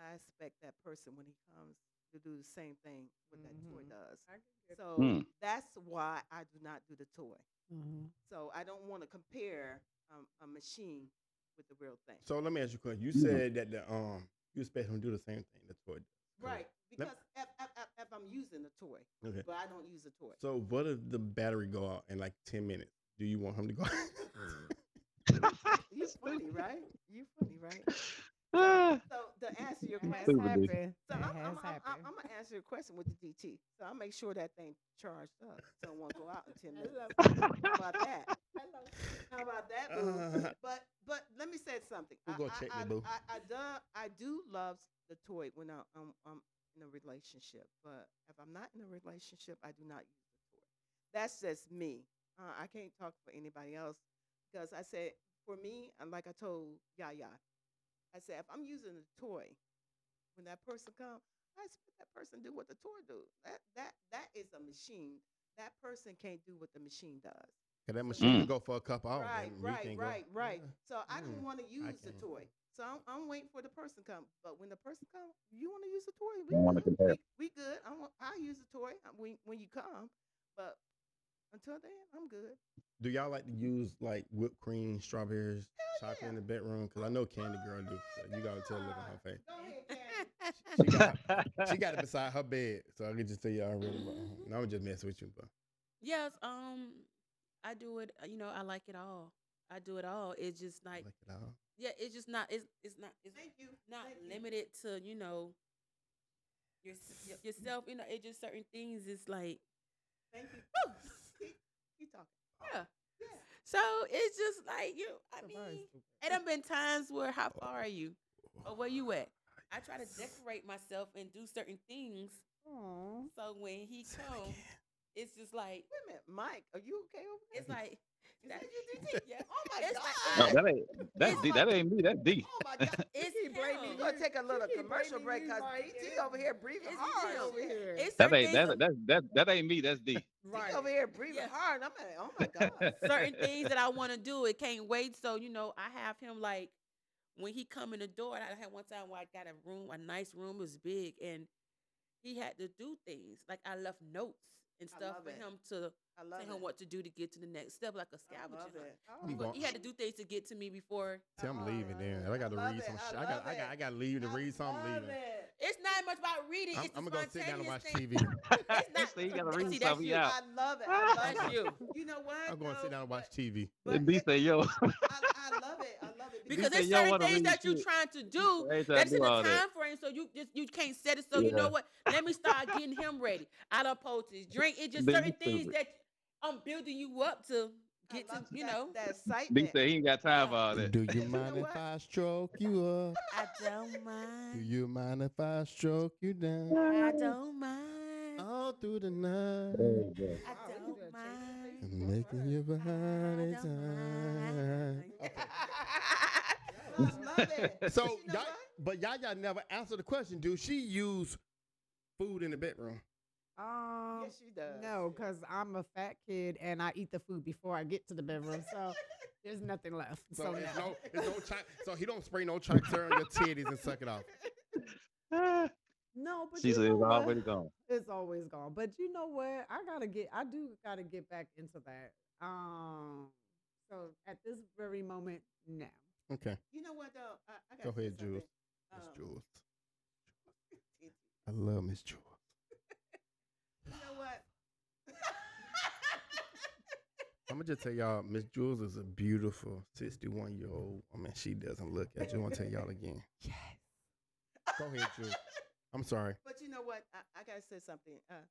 I expect that person when he comes to do the same thing what that toy Mhm. does. I can get So Hmm. that's why I do not do the toy. Mhm. So I don't want to compare um, a machine with the real thing. So let me ask you a question. You Mhm. said that the um you expect him to do the same thing the toy. does, Right. correct? Because if, if, if, if I'm using the toy, Okay. but I don't use the toy. So what if the battery go out in like ten minutes? Do you want him to go? You funny, right? You funny, right? Ah, So to answer your question, Super duper. happened. so I'm, I'm, I'm. I'm, gonna answer your question with the DT. So I'll make sure that thing charged up. So it won't go out in ten minutes. How about that? How about that. Uh, But but let me say something. We'll I, go I, check I, me, boo. I, I, do, I do love the toy when I, I'm, I'm in a relationship, but if I'm not in a relationship, I do not use the toy. That's just me. Uh, I can't talk for anybody else because I said for me, and like I told Yaya, I said if I'm using a toy, when that person come, I expect that person do what the toy do. That that that is a machine. That person can't do what the machine does. Cause that machine Mm. can go for a couple hours. right, and we right, go. right, right. Yeah. So I don't Mm, want to use the toy. So I'm, I'm waiting for the person come. But when the person come, you want to use the toy? We good. We, we good. I want. I'll use the toy uh, when when you come. But until then, I'm good. Do y'all like to use like whipped cream, strawberries, chocolate yeah. in the bedroom? Cause I know Candy Girl do. So you gotta tell the look on her face. Go ahead, Candy. She got, she got it beside her bed, so I can just tell y'all really. But, no, I'm just messing with you, but Yes, um, I do it. uh, You know, I like it all. I do it all. It's just like, like it all. yeah, it's just not. It's it's not. It's Thank you. not Thank you. limited to you know. Your, Mm-hmm. yourself, you know, it's just certain things. It's like, Thank you. keep, keep talking. yeah. Yeah. So it's just like you. I mean, it done been times where how far are you, or where you at? I try to decorate myself and do certain things. Aw. So when he Say comes, it's just like Wait a minute, Mike. Are you okay over there? it's like Is that, that DT? yeah. Oh my God. No, that ain't that's D. That ain't me. That's D. Oh my God. It's You keep blaming me. him. We're gonna take a little keep commercial break because you, DT over here breathing It's hard him. over here. It's That ain't that that that that ain't me. That's D. DT over here breathing Yeah. hard. I'm like, oh my God. certain things that I want to do. It can't wait. So you know, I have him like when he come in the door. And I had one time where I got a room, a nice room, it was big, and he had to do things like I left notes and stuff for it. him to I love tell him it. what to do to get to the next step, like a I scavenger love hunt. it. I'm But going- he had to do things to get to me before. Tell I'm Oh, leaving then. I got to read some it. I I got I got. I got to leave to read something. love Leaving. it. It's not much about reading. I'm, I'm gonna sit down and watch spontaneous TV. thing. It's not- said he gotta See, read that's something you. out. I love it. I love you. You know what? I'm going to though? sit down and watch But- TV. but And D say, yo. I, I love it. I love it Because said there's certain things that you're trying to do Every that's in do the time frame, so you just you can't set it. So you know what? Let me start getting him ready. I done post his drink. It's just certain things that I'm building you up to get to. You that, know, that D excitement. said he ain't got time for all that. Do you You know mind if? I stroke you up? I don't mind. Do you mind if I stroke you down? I don't mind. All through the night. I oh, Wow, don't changed mind. I'm making you behind I the don't time. mind. Okay. I love it. So, you know y'all, what? but Yaya never answered the question. Do she use food in the bedroom? Um, Yes, she does. no, because I'm a fat kid and I eat the food before I get to the bedroom, so there's nothing left. So, So, no. no, it's no chi- So he don't spray no tricter on your titties and suck it off. No, but she's you know it's what? already gone. It's always gone. But you know what? I gotta get. I do gotta get back into that. Um. So at this very moment, no. Okay, You know what though? I, I go ahead, Jules. something. Miss Um, Jules. I love Miss Jules. You know what? I'm gonna just tell y'all, Miss Jules is a beautiful 61 year old. I mean, she doesn't look. I just want to tell y'all again. Yes. Go ahead, Jules. I'm sorry. But you know what? I, I gotta say something. Uh,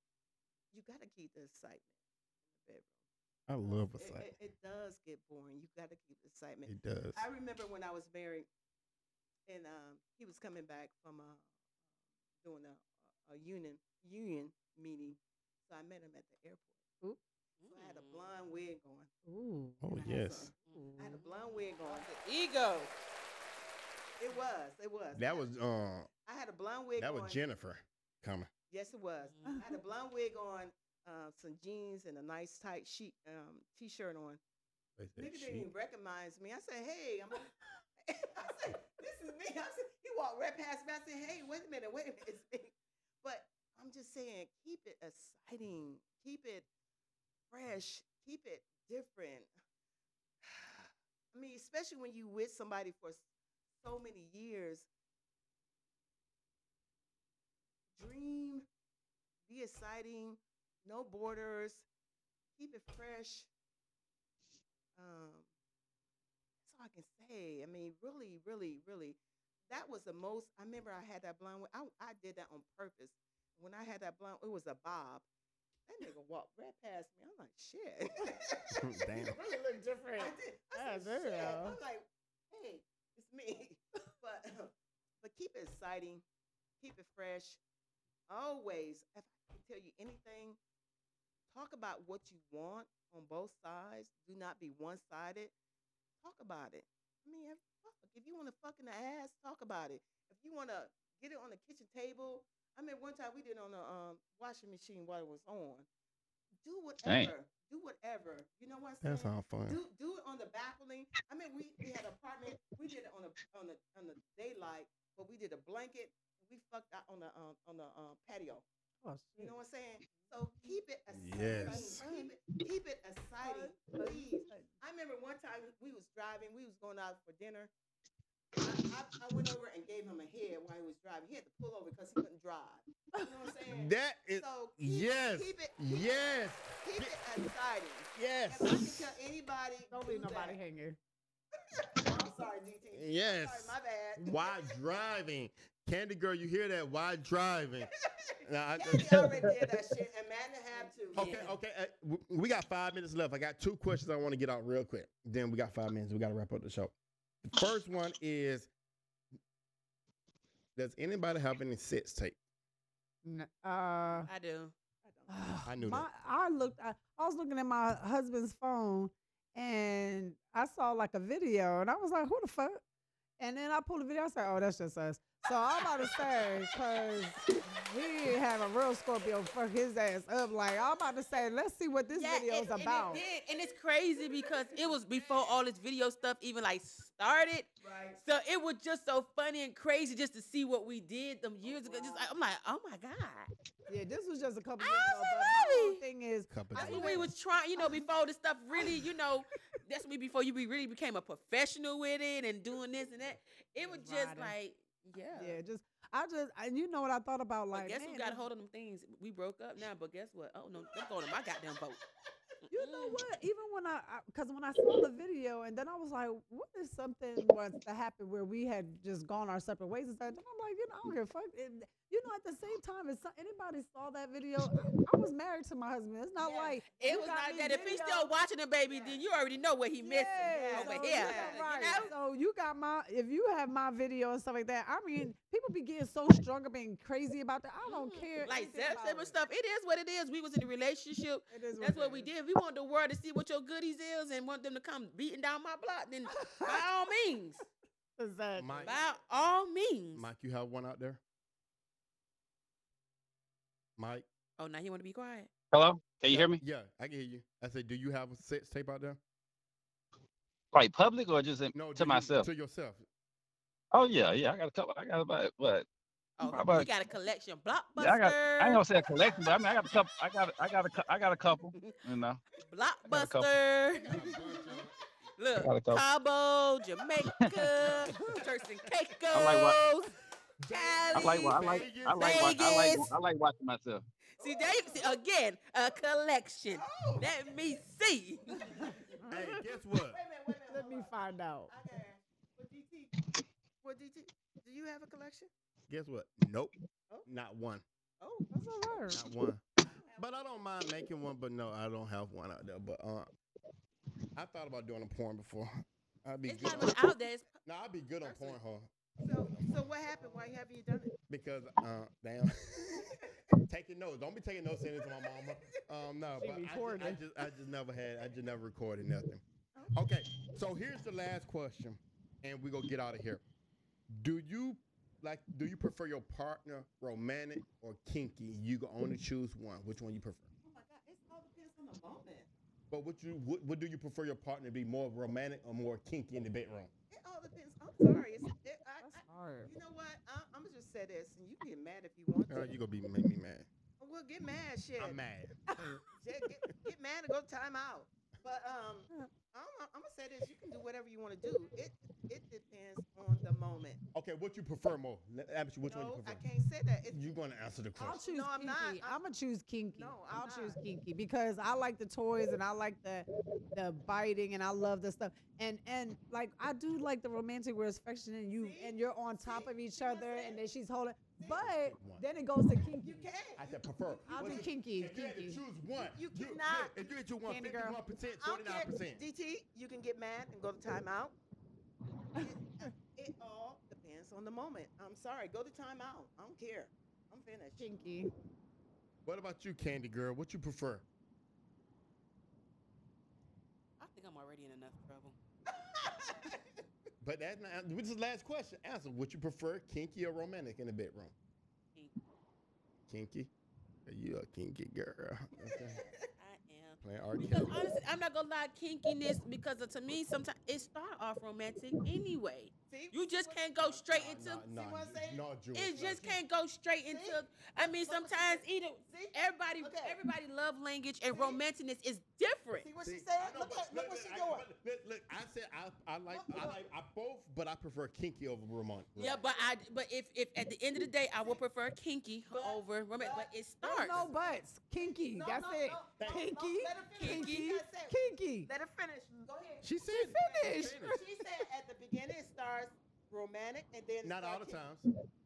you gotta keep the excitement in the bedroom. I love a It, it, it does get boring. You gotta keep the excitement. It does. I remember when I was married, and um, he was coming back from uh, doing a, a union union meeting. So I met him at the airport. Ooh. So I had a blonde wig on. Ooh. Oh I yes, some- I had a blonde wig on. Ego. It was. It was. That was uh, I had a blonde wig that on. was Jennifer coming. Yes, it was. I had a blonde wig on, uh, some jeans, and a nice tight sheet um, t-shirt on. They Nigga didn't even recognize me. I said, "Hey, I'm." A, I said, "This is me." I said, "He walked right past me." I said, "Hey, wait a minute, wait a minute, it's me." But I'm just saying, keep it exciting, keep it fresh, keep it different. I mean, especially when you with somebody for so many years. Dream, be exciting, no borders, keep it fresh. Um, that's all I can say. I mean, really, really, really, that was the most. I remember I had that blonde. I I did that on purpose. When I had that blonde, it was a bob. That nigga walked right past me. I'm like, shit. Damn. You really look different. I did. I yeah, said, shit. I'm like, hey, it's me. but um, but keep it exciting, keep it fresh. Always, if I can tell you anything, talk talk about what you want on both sides. Do not be one sided. Talk about it. I mean, fuck, if you want to fuck in the ass, talk about it. If you want to get it on the kitchen table, I mean, one time we did it on the um, washing machine while it was on. Do whatever. Do whatever. You know what I'm saying? That sounds fun. Do do it on the balcony. I mean, we, we had an apartment. We did it on the on the on the daylight, but we did a blanket. We fucked out on the um, on the um, patio. Oh, You know what I'm saying? So keep it exciting. Yes. Keep it keep it exciting, please. I remember one time we was driving. We was going out for dinner. I, I, I went over and gave him a head while he was driving. He had to pull over because he couldn't drive. You know what I'm saying? That is so keep, yes, keep it keep, yes, keep it exciting. yes, If I can tell anybody, Don't do leave nobody that. hanging. I'm sorry, DT. yes. Sorry, my bad. Why driving? Candy girl, you hear that? Why driving? Now, I- Candy already did that shit, and Madden had to. Okay, okay. Uh, we got five minutes left. I got two questions I want to get out real quick. Then we got five minutes. We got to wrap up the show. The first one is Does anybody have any sex tape? N- Uh, I do. I knew my, that. I looked. I, I was looking at my husband's phone, and I saw like a video, and I was like, "Who the fuck?" And then I pulled the video. I said, "Oh, that's just us." So I'm about to say, cause he have a real Scorpio fuck his ass up. Like I'm about to say, let's see what this video is and- and it about. did, and it's crazy because it was before all this video stuff even like started. Right. So it was just so funny and crazy just to see what we did them years ago. Just like, I'm like, oh my god, Yeah, this was just a couple of years ago. But my thing is, Couple I that's when we was trying. You know, before this stuff really, you know, that's when before you be really became a professional with it and doing this and that. It was just Riding. like, yeah. yeah, just I just, and you know what I thought about, But like, guess man, who got a hold of them things? We broke up now, but guess what? Oh no, them going to my goddamn vote. You know Mm. what? Even when I, because when I saw the video, and then I was like, what if something was to happen where we had just gone our separate ways and stuff? And I'm like, you know, I don't give a fuck. And, you know, at the same time, if anybody saw that video, I, was married to my husband. It's not Yeah. like It was not that. If he's still watching the baby, then you already know what he missing Yeah, over so here. yeah, got You know? So you got my, if you have my video and stuff like that, I mean, people be getting so strung up and crazy about that. I don't care. Like about and stuff. It is what it is. We was in a relationship. It is That's what we is. Did. We want the world to see what your goodies is and want them to come beating down my block. Then by all means, Exactly. Mike, by all means. Mike, you have one out there? Mike? Oh, now you want to be quiet? Hello, can you hear me? Yeah, I can hear you. I said, do you have a sex tape out there? Like public or just in, No, do to you- myself? To yourself. Oh yeah, yeah. I got a couple. I got about what? Oh, How we about- got a collection. Blockbuster. Yeah, I got. I ain't gonna say a collection, but I mean, I got a couple. I got. I got a. cou- I got a couple. You know. got a couple. Blockbuster. Look, got a couple. Cabo, Jamaica, Turks and Caicos, I like what- Cali. I like. I like. I like. I like. I like watching myself. See, there you see, again, a collection. Oh. Let me see. Hey, guess what? Wait a minute, wait a minute. Let me on. find out. I got what DT. What DT? Do you have a collection? Guess what? Nope. Oh. Not one. Oh, That's all right. Not one. But I don't mind making one, but no, I don't have one out there. But uh, I thought about doing a porn before. I'd be It's good. not On, out there. No, I'd be good on Personally. Pornhub so so what happened? Why haven't you done it? because uh, damn, taking notes. Don't be taking notes sending it to my mama. Um, no, She but I just, I just, I just never had. I just never recorded nothing. Okay, so here's the last question, and we gonna get out of here. Do you like? Do you prefer your partner romantic or kinky? You can only choose one. Which one you prefer? Oh my God, it all depends on the moment. But what you what, what do you prefer your partner to be more romantic or more kinky in the bedroom? It all depends. I'm sorry. It's, it, I, That's I, hard. you know what? I, I'm gonna just say this, and you can get mad if you want Uh, to. you gonna be make me mad. well, get mad, shit. I'm mad. Get, get, get mad and go time out. But um, I'm, I'm gonna say this: you can do whatever you want to do. It it depends on the moment. Okay, what you prefer more? Let- Ask you which one you prefer? no, I can't say that. It's, You gonna answer the I'll question? choose No, I'm kinky. not. I'm- I'm gonna choose kinky. No, I'm I'll choose not. kinky because I like the toys and I like the the biting and I love the stuff. And and like I do like the romantic where it's affectionate and you See? and you're on top See? of each See what I'm other saying? and then she's holding. But then it goes to kinky. You can. I said prefer. I'll do kinky. If you had to choose one, You cannot. If you had to choose one, Candy girl. percent, I don't care. forty-nine percent. DT, you can get mad and go to timeout. It, it all depends on the moment. I'm sorry. Go to timeout. I don't care. I'm finished. Kinky. What about you, Candy Girl? What you prefer? I think I'm already in enough but that's. This is the last question. Answer. Would you prefer kinky or romantic in the bedroom? Kinky. Kinky. Are you a kinky girl. Okay. I am. Playing R. Because Kelly. honestly, I'm not gonna lie, kinkiness because of, to me sometimes it start off romantic anyway. See? You just can't go straight into. Nah, nah, See what I'm saying? It just can't go straight into. I mean, sometimes either See? everybody, Okay. everybody love language and See? romanticness is different. See what See, she said? I know, Look but at look look, what she I- doing. Look, look, I said I, I like I Look, like I both, but I prefer kinky over romantic. Yeah, but I, but if, if at the end of the day, I would prefer kinky But- over romantic. But it There's starts. no buts. Kinky. No, That's no, it. no, no, Kinky. Her finish. Kinky. She Kinky. Let her finish. Go ahead. She said finished. She said at the beginning it starts romantic and then Not all the times.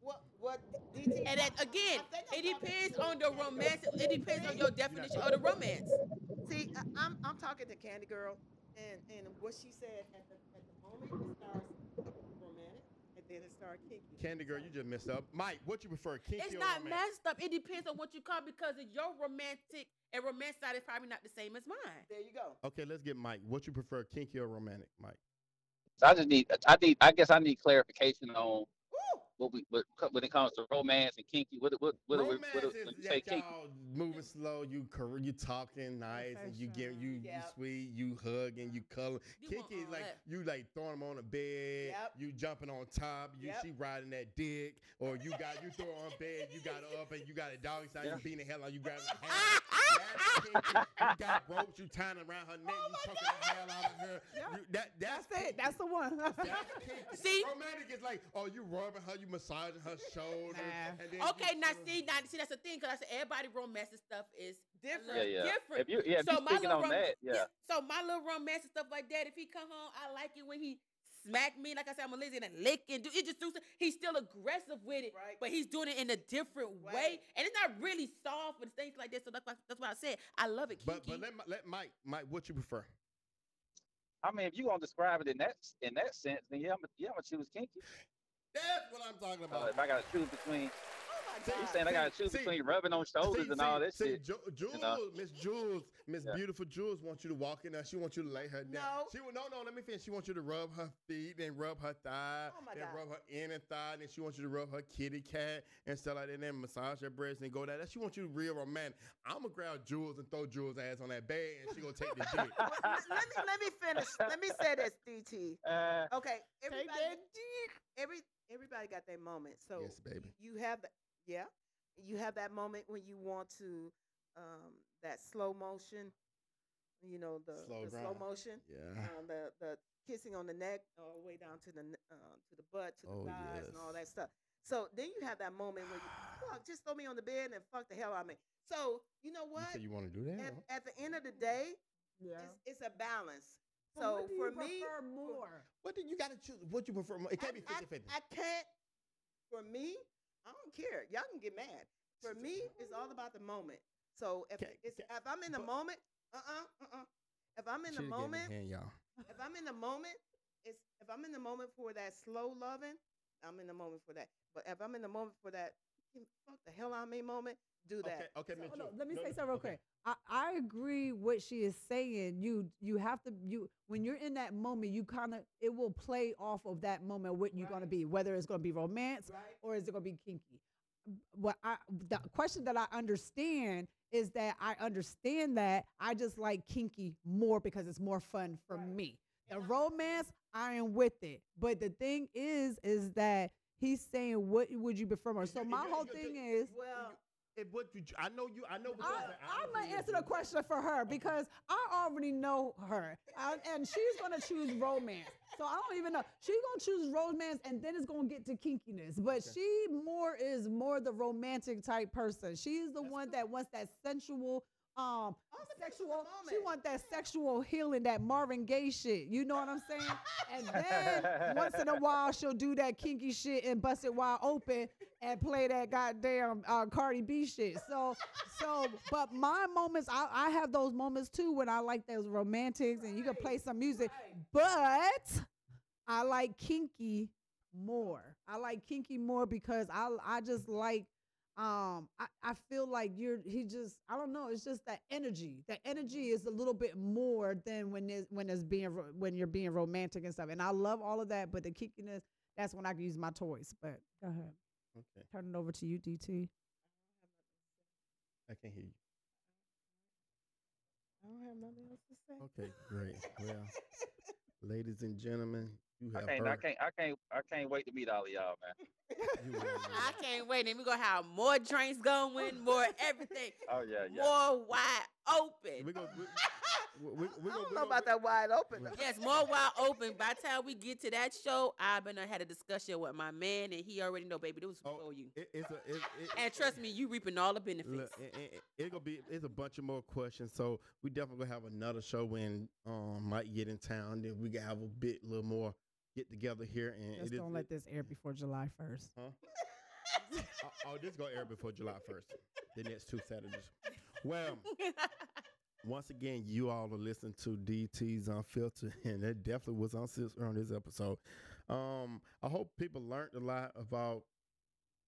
What what DT? And that, again, I think I'm it depends on the romance. It depends on your definition of the romance. See, I- I'm I'm talking to Candy Girl, and and what she said at the at the moment it starts then it starts kinky. Candy girl, you just messed up. Mike, what you prefer, kinky It's or not romantic? messed up. It depends on what you call because of your romantic and romance side is probably not the same as mine. There you go. Okay, let's get Mike. What you prefer, kinky or romantic, Mike? So I just need, I need, I guess I need clarification on Woo! What we, what, when it comes to romance and kinky. What, what, what, do we- Romance what, do- is when you say that kinky? y'all moving slow, you cor- you talking nice, and you give you you Yep. sweet, you hugging, you color. You want Kinky is like that. you like throwing them on the bed, Yep. you jumping on top, you Yep. she riding that dick, or you got you throw on bed, you got her up and you got a dog style, Yeah. you beating the hell out, you grabbing her hand. You got ropes, you tying around her neck, oh you choking the hell out of her. Yeah. You, that that's, That's it. That's the one. That's kinky. See? romantic is like, oh, you rubbing her, you massaging her shoulders. Nah. Okay, now see, now see that's the thing because I said everybody romance and stuff is Different. Yeah, yeah. different. If you, yeah, if so my speaking little on rom- that, yeah. So my little romance and stuff like that. If he come home, I like it when he smack me. Like I said, I'm a lazy and lick and do it. Just do. some- He's still aggressive with it, Right. but he's doing it in a different way, and it's not really soft and things like that. So that's why, that's why I said I love it. Kinky. But but let let Mike Mike what you prefer? I mean, if you gonna describe it in that in that sense, then yeah, I'm, yeah, I'm gonna choose kinky. That's what I'm talking Uh, about. if I gotta choose between, Oh my See, you God. saying I gotta choose see, between rubbing on shoulders See, and all see, that see, shit. Ju- Jules, know? Miss Jules, Miss Yeah. Beautiful Jules wants you to walk in there. She wants you to lay her down. No. She will, no, no, let me finish. She wants you to rub her feet and rub her thigh Oh my and God. rub her inner thigh. And then she wants you to rub her kitty cat and stuff like that. And then massage her breasts and go that. She wants you to real romantic. I'm going to grab Jules and throw Jules' ass on that bed and she going to take the dick. Let, let me let me finish. Let me say this, DT. Uh, Okay, Take everybody, that dick. every everybody got their moment. So Yes, baby. you have that. Yeah, you have that moment when you want to um, that slow motion. You know the Slow the slow motion. Yeah. um, the the kissing on the neck all the way down to the uh, to the butt to the Oh, thighs and all that stuff. So then you have that moment where you fuck, just throw me on the bed and fuck the hell out of me. So you know what? say you want to do that? At, at the end of the day, Yeah. it's, it's a balance. But So what do for you me, prefer more. What do you got to choose? What you prefer? more? It can't be I, 50 50. I, I can't. For me, I don't care. Y'all can get mad. For me, it's all about the moment. So if Okay, it's, okay, if I'm in the but- moment, uh uh-uh, uh uh. If I'm in the moment, Hand, y'all. if I'm in the moment, it's if I'm in the moment for that slow loving, I'm in the moment for that. But if I'm in the moment for that, fuck the hell out of me moment, do that. okay, So, Miss hold on, let me No, say no, something real okay. quick. I, I agree what she is saying. You you have to you when you're in that moment, you kind of it will play off of that moment what you're gonna be, whether it's gonna be romance Right. or is it gonna be kinky. What I the question that I understand is that I understand that I just like kinky more because it's more fun for Right. me. The I- romance, I am with it. But the thing is, is that he's saying, what would you prefer more? So my whole thing is, Well, What you, I know you. I know. What you're I. I'm gonna answer the question for her because I already know her, I- and she's gonna choose romance. So I don't even know. She's gonna choose romance, and then it's gonna get to kinkiness. But she more is more the romantic type person. She's the one that wants that sensual, um, All depends on the sexual. She want that sexual healing, that Marvin Gaye shit. You know what I'm saying? And then once in a while, she'll do that kinky shit and bust it wide open and play that goddamn uh, Cardi B shit. So, so, but my moments, I, I have those moments too when I like those romantics and you can play some music, but I like kinky more. I like kinky more because I I just like um I, I feel like you're he just I don't know it's just that energy that energy is a little bit more than when it's when it's being when you're being romantic and stuff and I love all of that but the kickiness that's when I can use my toys but go ahead Okay. turn it over to you DT I can't hear you. I don't have nothing else to say. Okay, great. Well, ladies and gentlemen, you I can't, I can't, I can't, I can't wait to meet all of y'all, man. I can't wait. And we're gonna have more drinks going, more everything, Oh yeah, yeah. more wide open. we go. We, we, we, we I go- don't we know go- about that wide open. Right. Yes, more wide open. By the time we get to that show, I've been had a discussion with my man, and he already know, baby, this was Oh, before you. It, it's a. It, it, And trust me, you reaping all the benefits. Look, it, it, it's gonna be it's a bunch of more questions. So we definitely gonna have another show when um Mike get in town. Then we can have a bit a little more get together here and just it is- don't let this air before July 1st Huh? oh, oh, this gonna air before July first. The next two Saturdays. Well, once again, you all are listening to DT's Unfiltered, and that definitely was on on this episode. Um, I hope people learned a lot about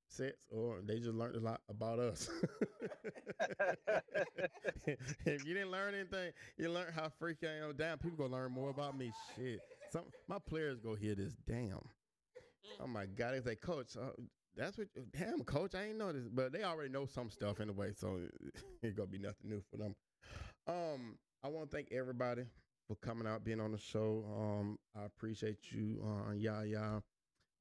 sex, or they just learned a lot about us. if you didn't learn anything, you learned how freaky I am. Damn, people gonna learn more about me. Shit, some my players go hear this. Damn. Oh my God! They say, Coach, uh, that's what. Damn, Coach, I ain't know this, but they already know some stuff anyway, so it gonna be nothing new for them. Um, I want to thank everybody for coming out, being on the show. Um, I appreciate you, uh, Yaya,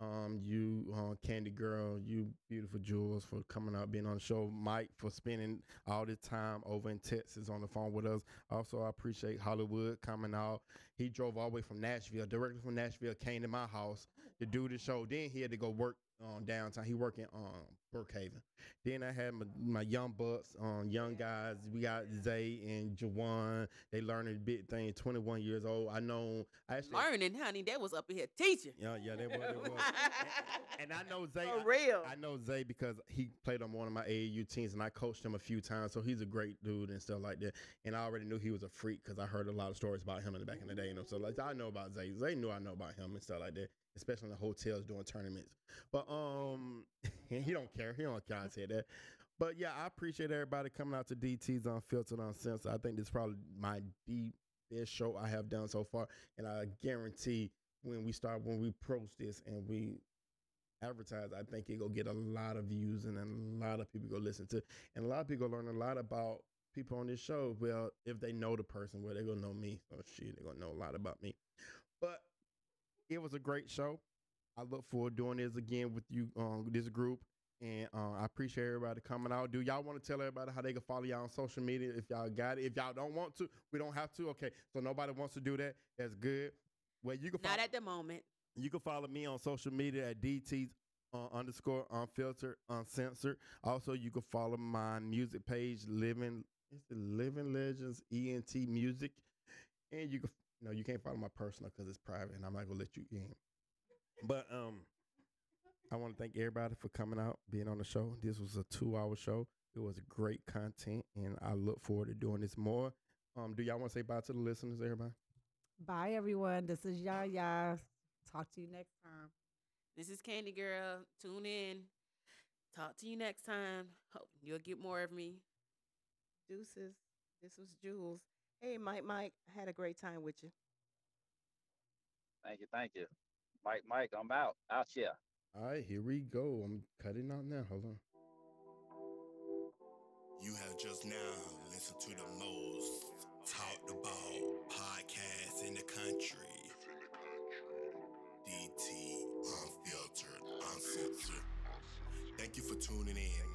um, you, uh, Candy Girl, you, beautiful Jules, for coming out, being on the show. Mike for spending all this time over in Texas on the phone with us. Also, I appreciate Hollywood coming out. He drove all the way from Nashville, directly from Nashville, came to my house to do the show. Then he had to go work um, downtown. He working um Brookhaven. Then I had my, my young bucks, um, young guys. We got Zay and Jawan. They learning a big thing. Twenty one years old. I know. I actually. Learning, honey, that was up in here teaching. Yeah, yeah, they were. They were. and I know Zay. For real. I know Zay because he played on one of my AAU teams and I coached him a few times. So he's a great dude and stuff like that. And I already knew he was a freak because I heard a lot of stories about him in the back in the day. You know, so like I know about Zay. Zay knew I know about him and stuff like that, especially in the hotels doing tournaments. But um, he don't care. He don't care. I said that. But yeah, I appreciate everybody coming out to DT's on Unfiltered Uncensored. I think this is probably my the best show I have done so far, and I guarantee when we start when we post this and we advertise, I think it go get a lot of views and a lot of people go listen to, and a lot of people learn a lot about people on this show. Well, if they know the person, well, they're gonna know me. So shit, they're gonna know a lot about me. But it was a great show. I look forward to doing this again with you, um, this group. And uh, I appreciate everybody coming out. Do y'all want to tell everybody how they can follow y'all on social media if y'all got it? If y'all don't want to, we don't have to. Okay, so nobody wants to do that. That's good. Well, you can follow, Not at the moment. you can follow me on social media at DT's uh, underscore unfiltered uncensored. Also, you can follow my music page, Living it's Living Legends ENT Music, and you can no, you can't follow my personal because it's private, and I'm not gonna let you in. But um, I want to thank everybody for coming out, being on the show. This was a two-hour show. It was great content, and I look forward to doing this more. Um, do y'all want to say bye to the listeners, everybody? bye everyone this is Yaya talk to you next time This is Candy Girl. Tune in. Talk to you next time. Hope you'll get more of me. Deuces. This was Jules. Hey, Mike, Mike, I had a great time with you. Thank you, thank you. Mike, Mike, I'm out. Out here. All right, here we go. I'm cutting out now. Hold on. You have just now listened to the most talked about podcast in the country. DT Unfiltered, Uncensored. Thank you for tuning in.